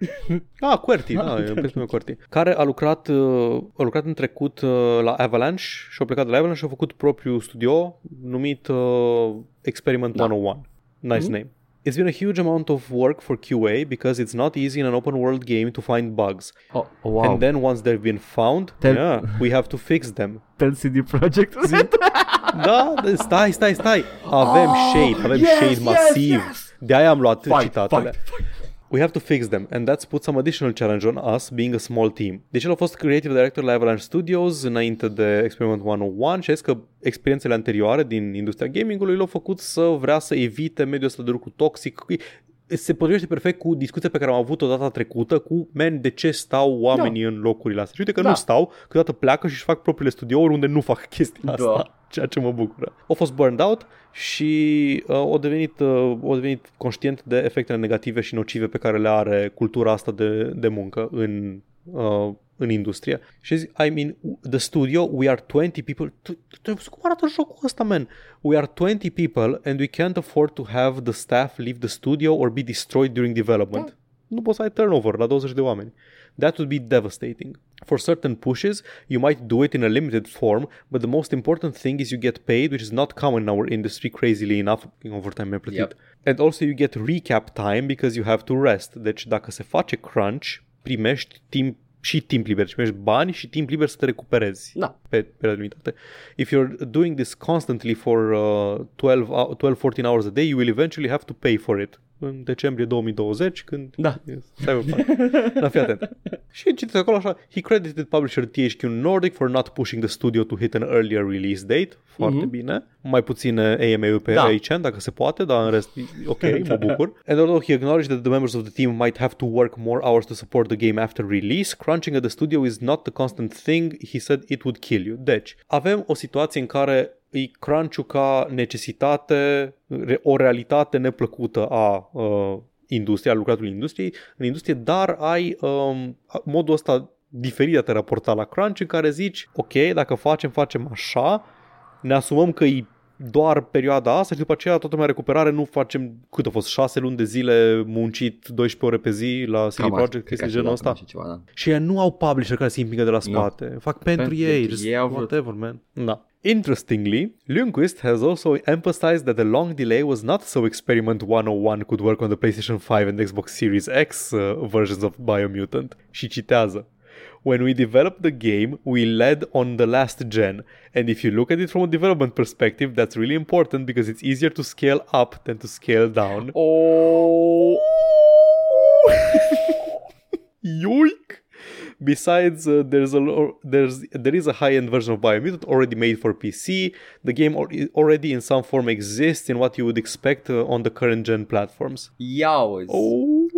Ah, Querty, da, e prietenul Querty. Care a lucrat, uh, a lucrat în trecut uh, la Avalanche și a plecat de la Avalanche și a făcut propriul studio numit uh, Experiment Da. 101. Nice Mhm. name. It's been a huge amount of work for QA because it's not easy in an open world game to find bugs. Oh, wow. And then once they've been found, Tell- yeah, we have to fix them. Tell CD Projekt da, da, stai, stai, stai. Avem Oh, shade, avem yes, shade yes, masiv. yes. De aia am luat Fight, citatele. fight, fight. We have to fix them, and that's put some additional challenge on us, being a small team. Deci el a fost creative director la Avalanche Studios înainte de Experiment 101 și a zis că experiențele anterioare din industria gamingului l-au făcut să vrea să evite mediul ăsta de lucru toxic. Se potrivește perfect cu discuția pe care am avut-o data trecută cu, man, de ce stau oamenii în locurile astea. Și uite că Da. nu stau, câteodată pleacă și își fac propriile studiouri unde nu fac chestia Da. asta ceea ce mă bucură. A fost burned out și uh, a, devenit, uh, a devenit conștient de efectele negative și nocive pe care le are cultura asta de, de muncă în, uh, în industrie. Și zic, I mean, the studio, we are 20 people. Văzut cum arată jocul ăsta, man? We are 20 people and we can't afford to have the staff leave the studio or be destroyed during development. Da. Nu poți să ai turnover la 20 de oameni. That would be devastating. For certain pushes, you might do it in a limited form, but the most important thing is you get paid, which is not common in our industry, crazily enough. În overtime e plătit. Yep. And also you get recap time because you have to rest. Deci dacă se face crunch, primești timp și timp liber, și primești bani și timp liber să te recuperezi Da. pe perioade limitate. If you're doing this constantly for uh, 12, hou- 12-14 hours a day, you will eventually have to pay for it. În decembrie 2020, când Da. Cyberpunk. da, fii atent. Și citesc acolo așa, he credited publisher THQ Nordic for not pushing the studio to hit an earlier release date. Foarte Mhm. bine. Mai puține AMA-uri pe Da. HN, dacă se poate, dar în rest, ok, mă bucur. And although he acknowledged that the members of the team might have to work more hours to support the game after release, crunching at the studio is not the constant thing. He said it would kill you. Deci, avem o situație în care îi crunch ca necesitate, re- o realitate neplăcută a uh, industria, a lucratului industriei, în industrie, dar ai um, modul ăsta diferit de a te raporta la crunch în care zici, ok, dacă facem, facem așa, ne asumăm că e doar perioada asta și după aceea toată lumea recuperare nu facem, cât a fost, șase luni de zile muncit 12 ore pe zi la CD Cam așa, Projekt, cred că chestii așa, genul da, ăsta. cam așa Ceva, da. Și ei nu au publisher care se împingă de la spate. Fac pentru, Pentru ei. ei, Just ei au vrut. whatever, man. Da. Interestingly, Lundqvist has also emphasized that the long delay was not so Experiment 101 could work on the PlayStation 5 and Xbox Series X uh, versions of Biomutant. Și citează. When we developed the game, we led on the last gen. And if you look at it from a development perspective, that's really important because it's easier to scale up than to scale down. Oh, Yoink! Besides, uh, there's a there's there is a high-end version of Biomutant already made for PC. The game al- already in some form exists in what you would expect uh, on the current gen platforms. ia. Oh,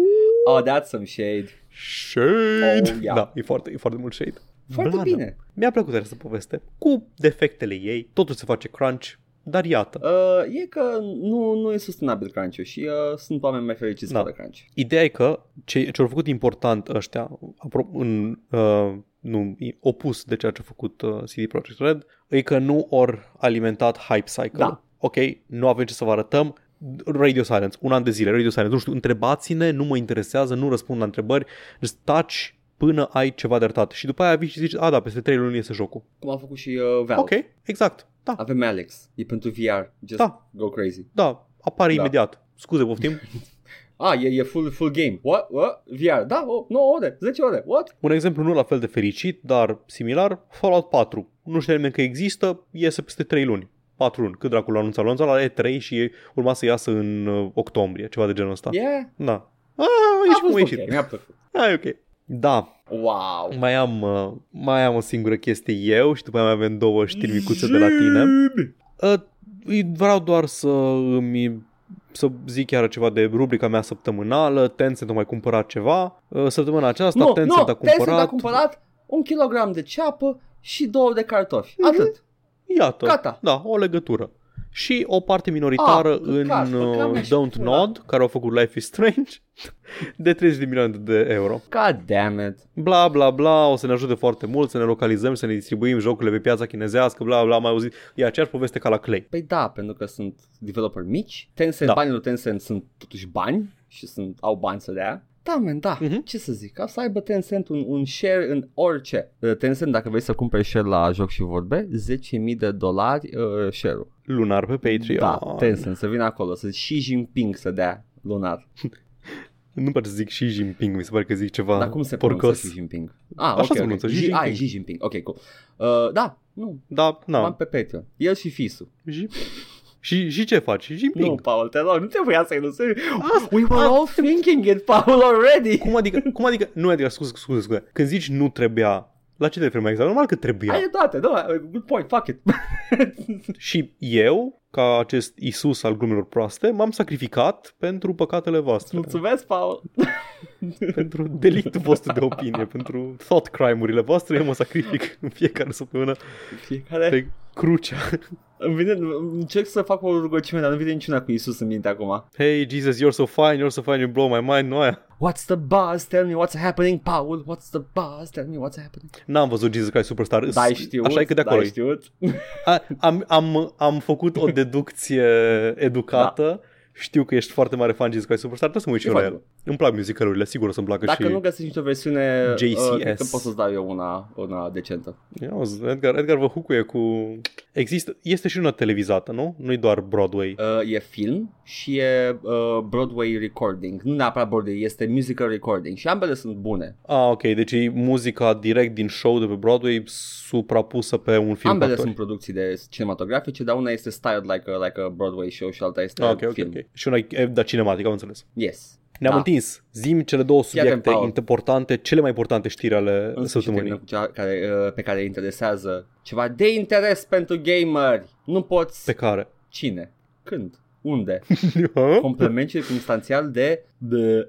Oh, that's some shade. Shade! Oh, yeah. Da, e foarte, e foarte mult shade. Foarte Blană. bine. Mi-a plăcut această poveste. Cu defectele ei, totul se face crunch, dar iată. Uh, e că nu, nu e sustenabil crunch și uh, sunt oameni mai fericiți Da. fără crunch. Ideea e că ce, ce au făcut important ăștia, apro- în, uh, nu, e opus de ceea ce a făcut uh, CD Projekt Red, e că nu or alimentat hype cycle. Da. Ok, nu avem ce să vă arătăm, Radio Silence, un an de zile, Radio Silence, nu știu, întrebați-ne, nu mă interesează, nu răspund la întrebări, just taci până ai ceva de arătat. Și după aia vii și zici, a, da, peste 3 luni iese jocul. Cum a făcut și uh, Valve. Ok, exact, da, Avem Alex. E pentru VR. Just Da. go crazy. da, apare Da. imediat. Scuze, poftim. Ah, e, e full, full game. What? What? VR. Da, oh, 9 ore, 10 ore. What? Un exemplu nu la fel de fericit, dar similar, Fallout 4. Nu știa nimeni că există, iese peste 3 luni. 4 luni. Cât dracul l-a anunțat? L-a anunțat la E3 și urma să iasă în uh, octombrie, ceva de genul ăsta. Yeah. Da. Ah, A ești cum fost a ieșit. ok, mi-a plăcut. Ah, e ok. Da, Wow. mai am, uh, mai am o singură chestie eu și după aia mai avem două știri micuțe de la tine. Uh, vreau doar să îmi să zic chiar ceva de rubrica mea săptămânală. Tencent a mai cumpărat ceva. Uh, Săptămâna aceasta Nu, Tencent nu, a cumpărat... Tencent a cumpărat un kilogram de ceapă și două de cartofi. Mhm. Atât. Iată. Gata. Da, o legătură. și o parte minoritară Ah, în păcat, păcat, uh, mi-aș Don't pula. Nod, care au făcut Life is Strange, de 30 de milioane de euro. God damn it. Bla bla bla, o să ne ajute foarte mult să ne localizăm, să ne distribuim jocurile pe piața chinezească, bla bla, am mai auzit. E aceeași poveste ca la Clay. Păi da, pentru că sunt developer mici. Tencent, Da. da. banii lui Tencent sunt totuși bani și sunt, au bani să dea. Da, man, da. Mhm. Ce să zic? Ca să aibă Tencent un, un share în orice. Uh, Tencent, dacă vrei să cumperi share la joc și vorbe, 10.000 de dolari uh, share-ul. Lunar pe Patreon. Da, Tencent, să vină acolo, să Xi Jinping să dea lunar. Nu pare să zic Xi Jinping, mi se pare că zic ceva Dar cum se pronunță porcos. Xi Jinping? Ah, Așa ok, se ok. pronunță, Xi Xi- Jinping. Ah, e Xi Jinping. Ok, cool. Uh, da, nu, Da, am na. pe Patreon. El și fisul. Și, și, și ce faci? Xi Jinping. Nu, Paul, te rog, nu trebuia să-i lăsăm. We were all thinking it, Paul, already. Cum adică, cum adică, nu adică, scuze, scuze, scuze, când zici nu trebuia, la ce te referi mai exact? Normal că trebuia. Ai dreptate, da, good point, fuck it. Și eu, ca acest Isus al glumelor proaste, m-am sacrificat pentru păcatele voastre, Mulțumesc, Paul. pentru delictul vostru de opinie, pentru thought crime-urile voastre, eu mă sacrific în fiecare săptămână Fiecare... pe crucea. Îmi vine, încerc să fac o rugăciune, dar nu vine niciuna cu Isus în minte acum. Hey, Jesus, you're so fine, you're so fine, you blow my mind, nu aia. What's the buzz? Tell me what's happening, Paul. What's the buzz? Tell me what's happening. N-am văzut Jesus Christ Superstar. Da, ai știut. Așa e că de acolo. Da, ai știut. A, am, am, am făcut o deducție educată. Da. Știu că ești foarte mare fan Jesus Christ Superstar, trebuie să mă uit și eu la foarte el. Îmi plac musicalurile, sigur o să-mi placă Dacă și... nu găsești nicio versiune, JCS. uh, cred că pot să-ți dau eu una, una decentă. Ia uzi, Edgar, Edgar vă hucuie cu... Există, este și una televizată, nu? Nu-i doar Broadway. Uh, e film și e uh, Broadway recording. Nu neapărat Broadway, este musical recording și ambele sunt bune. Ah, ok, deci e muzica direct din show de pe Broadway suprapusă pe un film ambele cu actori. sunt producții de cinematografice, dar una este styled like a, like a Broadway show și alta este Ah, ok, ok, film. ok. Și una e da, cinematic, am înțeles. Yes. Ne-am Da. întins. Zim cele două subiecte Paul. importante, cele mai importante știri ale În sfârșit săptămânii. terminăm cu cea care, uh, pe care îi interesează ceva de interes pentru gameri. Nu poți... Pe care? Cine? Când? Unde? Ha? Complement circumstanțial de... de...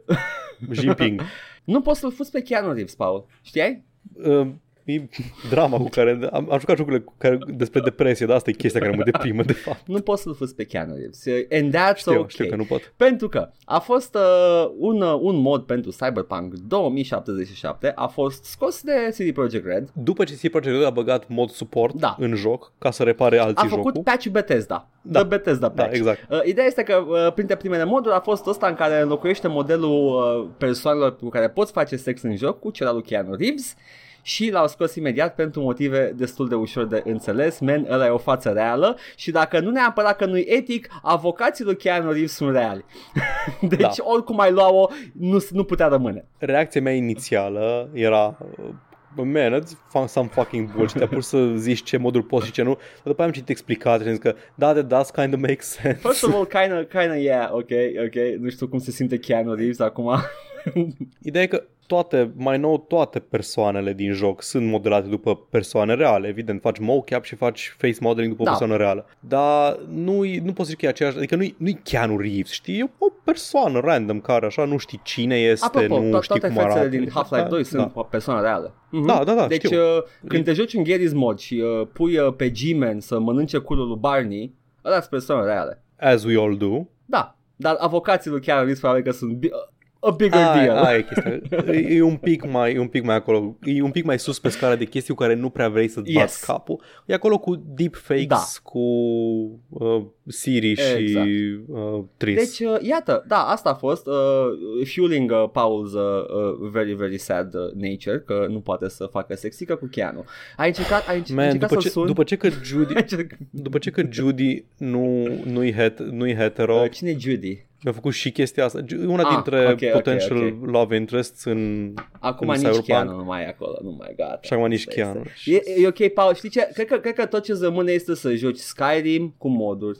Jinping. nu poți să-l fuzi pe Keanu Reeves, Paul. Știai? Uh, e drama cu care am, am jucat jocurile cu care, despre depresie, dar asta e chestia care mă deprimă de fapt. Nu poți să-l fuzi pe Keanu Reeves. And that's Știu, okay. știu că nu pot. Pentru că a fost uh, un, uh, un mod pentru Cyberpunk 2077 a fost scos de CD Projekt Red. După ce CD Projekt Red a băgat mod support Da. în joc ca să repare alții A făcut jocul. patch Bethesda. Da. The Bethesda Da, patch. exact. Uh, ideea este că uh, printre primele moduri a fost ăsta în care înlocuiește modelul uh, persoanelor cu care poți face sex în joc cu cel al lui Keanu Reeves și l-au scos imediat pentru motive destul de ușor de înțeles. Men, ăla e o față reală și dacă nu neapărat că nu-i etic, avocații lui Keanu Reeves sunt reali. deci Da. oricum ai lua-o, nu, nu putea rămâne. Reacția mea inițială era uh, Man, that's fu- some fucking bullshit. Te-a pus să zici ce moduri poți și ce nu. Dar după aia am citit explicații și am zis că da, that does kind of make sense. First of all, kinda, kinda, yeah, ok, ok, nu știu cum se simte Keanu Reeves acum. Ideea e că toate, mai nou, toate persoanele din joc sunt modelate după persoane reale. Evident, faci mocap și faci face modeling după o Da. persoană reală. Dar nu, nu poți zice că e aceeași, adică nu-i, nu-i Keanu Reeves, știi? E o persoană random care așa nu știi cine este, Apropo, nu to- știi toate cum arată. fețele din Half-Life 2 Da, sunt o persoană reală. Mhm. Da, da, da, Deci știu. uh, când te joci în Garry's Mod și uh, pui uh, pe G-Man să mănânce culul lui Barney, ăla sunt persoane reale. As we all do. Da, dar avocații lui Keanu Reeves probabil că sunt bi- a bigger Aia, deal. aia e chestia. E, e, un pic mai, e un pic mai acolo. E un pic mai sus pe scara de chestii cu care nu prea vrei să-ți Yes. bați capul. E acolo cu deepfakes, Da. cu uh, Siri și Exact. uh, Tris. Deci, uh, iată, da, asta a fost uh, fueling uh, Paul's uh, uh, very, very sad uh, nature, că nu poate să facă sexică cu Keanu. A încercat, a încercat, Man, încercat după să ce, sun... după ce că Judy, după ce că Judy nu, nu-i, het, nu-i hetero, Uh, cine e Judy? mi-a făcut și chestia asta. Ju- Una Ah, dintre ok, ok, potential ok. love interests în... Acum în nici Cyberpunk. Keanu nu mai e acolo, nu mai gata. Și acum nici Asta Keanu. este. E, e ok, Paul, știi ce? Cred că, cred că tot ce rămâne este să joci Skyrim cu moduri.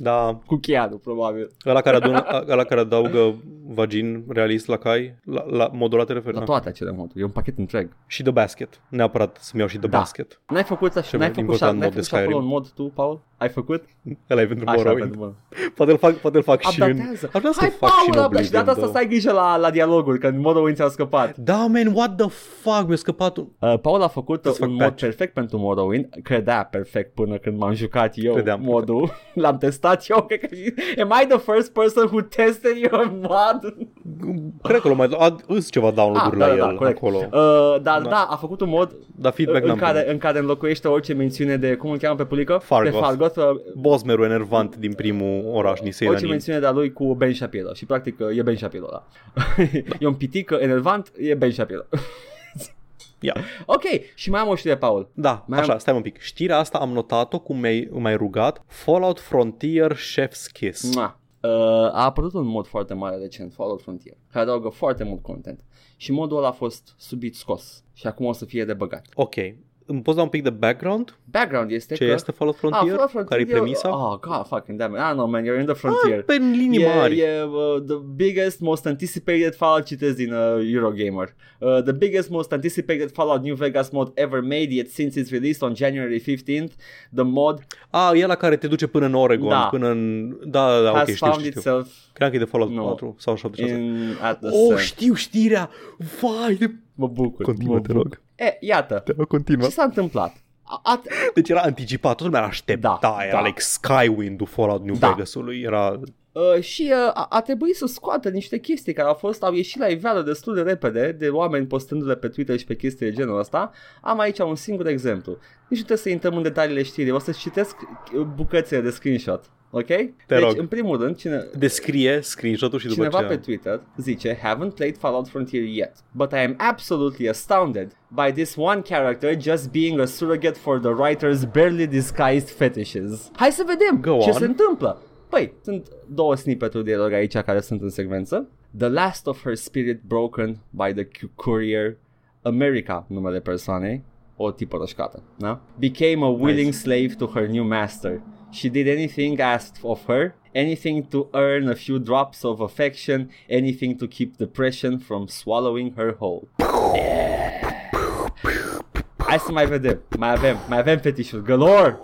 Da, Cu Keanu, probabil. ăla care, adună, ăla care adaugă vagin realist la cai, la, la modul ăla te referi? La da. toate acele moduri. E un pachet întreg. Și The Basket. Neapărat să-mi iau și The Da. Basket. N-ai făcut așa, Cel n-ai mai făcut, și, important n-ai mod de făcut și acolo Skyrim. un mod tu, Paul? Ai făcut? Ăla e pentru Așa, Morrowind. pentru mă. Poate îl fac, poate îl fac și în... Updatează. Aș vrea să Hai, fac și în Paul, update. Și de Oblivion, data asta da. să ai grijă la, la dialoguri, că în modul ți-a scăpat. Da, man, what the fuck, mi-a scăpat un... Uh, Paul a făcut Să uh, fac un patch. mod perfect pentru Morrowind, credea perfect până când m-am jucat eu Credeam modul, l-am testat eu, cred că și... Am I the first person who tested your mod? Cred că l mai a, îs ceva download-uri Ah, la da, da, el corect. acolo. Uh, dar Da. da. a făcut un mod Dar feedback în n-am care, primit. în care înlocuiește orice mențiune de, cum îl cheamă pe pulică? Fargoth. Pe Fargoth, uh, Bosmerul enervant din primul oraș din orice Seiranin. mențiune de-a lui cu Ben Shapiro și practic uh, e Ben Shapiro ăla. e un pitic uh, enervant, e Ben Shapiro. Ia. ok, și mai am o știre, Paul. Da, Mai așa, am- stai un pic. Știrea asta am notat-o cum mi-ai, m-ai rugat. Fallout Frontier Chef's Kiss. Mua. Uh, a apărut un mod foarte mare recent, Fallout Frontier, care adaugă foarte mult content. Și modul ăla a fost subit scos și acum o să fie de băgat. Ok. Îmi poți da un pic de background? Background este Ce că... este Fallout Frontier? Ah, Fallout Frontier Care e premisa? Oh, god fucking damn it. I don't know, man, you're in the frontier. Ah, pe linii mari. E, e uh, the biggest, most anticipated Fallout citesc din uh, Eurogamer. Uh, the biggest, most anticipated Fallout New Vegas mod ever made yet since it's released on January 15th. The mod A, e la care te duce până în Oregon, Da. până în... Da, da, da, ok, has știu, found știu, știu. itself Cred că e de Fallout No. 4 sau 76. in, at the Oh, sun. știu știrea! Vai, de... Mă bucur. Continuă, mă te bucur. rog. E, iată. Te rog, continuă. Ce s-a întâmplat? A, a, Deci era anticipat, toată lumea aștepta, Da, era da. like Skywind-ul Fallout New Da. Vegas-ului, era... Uh, și uh, a, a trebuit să scoată niște chestii care au fost, au ieșit la iveală destul de repede de oameni postându-le pe Twitter și pe chestii de genul ăsta. Am aici un singur exemplu. Nici nu trebuie să intrăm în detaliile știrii, o să-ți citesc uh, bucățile de screenshot. Ok? Te deci, rog. în primul rând, cine, Descrie screenshot-ul și după Cineva aceea... pe Twitter zice Haven't played Fallout Frontier yet, but I am absolutely astounded by this one character just being a surrogate for the writer's barely disguised fetishes. Hai să vedem Go ce on. se întâmplă. Păi, sunt două snippet-uri de dialog aici care sunt în secvență. The last of her spirit broken by the cu- courier America, numele persoanei, o tipă rășcată, da? Became a willing Nice. slave to her new master. She did anything asked of her, anything to earn a few drops of affection, anything to keep depression from swallowing her whole. Hai să mai vedem. Mai avem, mai avem fetișuri galore.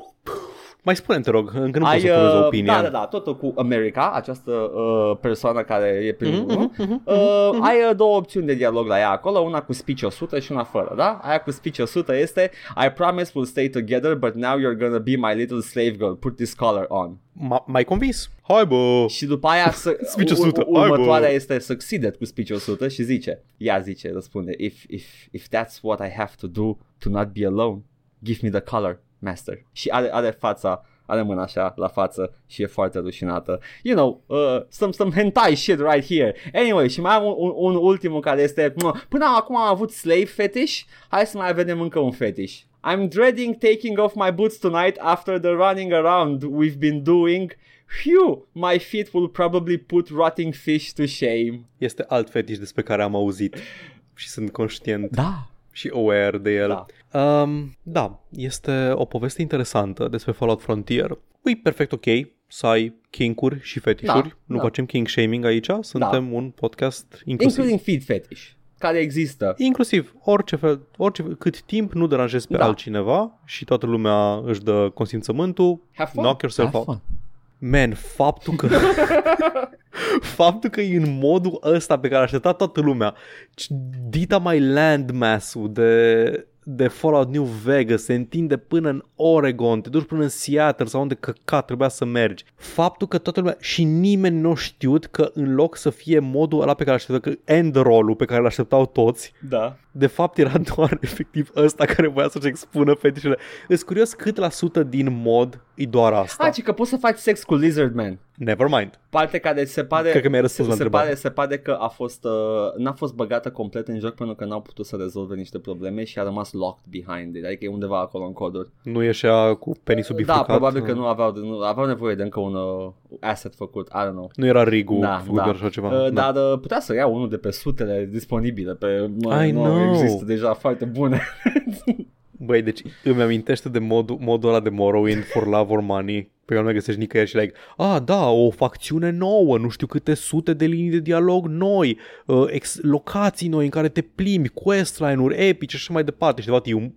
Mai spune te rog, încă nu pot Ai, să formez o uh, opinie. Da, da, da, totul cu America, această uh, persoană care e primul. Mhm, uh, mhm, uh, ai uh, două opțiuni de dialog la ea acolo, una cu speech 100 și una fără, da? Aia cu speech 100 este I promise we'll stay together, but now you're gonna be my little slave girl. Put this collar on. M- mai convins? Hai bă! Și după aia să, Speech u- 100, u- următoarea hai, bă. este succeeded cu speech 100 și zice, ea zice, răspunde, if, if, if that's what I have to do to not be alone, give me the color, master. Și are, are fața, are mâna așa la față și e foarte rușinată. You know, uh, some, some hentai shit right here. Anyway, și mai am un, un, un ultimul care este, "Mă, până acum am avut slave fetish, hai să mai vedem încă un fetish. I'm dreading taking off my boots tonight after the running around we've been doing. Phew, my feet will probably put rotting fish to shame. Este alt fetiș despre care am auzit și sunt conștient Da. și aware de el. Da. Um, da, este o poveste interesantă despre Fallout Frontier. E perfect ok să ai kinkuri și fetișuri. Da, nu da. facem kink shaming aici, suntem un podcast inclusiv. Including feed fetish, care există. Inclusiv orice fel, orice, cât timp nu deranjezi pe Da. altcineva și toată lumea își dă consimțământul, Have fun. knock yourself Have out. fun. Man, faptul că faptul că e în modul ăsta pe care a așteptat toată lumea, ci- dita mai landmass-ul de, de Fallout New Vegas se întinde până în Oregon, te duci până în Seattle sau unde căcat trebuia să mergi. Faptul că toată lumea și nimeni nu a știut că în loc să fie modul ăla pe care așteptă, că end roll-ul pe care îl așteptau toți, Da. De fapt era doar efectiv ăsta care voia să-și expună fetișele. Sunt curios cât la sută din mod e doar asta. Ah, ci că poți să faci sex cu Lizard Man. Never mind. Parte care se pare Cred că mi-ai răspuns se, la se întrebare. pare, se pare că a fost uh, n-a fost băgată complet în joc pentru că n-au putut să rezolve niște probleme și a rămas locked behind it. Adică e undeva acolo în coduri. Nu ieșea cu penisul Da, bifurcat. probabil că nu aveau, nu, aveau nevoie de încă un uh, asset făcut, I don't know. Nu era rigul Da, făcut da. de așa ceva. Uh, Da. dar uh, putea să ia unul de pe sutele disponibile pe mă, I nu, know. există deja foarte bune. Băi, deci îmi amintește de modul, modul ăla de Morrowind for Love or Money pe care nu mai găsești nicăieri și like, ah, da, o facțiune nouă, nu știu câte sute de linii de dialog noi, uh, ex- locații noi în care te plimbi, questline-uri epice și așa mai departe. Și de fapt e un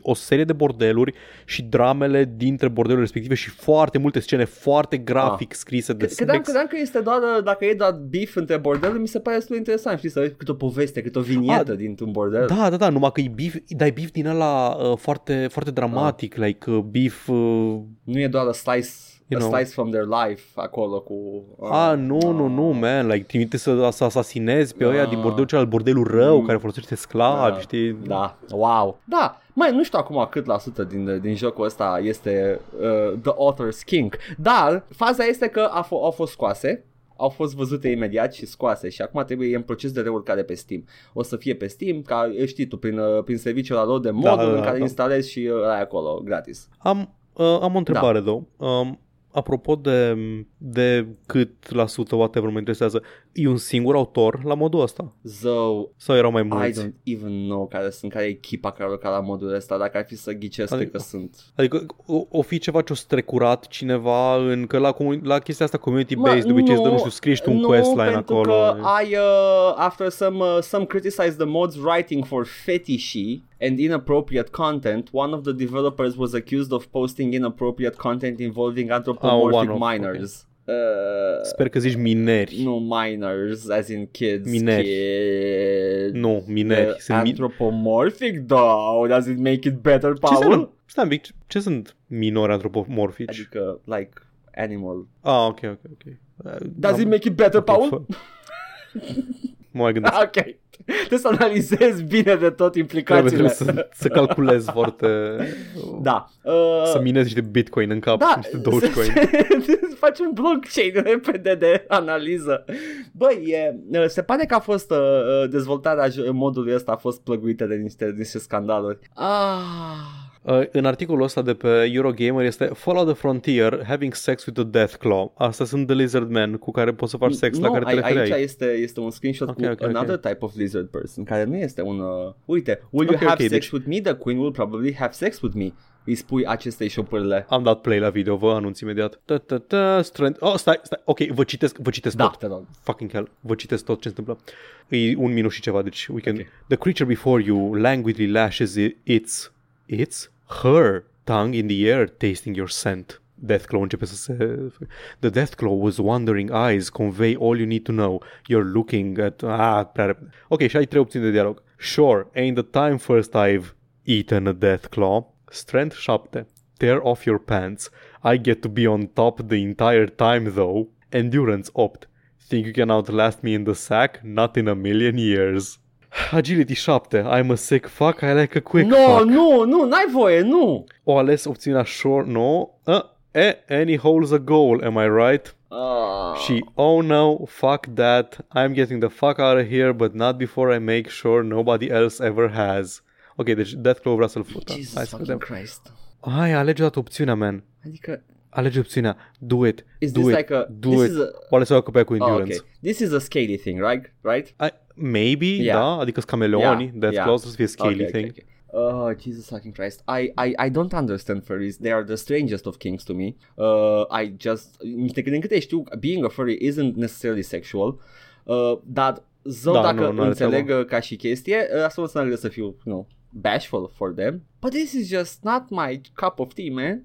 o serie de bordeluri și dramele dintre bordelurile respective și foarte multe scene foarte grafic ah. scrise de credeam, credeam că este doar, dacă e doar beef între bordeluri, mi se pare destul de interesant, știi, să vezi cât o poveste, cât o vinietă ah, dintr-un bordel. Da, da, da, numai că e beef, dai beef din ăla uh, foarte, foarte dramatic, ah. like uh, beef... Uh... Nu e doar a slice you know. slice from their life acolo cu... Uh, ah, nu, uh, nu, nu, man, like trimite să, să asasinezi pe uh, ăia din bordelul celălalt, bordelul rău, mm, care folosește sclavi, uh, știi? Da, wow. Da, mai nu știu acum cât la sută din, din jocul ăsta este uh, The Author's King, dar faza este că a f- au fost scoase au fost văzute imediat și scoase și acum trebuie e în proces de reurcare pe Steam. O să fie pe Steam, ca știi tu, prin, uh, prin serviciul ăla de modul da, da, da, în care da. instalezi și uh, ai acolo gratis. Am, uh, am o întrebare, da. Um, apropo de, de cât la sută, whatever, mă interesează, e un singur autor la modul ăsta? Zău, Sau erau mai mulți? I don't even know care sunt, care e echipa care a lucrat la modul ăsta, dacă ar fi să ghicesc, adică, că sunt. Adică o, o fi ceva ce-o strecurat cineva în, că la, la chestia asta community-based, de obicei, nu, nu știu, scrii tu un nu, questline acolo. că ai, uh, after some, uh, some criticize the mod's writing for fetishy, and inappropriate content, one of the developers was accused of posting inappropriate content involving anthropomorphic oh, minors. Okay. Uh, Sper că zici mineri. Nu, minors, as in kids. Mineri. Kids. Nu, mineri. Uh, sunt anthropomorphic? Mi- da, does it make it better, Paul? Ce Stai un pic, ce sunt minori antropomorfici? Adică, like, animal. Ah, ok, ok, ok. Uh, does it make it better, Paul? mă mai gândesc. ok. Trebuie să analizezi bine de tot implicațiile. Trebuie să, să calculezi foarte... Da. Uh, să minezi niște bitcoin în cap, da, niște dogecoin. Să faci un blockchain repede de analiză. Băi, e, se pare că a fost uh, uh dezvoltarea modului ăsta a fost plăguită de niște, niște scandaluri. Ah... Uh, în articolul ăsta de pe Eurogamer este Follow the Frontier, having sex with the Deathclaw. Asta sunt the lizard men cu care poți să faci sex, no, la care te referi aici este, este un screenshot okay, cu okay, another okay. type of lizard person, care nu este un... Uh, uite, will you okay, have okay, sex deci... with me? The queen will probably have sex with me îi spui acestei șopârle. Am dat play la video, vă anunț imediat. Ta, ta, ta, strength. Oh, stai, stai. Ok, vă citesc, vă citesc da, tot. Te rog. Fucking hell. Vă citesc tot ce se întâmplă. E un minut și ceva, deci we can... Okay. The creature before you languidly lashes its... Its? Her tongue in the air tasting your scent. Deathclaw începe să se... The Deathclaw was wandering eyes convey all you need to know. You're looking at... Ah, prea repede. Ok, și ai trei opțiuni de dialog. Sure, ain't the time first I've eaten a Deathclaw. Strength 7. Tear off your pants. I get to be on top the entire time though. Endurance 8. Think you can outlast me in the sack? Not in a million years. Agility 7. I'm a sick fuck, I like a quick no, fuck. Nu, nu, n-ai voie, nu. O ales opțiunea short, no. Uh, eh, any hole's a goal, am I right? Uh. Și, oh no, fuck that. I'm getting the fuck out of here, but not before I make sure nobody else ever has. Ok, deci Deathclaw vrea să-l fută. Jesus Hai să vedem. Christ. Hai, alege o opțiunea, man. Adică alege opțiunea, do it, is do this it, like a, do it. Is a... O ales o cu endurance. Oh, okay. This is a scaly thing, right? Right? I, maybe, yeah. da, adică cameleoni, yeah. Death yeah. să fie scaly okay, thing. Okay, okay. Oh, Jesus fucking Christ. I, I, I don't understand furries. They are the strangest of kings to me. Uh, I just... Din câte știu, being a furry isn't necessarily sexual. Uh, dar zău da, dacă nu, înțeleg nu ca și chestie, uh, asta nu înseamnă să fiu, you know, bashful for them. But this is just not my cup of tea, man.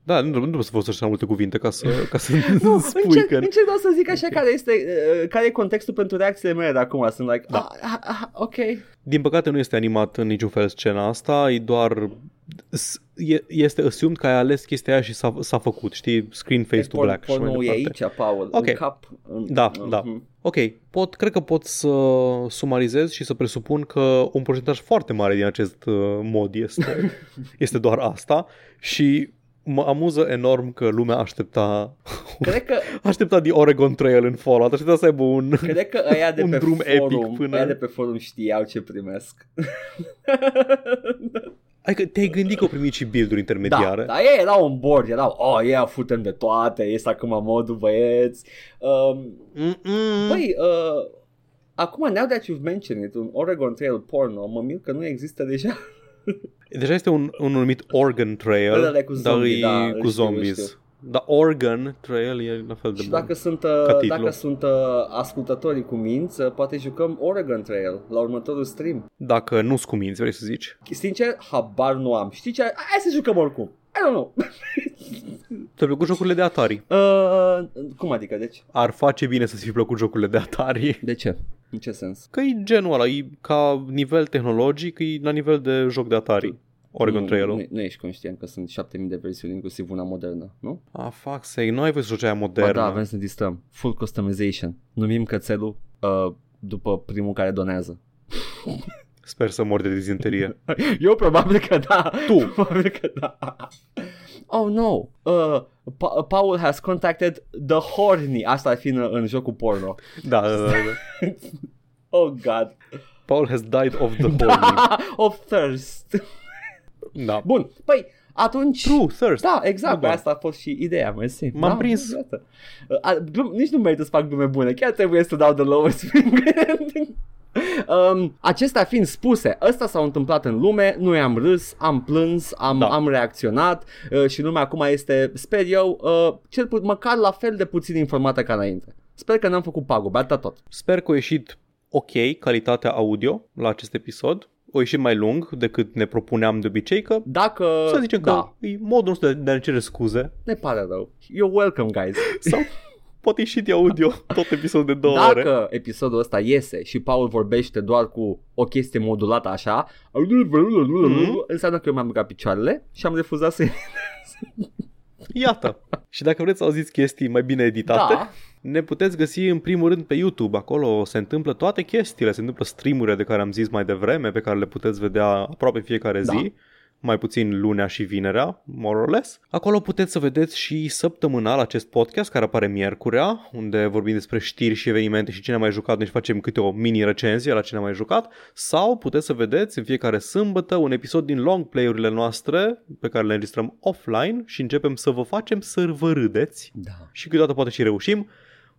Da, nu, nu trebuie să folosești multe cuvinte ca să, ca să nu, spui încerc, că... încerc doar să zic așa okay. care este uh, care e contextul pentru reacțiile mele de acum. Sunt like, da. ah, ah, ah, ok. Din păcate nu este animat în niciun fel scena asta, e doar este assumed că ai ales chestia aia și s-a, s-a făcut, știi, screen face to black. Por, și e aici, Paul, okay. în cap. În, da, uh-huh. da. Ok, pot, cred că pot să sumarizez și să presupun că un procentaj foarte mare din acest uh, mod este, este doar asta și mă amuză enorm că lumea aștepta Cred că aștepta The Oregon Trail în Fallout, aștepta să aibă un Cred că ăia de un pe drum forum, epic până ăia de pe forum știau ce primesc. Adică te-ai gândit că au primit și build-uri intermediare? Da, dar ei erau on board, erau, oh, yeah, futem de toate, este acum modul băieți. Um, băi, uh, acum, now that you've mentioned it, un Oregon Trail porno, mă mir că nu există deja. Deja este un, un numit Organ Trail, Ăla e cu dar zombie, e da, îl cu știu, îl zombies. știu. Dar Organ Trail e la fel de Și bun. dacă sunt, Ca uh, titlu. dacă sunt uh, ascultătorii cu minți, uh, poate jucăm Oregon Trail la următorul stream. Dacă nu-ți cuminți, vrei să zici. Sincer, habar nu am. Știi ce? Hai să jucăm oricum. I don't know. Ți-au plăcut jocurile de Atari? uh, cum adică, deci? Ar face bine să-ți fi plăcut jocurile de Atari. De ce? În ce sens? Că e genul ăla, e ca nivel tehnologic, e la nivel de joc de Atari. Oregon nu, Trail-ul. Nu, nu ești conștient că sunt 7000 de versiuni, inclusiv una modernă, nu? Ah, fuck sake, nu ai voie să joci aia Ba modernă. da, vrem să ne distrăm. Full customization. Numim cățelul uh, după primul care donează. Sper să mor de dizenterie. Eu probabil că da. Tu. Probabil că da. Oh no. Uh, pa- Paul has contacted the horny. Asta ar fi în, în jocul porno. da, da, da, da. Oh god. Paul has died of the horny. of thirst. da. Bun. Păi, atunci... True, thirst. Da, exact, Da, da. asta a fost și ideea, mersi. M-am da, prins. Iată. Uh, a, glum, nici nu merită să fac glume bune, chiar trebuie să dau de lowest finger. Um, acestea fiind spuse, ăsta s-a întâmplat în lume, noi am râs, am plâns, am, Da. am reacționat uh, și lumea acum este, sper eu, uh, cel pu- măcar la fel de puțin informată ca înainte. Sper că n-am făcut pagube, atâta tot. Sper că a ieșit ok calitatea audio la acest episod. O ieșit mai lung decât ne propuneam de obicei, că Dacă... să zicem da, că e modul nostru de, de a ne cere scuze. ne pare rău. You're welcome, guys. Sau poate ieși de audio tot episodul de două ore. Dacă episodul ăsta iese și Paul vorbește doar cu o chestie modulată așa, Mhm. înseamnă că eu mi-am băgat picioarele și am refuzat să Iată. Și dacă vreți să auziți chestii mai bine editate, Da, ne puteți găsi în primul rând pe YouTube. Acolo se întâmplă toate chestiile, se întâmplă streamurile de care am zis mai devreme, pe care le puteți vedea aproape fiecare Da. zi. Mai puțin lunea și vinerea, more or less. Acolo puteți să vedeți și săptămânal acest podcast care apare miercurea, unde vorbim despre știri și evenimente și cine a mai jucat, deci facem câte o mini-recenzie la cine a mai jucat, sau puteți să vedeți în fiecare sâmbătă un episod din long play-urile noastre pe care le înregistrăm offline și începem să vă facem să vă râdeți Da. și câteodată poate și reușim.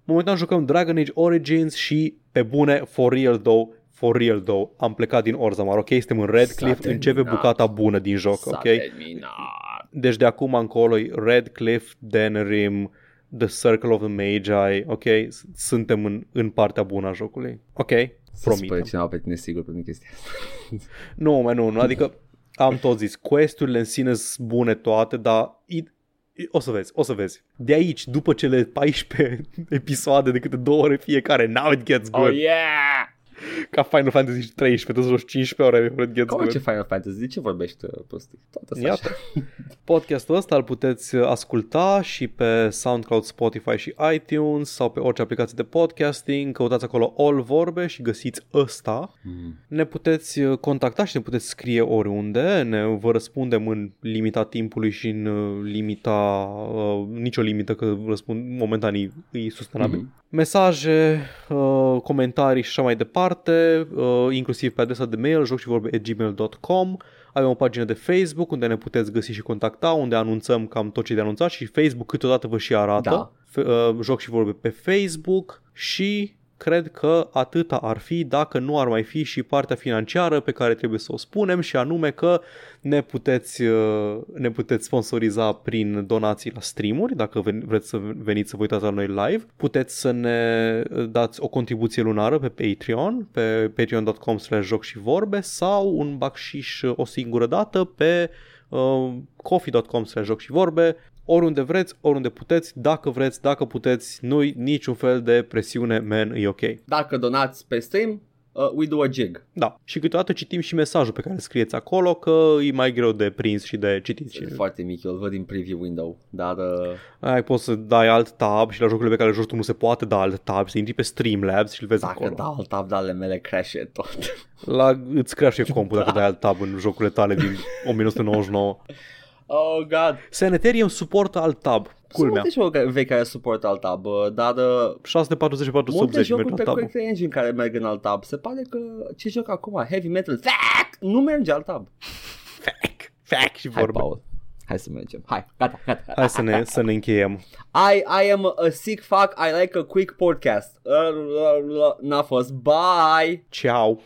Momentan jucăm Dragon Age Origins și pe bune, for real though, for real though, am plecat din Orzammar, ok? Suntem în Redcliffe, S-a începe terminat. bucata bună din joc, S-a ok? terminat. Deci de acum încolo e Redcliffe, Denerim, The Circle of the Magi, ok? S- Suntem în, în partea bună a jocului, ok? Să Promit. spune cineva pe tine sigur pentru chestia asta. Nu, mai nu, nu, adică am tot zis, questurile în sine sunt bune toate, dar i- i- o să vezi, o să vezi. De aici, după cele 14 episoade de câte două ore fiecare, now it gets good. Oh yeah! Ca Final Fantasy 13, tu joci 15 ore, it gets Cum good. ce Final Fantasy? De ce vorbești uh, prostii? Tot asta Iată. așa. Podcastul ăsta îl puteți asculta și pe SoundCloud, Spotify și iTunes sau pe orice aplicație de podcasting. Căutați acolo All Vorbe și găsiți ăsta. Mm. Ne puteți uh, contacta și ne puteți scrie oriunde. Ne vă răspundem în limita timpului și în uh, limita... Uh, nicio limită că răspund momentan e, e sustenabil. Mhm. Mesaje, uh, comentarii și așa mai departe, uh, inclusiv pe adresa de mail joc și vorbe gmail.com. Avem o pagină de Facebook unde ne puteți găsi și contacta, unde anunțăm cam tot ce de anunțat și Facebook câteodată vă și arată. Da. F- uh, joc și vorbe pe Facebook și cred că atâta ar fi dacă nu ar mai fi și partea financiară pe care trebuie să o spunem și anume că ne puteți, uh, ne puteți sponsoriza prin donații la streamuri, dacă ven- vreți să veniți să vă uitați la noi live. Puteți să ne dați o contribuție lunară pe Patreon, pe patreon.com slash joc și vorbe sau un bacșiș o singură dată pe uh, coffee.com slash joc și vorbe oriunde vreți, oriunde puteți, dacă vreți, dacă puteți, nu-i niciun fel de presiune, man, e ok. Dacă donați pe stream, uh, we do a jig. Da, și câteodată citim și mesajul pe care îl scrieți acolo, că e mai greu de prins și de citit. Și... E foarte mic, eu îl văd din preview window, dar uh, Ai, poți să dai alt tab și la jocurile pe care le joci tu nu se poate da alt tab, să intri pe Streamlabs și îl vezi dacă acolo. dau alt tab, ale mele crash tot. La, îți crește compul dacă dai alt tab în jocurile tale din 1999. Oh god. Sanitarium suportă alt tab, culmea. Sunt multe jocuri vechi care suportă alt tab, uh, dar uh, 640 multe 480 jocuri merge pe alt tabul. Quick Engine care merg în alt tab. Se pare că ce joc acum, Heavy Metal, fuck, nu merge alt tab. Fac, fac și Hai, vorbe. Paul. Hai să mergem. Hai, gata, gata. Hai să ne, să ne încheiem. I, I am a sick fuck, I like a quick podcast. Uh, uh, uh, N-a fost. Bye! Ciao.